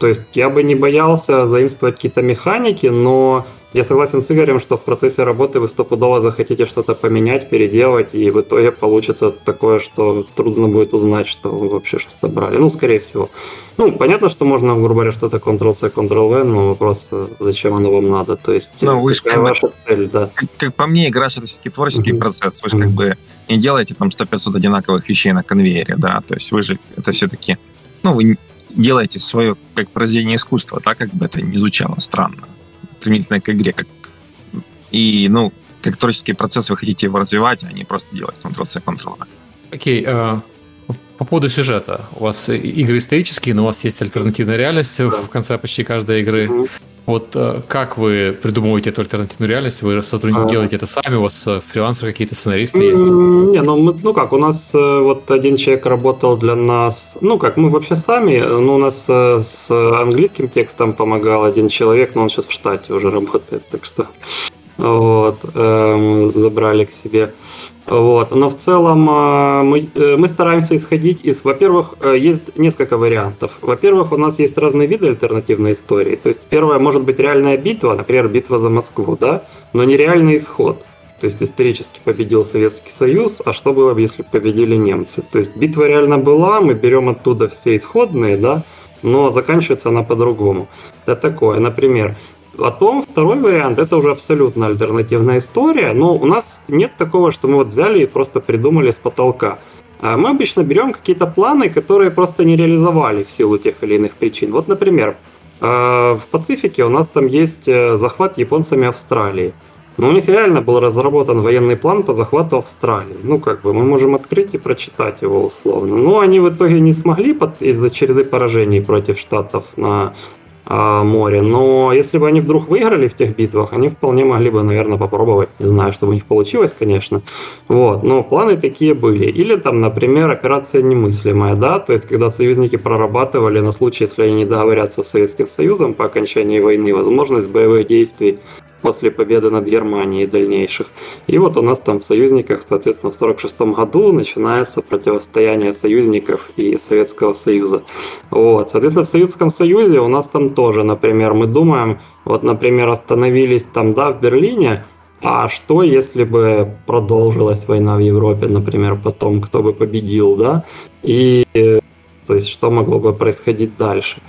[SPEAKER 3] то есть я бы не боялся заимствовать какие-то механики, но я согласен с Игорем, что в процессе работы вы стопудово захотите что-то поменять, переделать, и в итоге получится такое, что трудно будет узнать, что вы вообще что-то брали. Ну, скорее всего. Ну, понятно, что можно, грубо говоря, что-то Ctrl-C, Ctrl-V, но вопрос, зачем оно вам надо. То есть,
[SPEAKER 4] ну, вы какая ваша цель, да. Как, как по мне, игра — это все-таки творческий mm-hmm. процесс. Вы же mm-hmm. как бы не делаете там 100-500 одинаковых вещей на конвейере, да, то есть вы же это все-таки, ну, вы делаете свое как произведение искусства, так как бы это не звучало странно применительно к игре. Как... И, ну, как творческий процесс вы хотите его развивать, а не просто делать Ctrl-C, Ctrl-V.
[SPEAKER 2] Окей, okay, uh, по поводу сюжета. У вас игры исторические, но у вас есть альтернативная реальность да. в конце почти каждой игры. Mm-hmm. Вот э, как вы придумываете эту альтернативную реальность? Вы сотрудники а... делаете это сами? У вас э, фрилансеры какие-то, сценаристы есть?
[SPEAKER 3] Не, ну, мы, ну как, у нас э, вот один человек работал для нас, ну как, мы вообще сами, ну у нас с английским текстом помогал один человек, но он сейчас в штате уже работает, так что вот, эм, забрали к себе. Вот. Но в целом э, мы, э, мы стараемся исходить из, во-первых, э, есть несколько вариантов. Во-первых, у нас есть разные виды альтернативной истории. То есть первое может быть реальная битва, например, битва за Москву, да, но не реальный исход. То есть исторически победил Советский Союз, а что было бы, если победили немцы? То есть битва реально была, мы берем оттуда все исходные, да, но заканчивается она по-другому. Это такое, например, Потом второй вариант это уже абсолютно альтернативная история, но у нас нет такого, что мы вот взяли и просто придумали с потолка. А мы обычно берем какие-то планы, которые просто не реализовали в силу тех или иных причин. Вот, например, э, в Пацифике у нас там есть э, захват японцами Австралии. Но у них реально был разработан военный план по захвату Австралии. Ну, как бы, мы можем открыть и прочитать его условно. Но они в итоге не смогли из-за череды поражений против Штатов на море. Но если бы они вдруг выиграли в тех битвах, они вполне могли бы, наверное, попробовать. Не знаю, чтобы у них получилось, конечно. Вот. Но планы такие были. Или там, например, операция немыслимая, да, то есть когда союзники прорабатывали на случай, если они не договорятся с Советским Союзом по окончании войны, возможность боевых действий после победы над Германией дальнейших. И вот у нас там в союзниках, соответственно, в 1946 году начинается противостояние союзников и Советского Союза. Вот. Соответственно, в Советском Союзе у нас там тоже, например, мы думаем, вот, например, остановились там, да, в Берлине, а что, если бы продолжилась война в Европе, например, потом, кто бы победил, да? И то есть, что могло бы происходить дальше?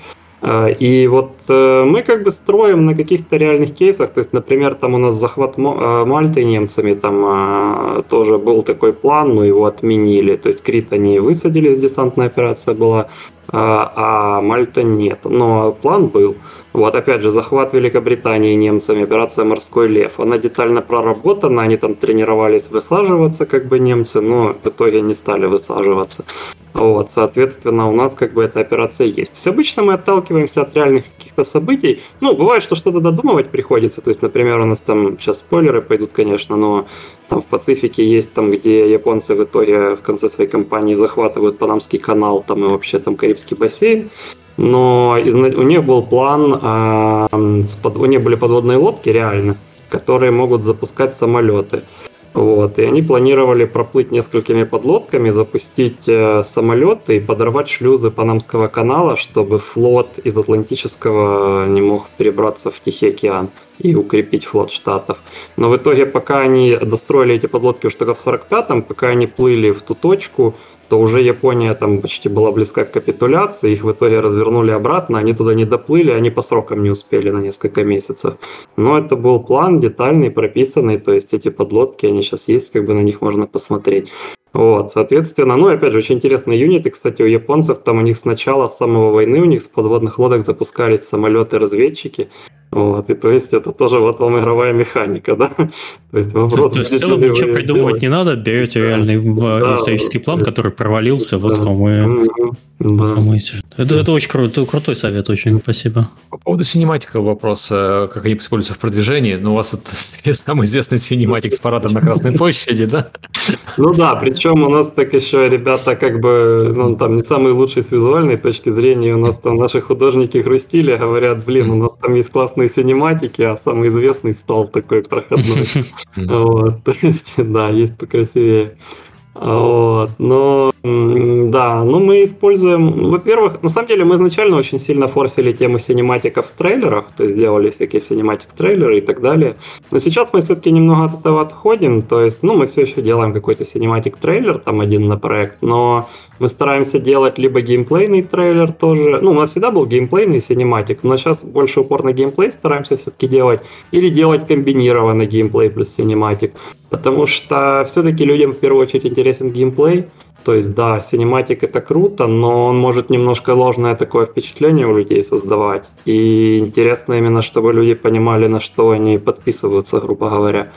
[SPEAKER 3] А, и вот э, мы как бы строим на каких-то реальных кейсах, то есть, например, там у нас захват э, Мальты немцами, там а, тоже был такой план, но его отменили, то есть Крит они высадились, десантная операция была, а, а Мальта нет, но план был. Вот, опять же, захват Великобритании немцами, операция «Морской лев». Она детально проработана, они там тренировались высаживаться, как бы немцы, но в итоге не стали высаживаться. Вот, соответственно, у нас как бы эта операция есть. Есть обычно мы отталкиваемся от реальных каких-то событий. Ну, бывает, что что-то додумывать приходится. То есть, например, у нас там сейчас спойлеры пойдут, конечно, но там в Пацифике есть там, где японцы в итоге в конце своей кампании захватывают Панамский канал, там и вообще там Карибский бассейн но у них был план, а, у них были подводные лодки реально, которые могут запускать самолеты. Вот, и они планировали проплыть несколькими подлодками, запустить э, самолеты и подорвать шлюзы Панамского канала, чтобы флот из Атлантического не мог перебраться в Тихий океан и укрепить флот Штатов. Но в итоге, пока они достроили эти подлодки уже только в 45-м, пока они плыли в ту точку, то уже Япония там почти была близка к капитуляции, их в итоге развернули обратно, они туда не доплыли, они по срокам не успели на несколько месяцев. Но это был план детальный, прописанный, то есть эти подлодки, они сейчас есть, как бы на них можно посмотреть. Вот, соответственно, ну и опять же, очень интересные юниты, кстати, у японцев, там у них с начала, с самого войны, у них с подводных лодок запускались самолеты-разведчики, вот, и то есть это тоже вот вам игровая механика, да?
[SPEAKER 1] То есть вопрос... То есть в целом ничего придумывать не надо, берете реальный да, исторический план, который провалился, вот да. вам и... Да. Это, это очень круто, крутой совет, очень спасибо.
[SPEAKER 2] По поводу синематика вопрос, как они используются в продвижении, ну, у вас вот самый известный синематик с парадом на Красной площади, да?
[SPEAKER 3] Ну да, причем у нас так еще ребята как бы, ну там не самые лучшие с визуальной точки зрения, у нас там наши художники грустили, говорят, блин, у нас там есть классные синематики, а самый известный стал такой проходной. Вот, то есть, да, есть покрасивее. Вот. Но да, ну мы используем, во-первых, на самом деле мы изначально очень сильно форсили тему синематиков в трейлерах, то есть делали всякие синематик трейлеры и так далее. Но сейчас мы все-таки немного от этого отходим, то есть, ну, мы все еще делаем какой-то cinematic трейлер, там один на проект, но мы стараемся делать либо геймплейный трейлер тоже, ну, у нас всегда был геймплейный синематик, но сейчас больше упор на геймплей стараемся все-таки делать, или делать комбинированный геймплей плюс синематик, потому что все-таки людям в первую очередь интересен геймплей, то есть, да, синематик это круто, но он может немножко ложное такое впечатление у людей создавать. И интересно именно, чтобы люди понимали, на что они подписываются, грубо говоря.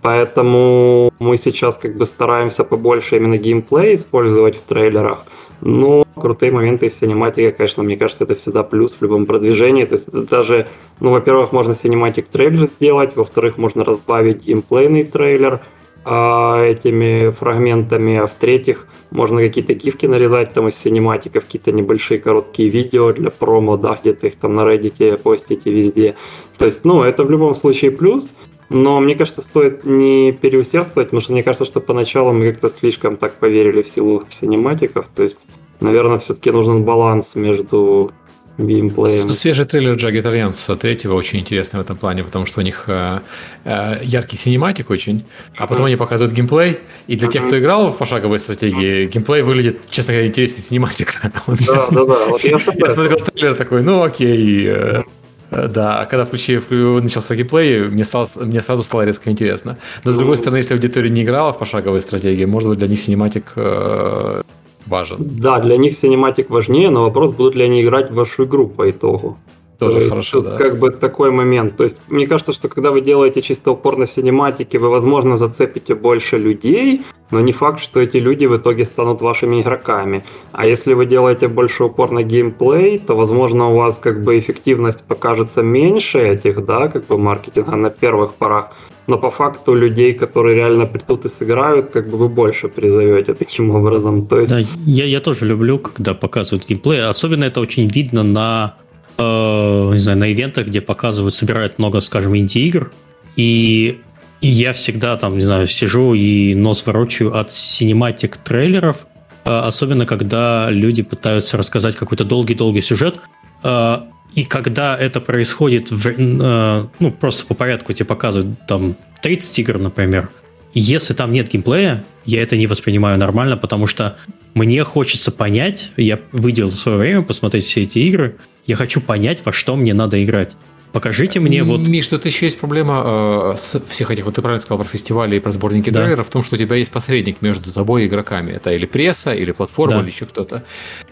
[SPEAKER 3] Поэтому мы сейчас как бы стараемся побольше именно геймплей использовать в трейлерах. Но крутые моменты из синематики, конечно, мне кажется, это всегда плюс в любом продвижении. То есть это даже, ну, во-первых, можно cinematic трейлер сделать, во-вторых, можно разбавить геймплейный трейлер – а, этими фрагментами, а в-третьих, можно какие-то гифки нарезать там из синематиков, какие-то небольшие короткие видео для промо, да, где-то их там на Reddit постите везде. То есть, ну, это в любом случае плюс, но мне кажется, стоит не переусердствовать, потому что мне кажется, что поначалу мы как-то слишком так поверили в силу синематиков, то есть, наверное, все-таки нужен баланс между геймплеем.
[SPEAKER 2] Свежий трейлер Jagged Alliance третьего очень интересный в этом плане, потому что у них э, э, яркий синематик очень, а потом они показывают геймплей, и для тех, кто играл в пошаговой стратегии, геймплей выглядит, честно говоря, интереснее синематик.
[SPEAKER 3] Да, да, да. Вот
[SPEAKER 2] я, я смотрел трейлер такой, ну окей, э, э, да, а когда включи, начался геймплей, мне, стало, мне сразу стало резко интересно. Но с другой стороны, если аудитория не играла в пошаговой стратегии, может быть, для них синематик э, важен.
[SPEAKER 3] Да, для них синематик важнее, но вопрос, будут ли они играть в вашу игру по итогу.
[SPEAKER 2] Тоже То хорошо,
[SPEAKER 3] тут
[SPEAKER 2] да.
[SPEAKER 3] как бы такой момент. То есть мне кажется, что когда вы делаете чисто упор на синематики, вы, возможно, зацепите больше людей, но не факт, что эти люди в итоге станут вашими игроками. А если вы делаете больше упор на геймплей, то, возможно, у вас как бы эффективность покажется меньше этих, да, как бы маркетинга на первых порах но по факту людей, которые реально придут и сыграют, как бы вы больше призовете таким образом. То есть...
[SPEAKER 1] Да, я, я тоже люблю, когда показывают геймплей. Особенно это очень видно на, не знаю, на ивентах, где показывают, собирают много, скажем, инди-игр. И, и я всегда там, не знаю, сижу и нос ворочаю от синематик трейлеров, э, особенно когда люди пытаются рассказать какой-то долгий-долгий сюжет. Э, и когда это происходит, в, э, ну, просто по порядку тебе показывают там 30 игр, например, если там нет геймплея, я это не воспринимаю нормально, потому что мне хочется понять, я выделил свое время посмотреть все эти игры, я хочу понять, во что мне надо играть. Покажите мне вот...
[SPEAKER 2] Миш, тут еще есть проблема э, с всех этих, вот ты правильно сказал про фестивали и про сборники да. трейлеров, в том, что у тебя есть посредник между тобой и игроками. Это или пресса, или платформа, да. или еще кто-то.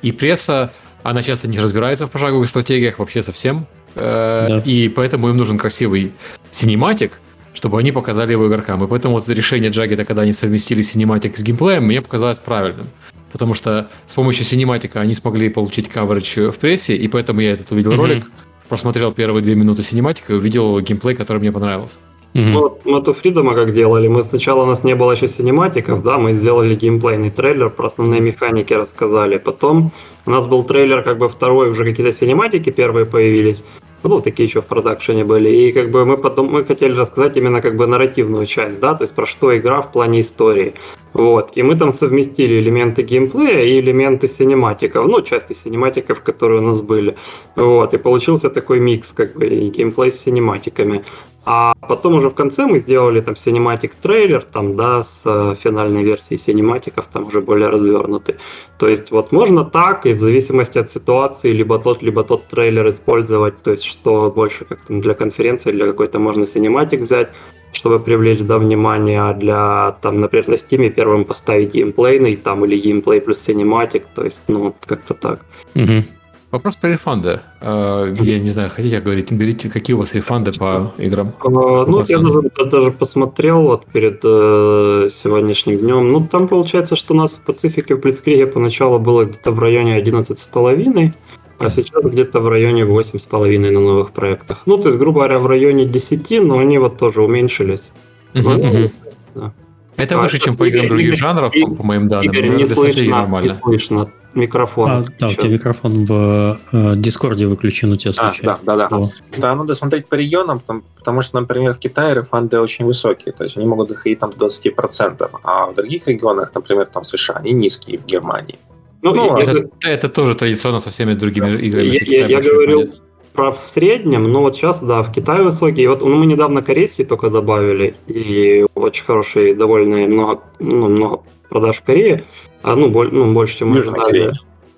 [SPEAKER 2] И пресса она часто не разбирается в пошаговых стратегиях вообще совсем. Э, да. И поэтому им нужен красивый синематик, чтобы они показали его игрокам. И поэтому вот решение Jagged а, когда они совместили синематик с геймплеем, мне показалось правильным. Потому что с помощью синематика они смогли получить coverage в прессе, и поэтому я этот увидел mm-hmm. ролик, просмотрел первые две минуты синематика и увидел геймплей, который мне понравился.
[SPEAKER 3] Mm-hmm. Вот мы тут Freedom а как делали. Мы сначала у нас не было еще синематиков, да, мы сделали геймплейный трейлер, про основные механики рассказали. Потом у нас был трейлер, как бы второй, уже какие-то синематики первые появились. Ну, такие еще в продакшене были. И как бы мы потом мы хотели рассказать именно как бы нарративную часть, да, то есть про что игра в плане истории. Вот. И мы там совместили элементы геймплея и элементы синематиков, ну, части синематиков, которые у нас были. Вот. И получился такой микс, как бы, и геймплей с синематиками. А потом уже в конце мы сделали там cinematic трейлер, там, да, с э, финальной версией синематиков, там уже более развернутый. То есть вот можно так, и в зависимости от ситуации, либо тот, либо тот трейлер использовать, то есть что больше как для конференции, для какой-то можно синематик взять, чтобы привлечь да, внимание, а для, там, например, на Steam первым поставить геймплейный, там, или геймплей плюс синематик, то есть, ну, как-то так.
[SPEAKER 2] Угу. Вопрос про рефанды. А, я не знаю, хотите говорить, говорите, какие у вас рефанды по играм?
[SPEAKER 3] А, ну, я даже, даже посмотрел вот перед э, сегодняшним днем. Ну, там получается, что у нас в Пацифике в Блицкриге поначалу было где-то в районе 11,5, а сейчас где-то в районе 8,5 на новых проектах. Ну, то есть, грубо говоря, в районе 10, но они вот тоже уменьшились.
[SPEAKER 2] Uh-huh, uh-huh. Да. Это выше, чем по играм других жанров, по моим данным.
[SPEAKER 3] Игорь, не слышно, не слышно. Микрофон. А,
[SPEAKER 1] да, у тебя микрофон в э, Дискорде выключен у тебя случайно.
[SPEAKER 4] А, да, да, да. Да, надо смотреть по регионам, потому, потому что, например, в Китае рефанды очень высокие, то есть они могут доходить там до 20%, а в других регионах, например, там в США, они низкие, в Германии.
[SPEAKER 2] Ну, ну это, это, это тоже традиционно со всеми другими играми.
[SPEAKER 3] Я, я, я говорил про в среднем, но вот сейчас, да, в Китае высокие. И вот ну, мы недавно корейский только добавили, и очень хороший, довольно много, ну, много продаж в Корее. А, ну, боль, ну, больше, чем мы ожидали.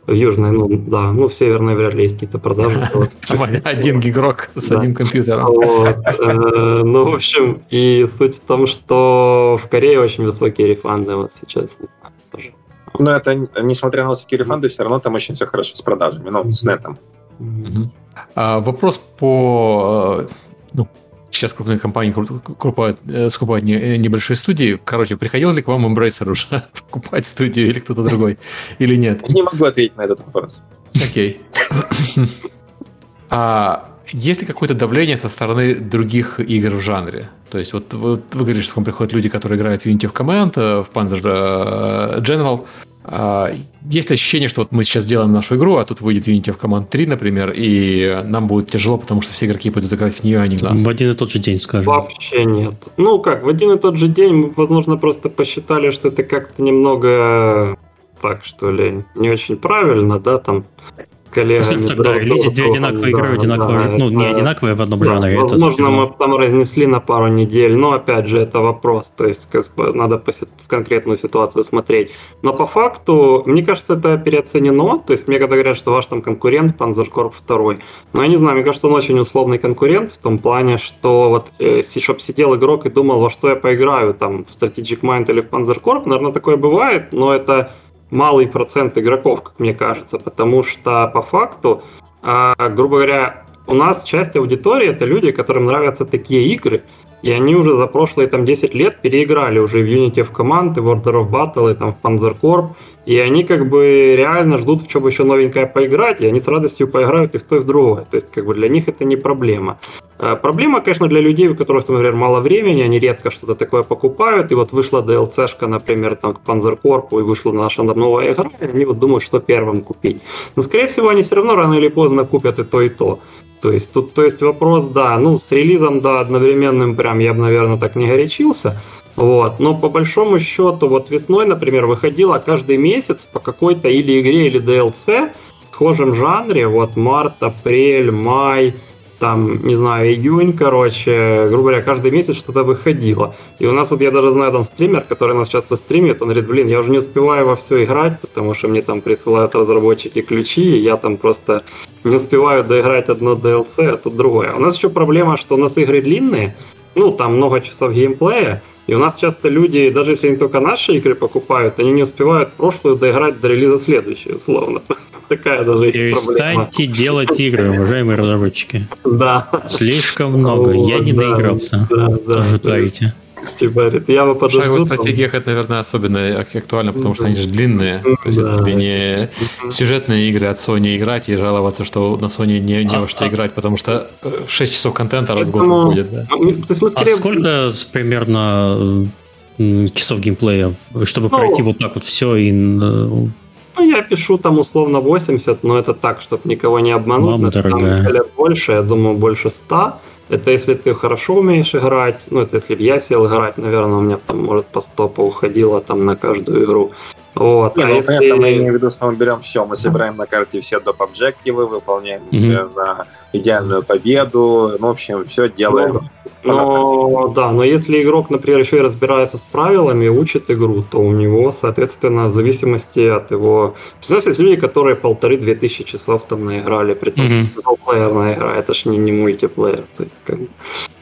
[SPEAKER 3] В Южной, ну да, ну в Северной вряд ли есть какие-то продажи.
[SPEAKER 2] Один гигрок с одним компьютером.
[SPEAKER 3] Э, ну, в общем, и суть в том, что в Корее очень высокие рефанды вот сейчас.
[SPEAKER 4] Но это, несмотря на высокие рефанды, все равно там очень все хорошо с продажами, ну, с нетом.
[SPEAKER 2] А, вопрос по... Э, ну, сейчас крупные компании покупают, э, скупают не, небольшие студии. Короче, приходил ли к вам Embracer уже покупать студию или кто-то другой? Или нет?
[SPEAKER 4] Не могу ответить на этот вопрос.
[SPEAKER 2] Окей. А есть ли какое-то давление со стороны других игр в жанре? То есть вот, вот вы говорите, что к вам приходят люди, которые играют в Unity of Command, э, в Panzer General, есть ли ощущение, что вот мы сейчас делаем нашу игру, а тут выйдет Unity of Command 3, например, и нам будет тяжело, потому что все игроки пойдут играть в нее, а не нас?
[SPEAKER 1] В один и тот же день, скажем.
[SPEAKER 3] Вообще нет. Ну как, в один и тот же день мы, возможно, просто посчитали, что это как-то немного так, что ли, не очень правильно, да, там коллегами.
[SPEAKER 1] Так, да, релизить две одинаковые игры, да, одинаковые, да, ну, это, не одинаковые в одном да, жанре.
[SPEAKER 3] Возможно, мы там разнесли на пару недель, но опять же, это вопрос, то есть надо по конкретную ситуацию смотреть. Но по факту, мне кажется, это переоценено, то есть мне когда говорят, что ваш там конкурент Panzercorp 2, но я не знаю, мне кажется, он очень условный конкурент в том плане, что вот э, чтобы сидел игрок и думал, во что я поиграю, там, в Strategic Mind или в Panzercorp, наверное, такое бывает, но это малый процент игроков, как мне кажется, потому что по факту, э, грубо говоря, у нас часть аудитории это люди, которым нравятся такие игры, и они уже за прошлые там 10 лет переиграли уже в Unity в команды, в Order of Battle, и там в Panzer Corp, и они как бы реально ждут, в чем еще новенькое поиграть, и они с радостью поиграют и в то, и в другое. То есть как бы для них это не проблема. А проблема, конечно, для людей, у которых, например, мало времени, они редко что-то такое покупают, и вот вышла DLC-шка, например, там к Panzer Corp, и вышла наша новая игра, и они вот думают, что первым купить. Но, скорее всего, они все равно рано или поздно купят и то, и то. То есть тут, то есть вопрос, да, ну с релизом, да, одновременным прям я бы, наверное, так не горячился. Вот. Но по большому счету, вот весной, например, выходила каждый месяц по какой-то или игре, или DLC в схожем жанре, вот март, апрель, май, там, не знаю, июнь, короче, грубо говоря, каждый месяц что-то выходило. И у нас вот, я даже знаю там стример, который нас часто стримит, он говорит, блин, я уже не успеваю во все играть, потому что мне там присылают разработчики ключи, и я там просто не успеваю доиграть одно DLC, а тут другое. У нас еще проблема, что у нас игры длинные, ну, там много часов геймплея, и у нас часто люди, даже если они только наши игры покупают, они не успевают прошлую доиграть до релиза следующей, условно. Такая даже есть
[SPEAKER 1] проблема. Перестаньте делать игры, уважаемые разработчики.
[SPEAKER 3] Да.
[SPEAKER 1] Слишком много. Я не доигрался. Да, да. Тоже творите.
[SPEAKER 3] Типа, говорит, я бы подожду. В
[SPEAKER 2] шаговых стратегиях это, наверное, особенно актуально, потому что они же длинные. То есть это тебе не сюжетные игры от Sony играть и жаловаться, что на Sony не, не во что играть, потому что 6 часов контента раз в год выходит. Да.
[SPEAKER 1] А сколько примерно часов геймплея, чтобы ну, пройти вот так вот все и...
[SPEAKER 3] Ну, я пишу там условно 80, но это так, чтобы никого не обмануть.
[SPEAKER 1] Мама дорогая.
[SPEAKER 3] Там больше, я думаю, больше 100. Это если ты хорошо умеешь играть, ну, это если бы я сел играть, наверное, у меня там, может, по 100 уходило там на каждую игру. Вот.
[SPEAKER 4] Не, а ну, если... это мы имеем в виду, что мы берем все, мы собираем на карте все доп. объективы, выполняем mm-hmm. на идеальную победу, ну, в общем, все делаем.
[SPEAKER 3] Ну, но, да, но если игрок, например, еще и разбирается с правилами, учит игру, то у него, соответственно, в зависимости от его... У нас есть люди, которые полторы-две тысячи часов там наиграли, при том, mm-hmm. что это ж не, не мультиплеер, то есть как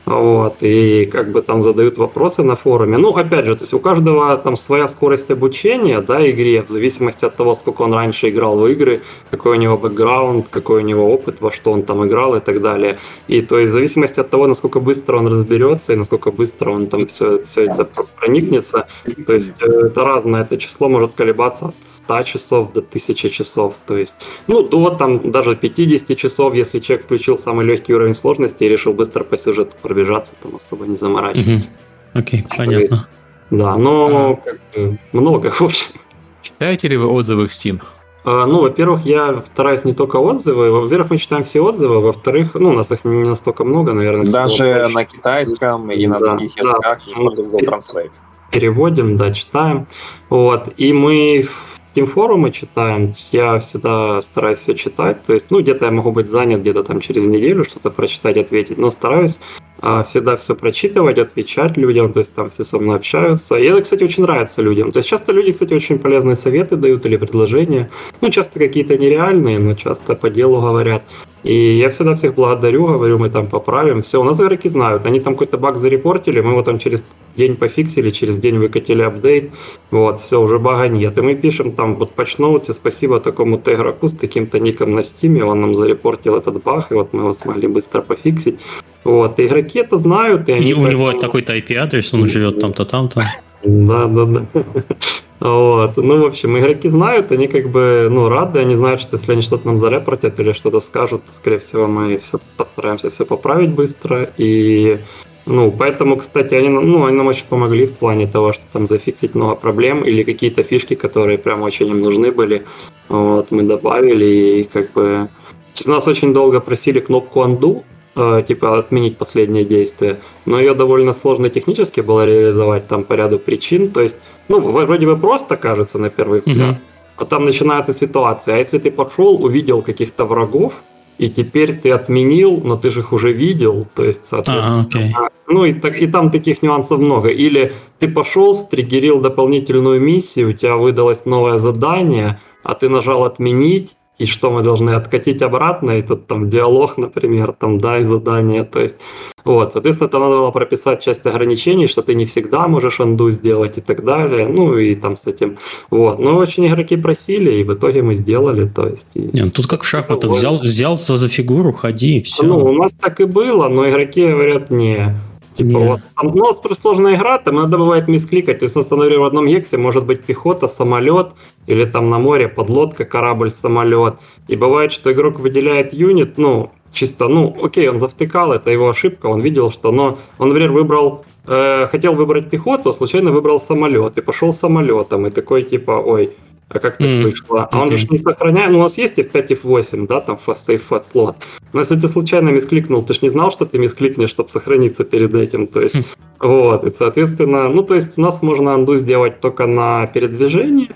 [SPEAKER 3] вот, и как бы там задают вопросы на форуме. Ну, опять же, то есть у каждого там своя скорость обучения, да, игре, в зависимости от того, сколько он раньше играл в игры, какой у него бэкграунд, какой у него опыт, во что он там играл и так далее. И то есть в зависимости от того, насколько быстро он разберется и насколько быстро он там все, все это проникнется, то есть э, это разное, это число может колебаться от 100 часов до 1000 часов, то есть, ну, до там даже 50 часов, если человек включил самый легкий уровень сложности и решил быстро по сюжету пробежаться, там особо не заморачиваться.
[SPEAKER 1] Окей, okay, понятно.
[SPEAKER 3] Да, но как бы, много, в общем.
[SPEAKER 2] Читаете ли вы отзывы в Steam?
[SPEAKER 3] А, ну, во-первых, я стараюсь не только отзывы. Во-первых, мы читаем все отзывы. Во-вторых, ну, у нас их не настолько много, наверное.
[SPEAKER 4] Даже на китайском и на да, других языках да, Google Translate.
[SPEAKER 3] Переводим, да, читаем. Вот. И мы Steam форумы читаем, я всегда стараюсь все читать, то есть, ну, где-то я могу быть занят, где-то там через неделю что-то прочитать, ответить, но стараюсь а, всегда все прочитывать, отвечать людям, то есть там все со мной общаются. И это, кстати, очень нравится людям. То есть часто люди, кстати, очень полезные советы дают или предложения, ну, часто какие-то нереальные, но часто по делу говорят. И я всегда всех благодарю, говорю, мы там поправим. Все, у нас игроки знают, они там какой-то баг зарепортили, мы его там через день пофиксили, через день выкатили апдейт, вот, все, уже бага нет. И мы пишем там, вот почноуте, спасибо такому-то игроку с таким-то ником на стиме, он нам зарепортил этот баг, и вот мы его смогли быстро пофиксить. Вот, и игроки это знают, и они...
[SPEAKER 1] И у него такой-то IP-адрес, он живет там-то, там-то.
[SPEAKER 3] Да, да, да. Вот. Ну, в общем, игроки знают, они как бы, ну, рады, они знают, что если они что-то нам зарепортят или что-то скажут, скорее всего, мы все постараемся все поправить быстро. И, ну, поэтому, кстати, они, ну, они нам очень помогли в плане того, что там зафиксить много проблем или какие-то фишки, которые прям очень им нужны были. Вот, мы добавили и как бы... Нас очень долго просили кнопку undo, типа отменить последнее действие, но ее довольно сложно технически было реализовать там по ряду причин, то есть ну, вроде бы просто кажется на первый взгляд, угу. а там начинается ситуация. А если ты пошел, увидел каких-то врагов, и теперь ты отменил, но ты же их уже видел, то есть, соответственно, а, okay. ну и, и там таких нюансов много. Или ты пошел, стригерил дополнительную миссию, у тебя выдалось новое задание, а ты нажал отменить, и что мы должны откатить обратно, и тут там диалог, например, там дай задание, то есть вот, соответственно, там надо было прописать часть ограничений, что ты не всегда можешь анду сделать и так далее, ну и там с этим, вот, но очень игроки просили, и в итоге мы сделали, то есть... И...
[SPEAKER 1] Нет, тут как в шахматах, взял, взялся за фигуру, ходи, и все.
[SPEAKER 3] Ну, у нас так и было, но игроки говорят, не, Типа, yeah. вот, там, ну, сложная игра, там надо бывает мискликать. То есть, например, в одном гексе может быть пехота, самолет, или там на море подлодка, корабль, самолет. И бывает, что игрок выделяет юнит, ну, чисто, ну, окей, он завтыкал, это его ошибка, он видел, что, но он, например, выбрал, э, хотел выбрать пехоту, а случайно выбрал самолет, и пошел самолетом, и такой, типа, ой, а как так mm, вышло? А okay. он же не сохраняет, ну у нас есть F5, F8, да, там fast save, fast slot. Но если ты случайно мискликнул, ты же не знал, что ты мискликнешь, чтобы сохраниться перед этим, то есть, mm. вот, и соответственно, ну то есть у нас можно анду сделать только на передвижении,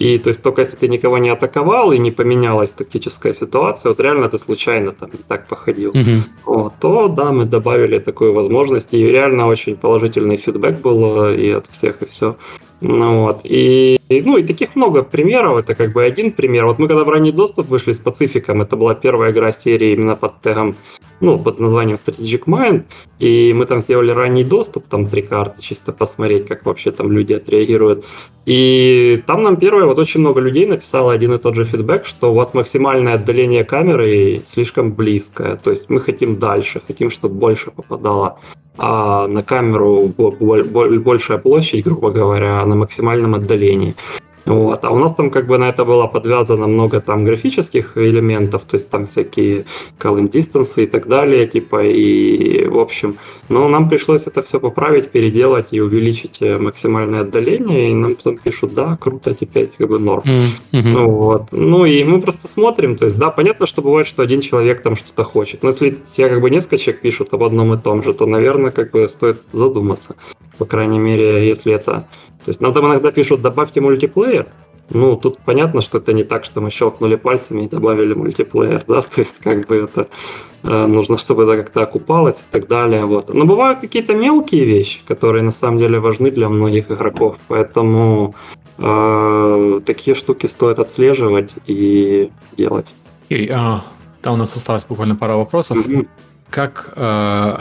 [SPEAKER 3] и то есть только если ты никого не атаковал и не поменялась тактическая ситуация, вот реально ты случайно там так походил, mm-hmm. вот, то да, мы добавили такую возможность, и реально очень положительный фидбэк был э, и от всех, и все. Ну, вот. И, ну, и таких много примеров. Это как бы один пример. Вот мы когда в ранний доступ вышли с Пацификом, это была первая игра серии именно под тегом, ну, под названием Strategic Mind, и мы там сделали ранний доступ, там три карты, чисто посмотреть, как вообще там люди отреагируют. И там нам первое, вот очень много людей написало один и тот же фидбэк, что у вас максимальное отдаление камеры слишком близкое, то есть мы хотим дальше, хотим, чтобы больше попадало а на камеру большая площадь, грубо говоря, на максимальном отдалении. Вот. А у нас там как бы на это было подвязано много там графических элементов, то есть там всякие calling distance и так далее, типа, и в общем. Но нам пришлось это все поправить, переделать и увеличить э, максимальное отдаление, и нам потом пишут, да, круто, теперь как бы норм. Mm-hmm. Ну, вот. ну и мы просто смотрим, то есть, да, понятно, что бывает, что один человек там что-то хочет, но если тебе как бы несколько человек пишут об одном и том же, то, наверное, как бы стоит задуматься. По крайней мере, если это то есть нам там иногда пишут, добавьте мультиплеер. Ну, тут понятно, что это не так, что мы щелкнули пальцами и добавили мультиплеер, да, то есть как бы это э, нужно, чтобы это как-то окупалось и так далее, вот. Но бывают какие-то мелкие вещи, которые на самом деле важны для многих игроков, поэтому э, такие штуки стоит отслеживать и делать.
[SPEAKER 2] И, а, там у нас осталось буквально пара вопросов. Mm-hmm. Как э,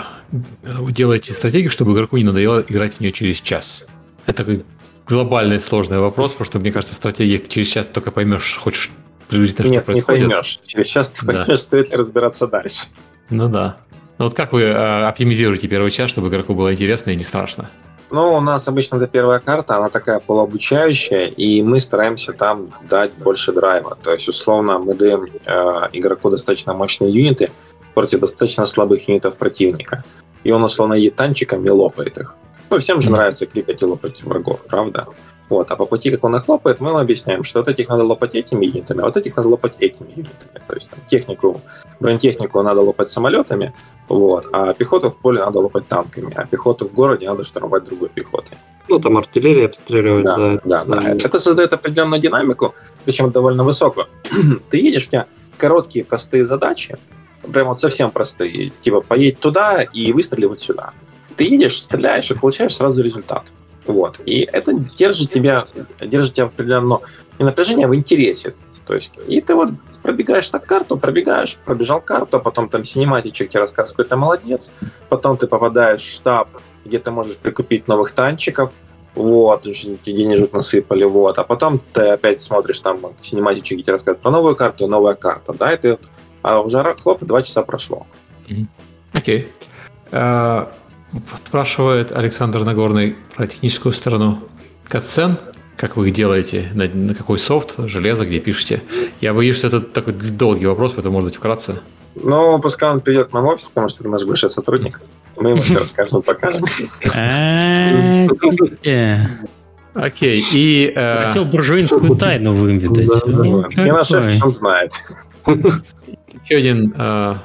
[SPEAKER 2] вы делаете стратегию, чтобы игроку не надоело играть в нее через час? Это такой глобальный сложный вопрос, потому что, мне кажется, стратегии ты через час только поймешь, хочешь приблизительно,
[SPEAKER 4] Нет,
[SPEAKER 2] что происходит.
[SPEAKER 4] не поймешь. Через час ты поймешь, да. стоит ли разбираться дальше.
[SPEAKER 2] Ну да. Ну вот как вы э, оптимизируете первый час, чтобы игроку было интересно и не страшно?
[SPEAKER 4] Ну, у нас обычно эта первая карта, она такая полуобучающая, и мы стараемся там дать больше драйва. То есть, условно, мы даем э, игроку достаточно мощные юниты против достаточно слабых юнитов противника. И он, условно, едет танчиками и лопает их. Ну, всем же нравится кликать и лопать врагов, правда? Вот. А по пути, как он их лопает, мы ему объясняем, что вот этих надо лопать этими юнитами, а вот этих надо лопать этими юнитами. То есть там, технику, бронетехнику надо лопать самолетами, вот, а пехоту в поле надо лопать танками, а пехоту в городе надо штурмовать другой пехотой.
[SPEAKER 3] Ну, там артиллерия обстреливать.
[SPEAKER 4] Да, да, да. да. Это создает определенную динамику, причем довольно высокую. Ты едешь, у тебя короткие, простые задачи, прям вот совсем простые, типа поедь туда и выстрели вот сюда. Ты едешь, стреляешь и получаешь сразу результат. Вот. И это держит тебя, держит тебя определенно и напряжение в интересе. То есть, и ты вот пробегаешь так карту, пробегаешь, пробежал карту, а потом там синематичек тебе рассказывает, какой ты молодец, потом ты попадаешь в штаб, где ты можешь прикупить новых танчиков, вот, тебе денежек насыпали, вот, а потом ты опять смотришь там синематичек, где тебе рассказывают про новую карту, новая карта, да, и ты, а уже хлоп, два часа прошло.
[SPEAKER 2] Окей. Okay. Uh, Спрашивает Александр Нагорный про техническую сторону. Катсцен, как вы их делаете, на, на какой софт, железо, где пишете. Я боюсь, что это такой долгий вопрос, поэтому, может быть, вкратце.
[SPEAKER 4] Ну, пускай он придет к нам в офис, потому что это наш бывший сотрудник. Мы ему все расскажем, покажем.
[SPEAKER 2] Окей, и...
[SPEAKER 1] Э, Хотел буржуинскую тайну выведать.
[SPEAKER 4] И наш офис он знает.
[SPEAKER 2] Еще один э,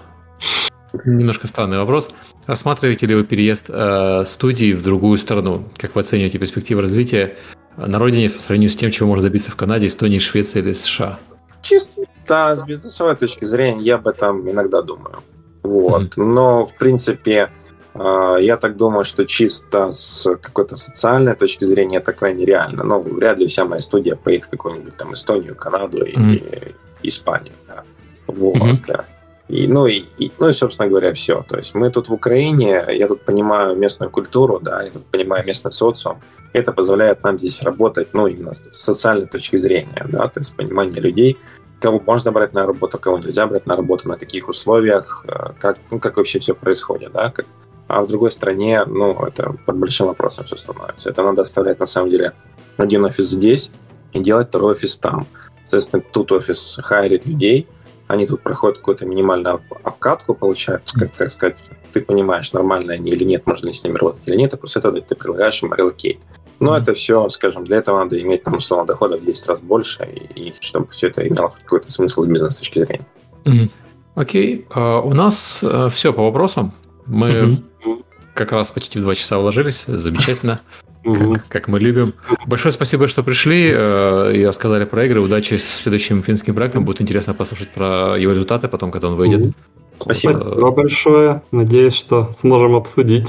[SPEAKER 2] немножко странный вопрос. Рассматриваете ли вы переезд э, студии в другую страну? Как вы оцениваете перспективы развития на родине по сравнению с тем, чего можно добиться в Канаде, Эстонии, Швеции или США?
[SPEAKER 4] Чисто с бизнесовой точки зрения я об этом иногда думаю. Вот. Mm-hmm. Но, в принципе, э, я так думаю, что чисто с какой-то социальной точки зрения это крайне реально. Но вряд ли вся моя студия поедет в какую-нибудь там Эстонию, Канаду mm-hmm. или Испанию. Да. Вот, mm-hmm. да. И, ну, и, и, ну и, собственно говоря, все. То есть мы тут в Украине, я тут понимаю местную культуру, да, я тут понимаю местный социум. Это позволяет нам здесь работать, ну, именно с социальной точки зрения, да, то есть понимание людей, кого можно брать на работу, кого нельзя брать на работу, на каких условиях, э, как, ну, как вообще все происходит, да, как, а в другой стране, ну, это под большим вопросом все становится. Это надо оставлять, на самом деле, один офис здесь и делать второй офис там. Соответственно, тут офис хайрит людей, они тут проходят какую-то минимальную обкатку, получают, как так сказать, ты понимаешь, нормально они или нет, можно ли с ними работать или нет, и после этого ты предлагаешь им relocate. Но mm-hmm. это все, скажем, для этого надо иметь там условно дохода в 10 раз больше, и, и чтобы все это имело какой-то смысл с бизнес точки зрения.
[SPEAKER 2] Mm-hmm. Окей, э, у нас э, все по вопросам. Мы mm-hmm. как раз почти в 2 часа уложились, замечательно как, как мы любим. Большое спасибо, что пришли э, и рассказали про игры. Удачи с следующим финским проектом. Будет интересно послушать про его результаты потом, когда он выйдет.
[SPEAKER 3] Спасибо. Спасибо большое. Надеюсь, что сможем обсудить.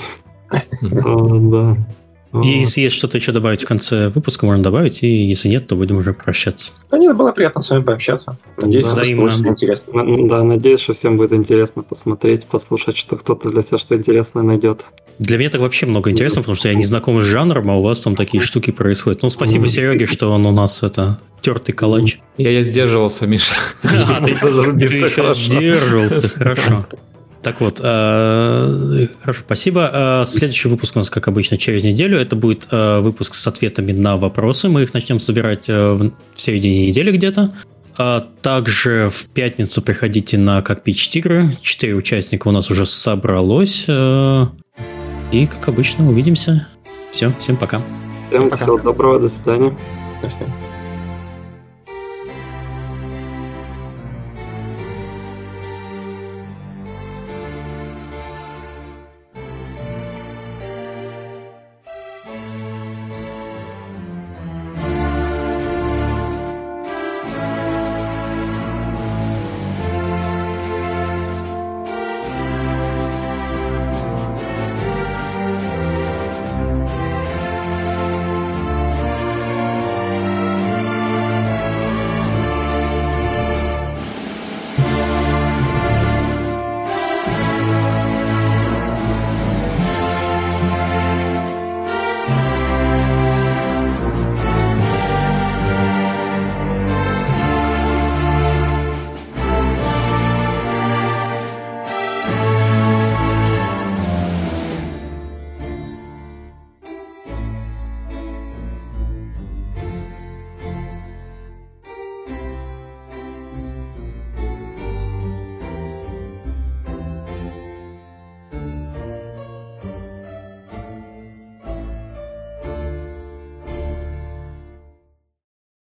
[SPEAKER 3] Да.
[SPEAKER 1] И если есть что-то еще добавить в конце выпуска, можно добавить, и если нет, то будем уже прощаться.
[SPEAKER 4] Да нет, было приятно с вами пообщаться. Надеюсь, да,
[SPEAKER 3] будет интересно. Да, надеюсь, что всем будет интересно посмотреть, послушать, что кто-то для себя что интересное найдет.
[SPEAKER 1] Для меня так вообще много интересно, потому что я не знаком с жанром, а у вас там такие штуки происходят. Ну, спасибо Сереге, что он у нас это тертый калач.
[SPEAKER 2] Я, я сдерживался, Миша.
[SPEAKER 1] Ты сдерживался, хорошо. Так вот, э, хорошо, спасибо. Э, следующий выпуск у нас, как обычно, через неделю. Это будет э, выпуск с ответами на вопросы. Мы их начнем собирать в середине недели где-то. А также в пятницу приходите на «Как пич тигры». Четыре участника у нас уже собралось. И, как обычно, увидимся. Все, всем пока.
[SPEAKER 3] Всем, всем пока. всего доброго, до свидания.
[SPEAKER 4] До свидания.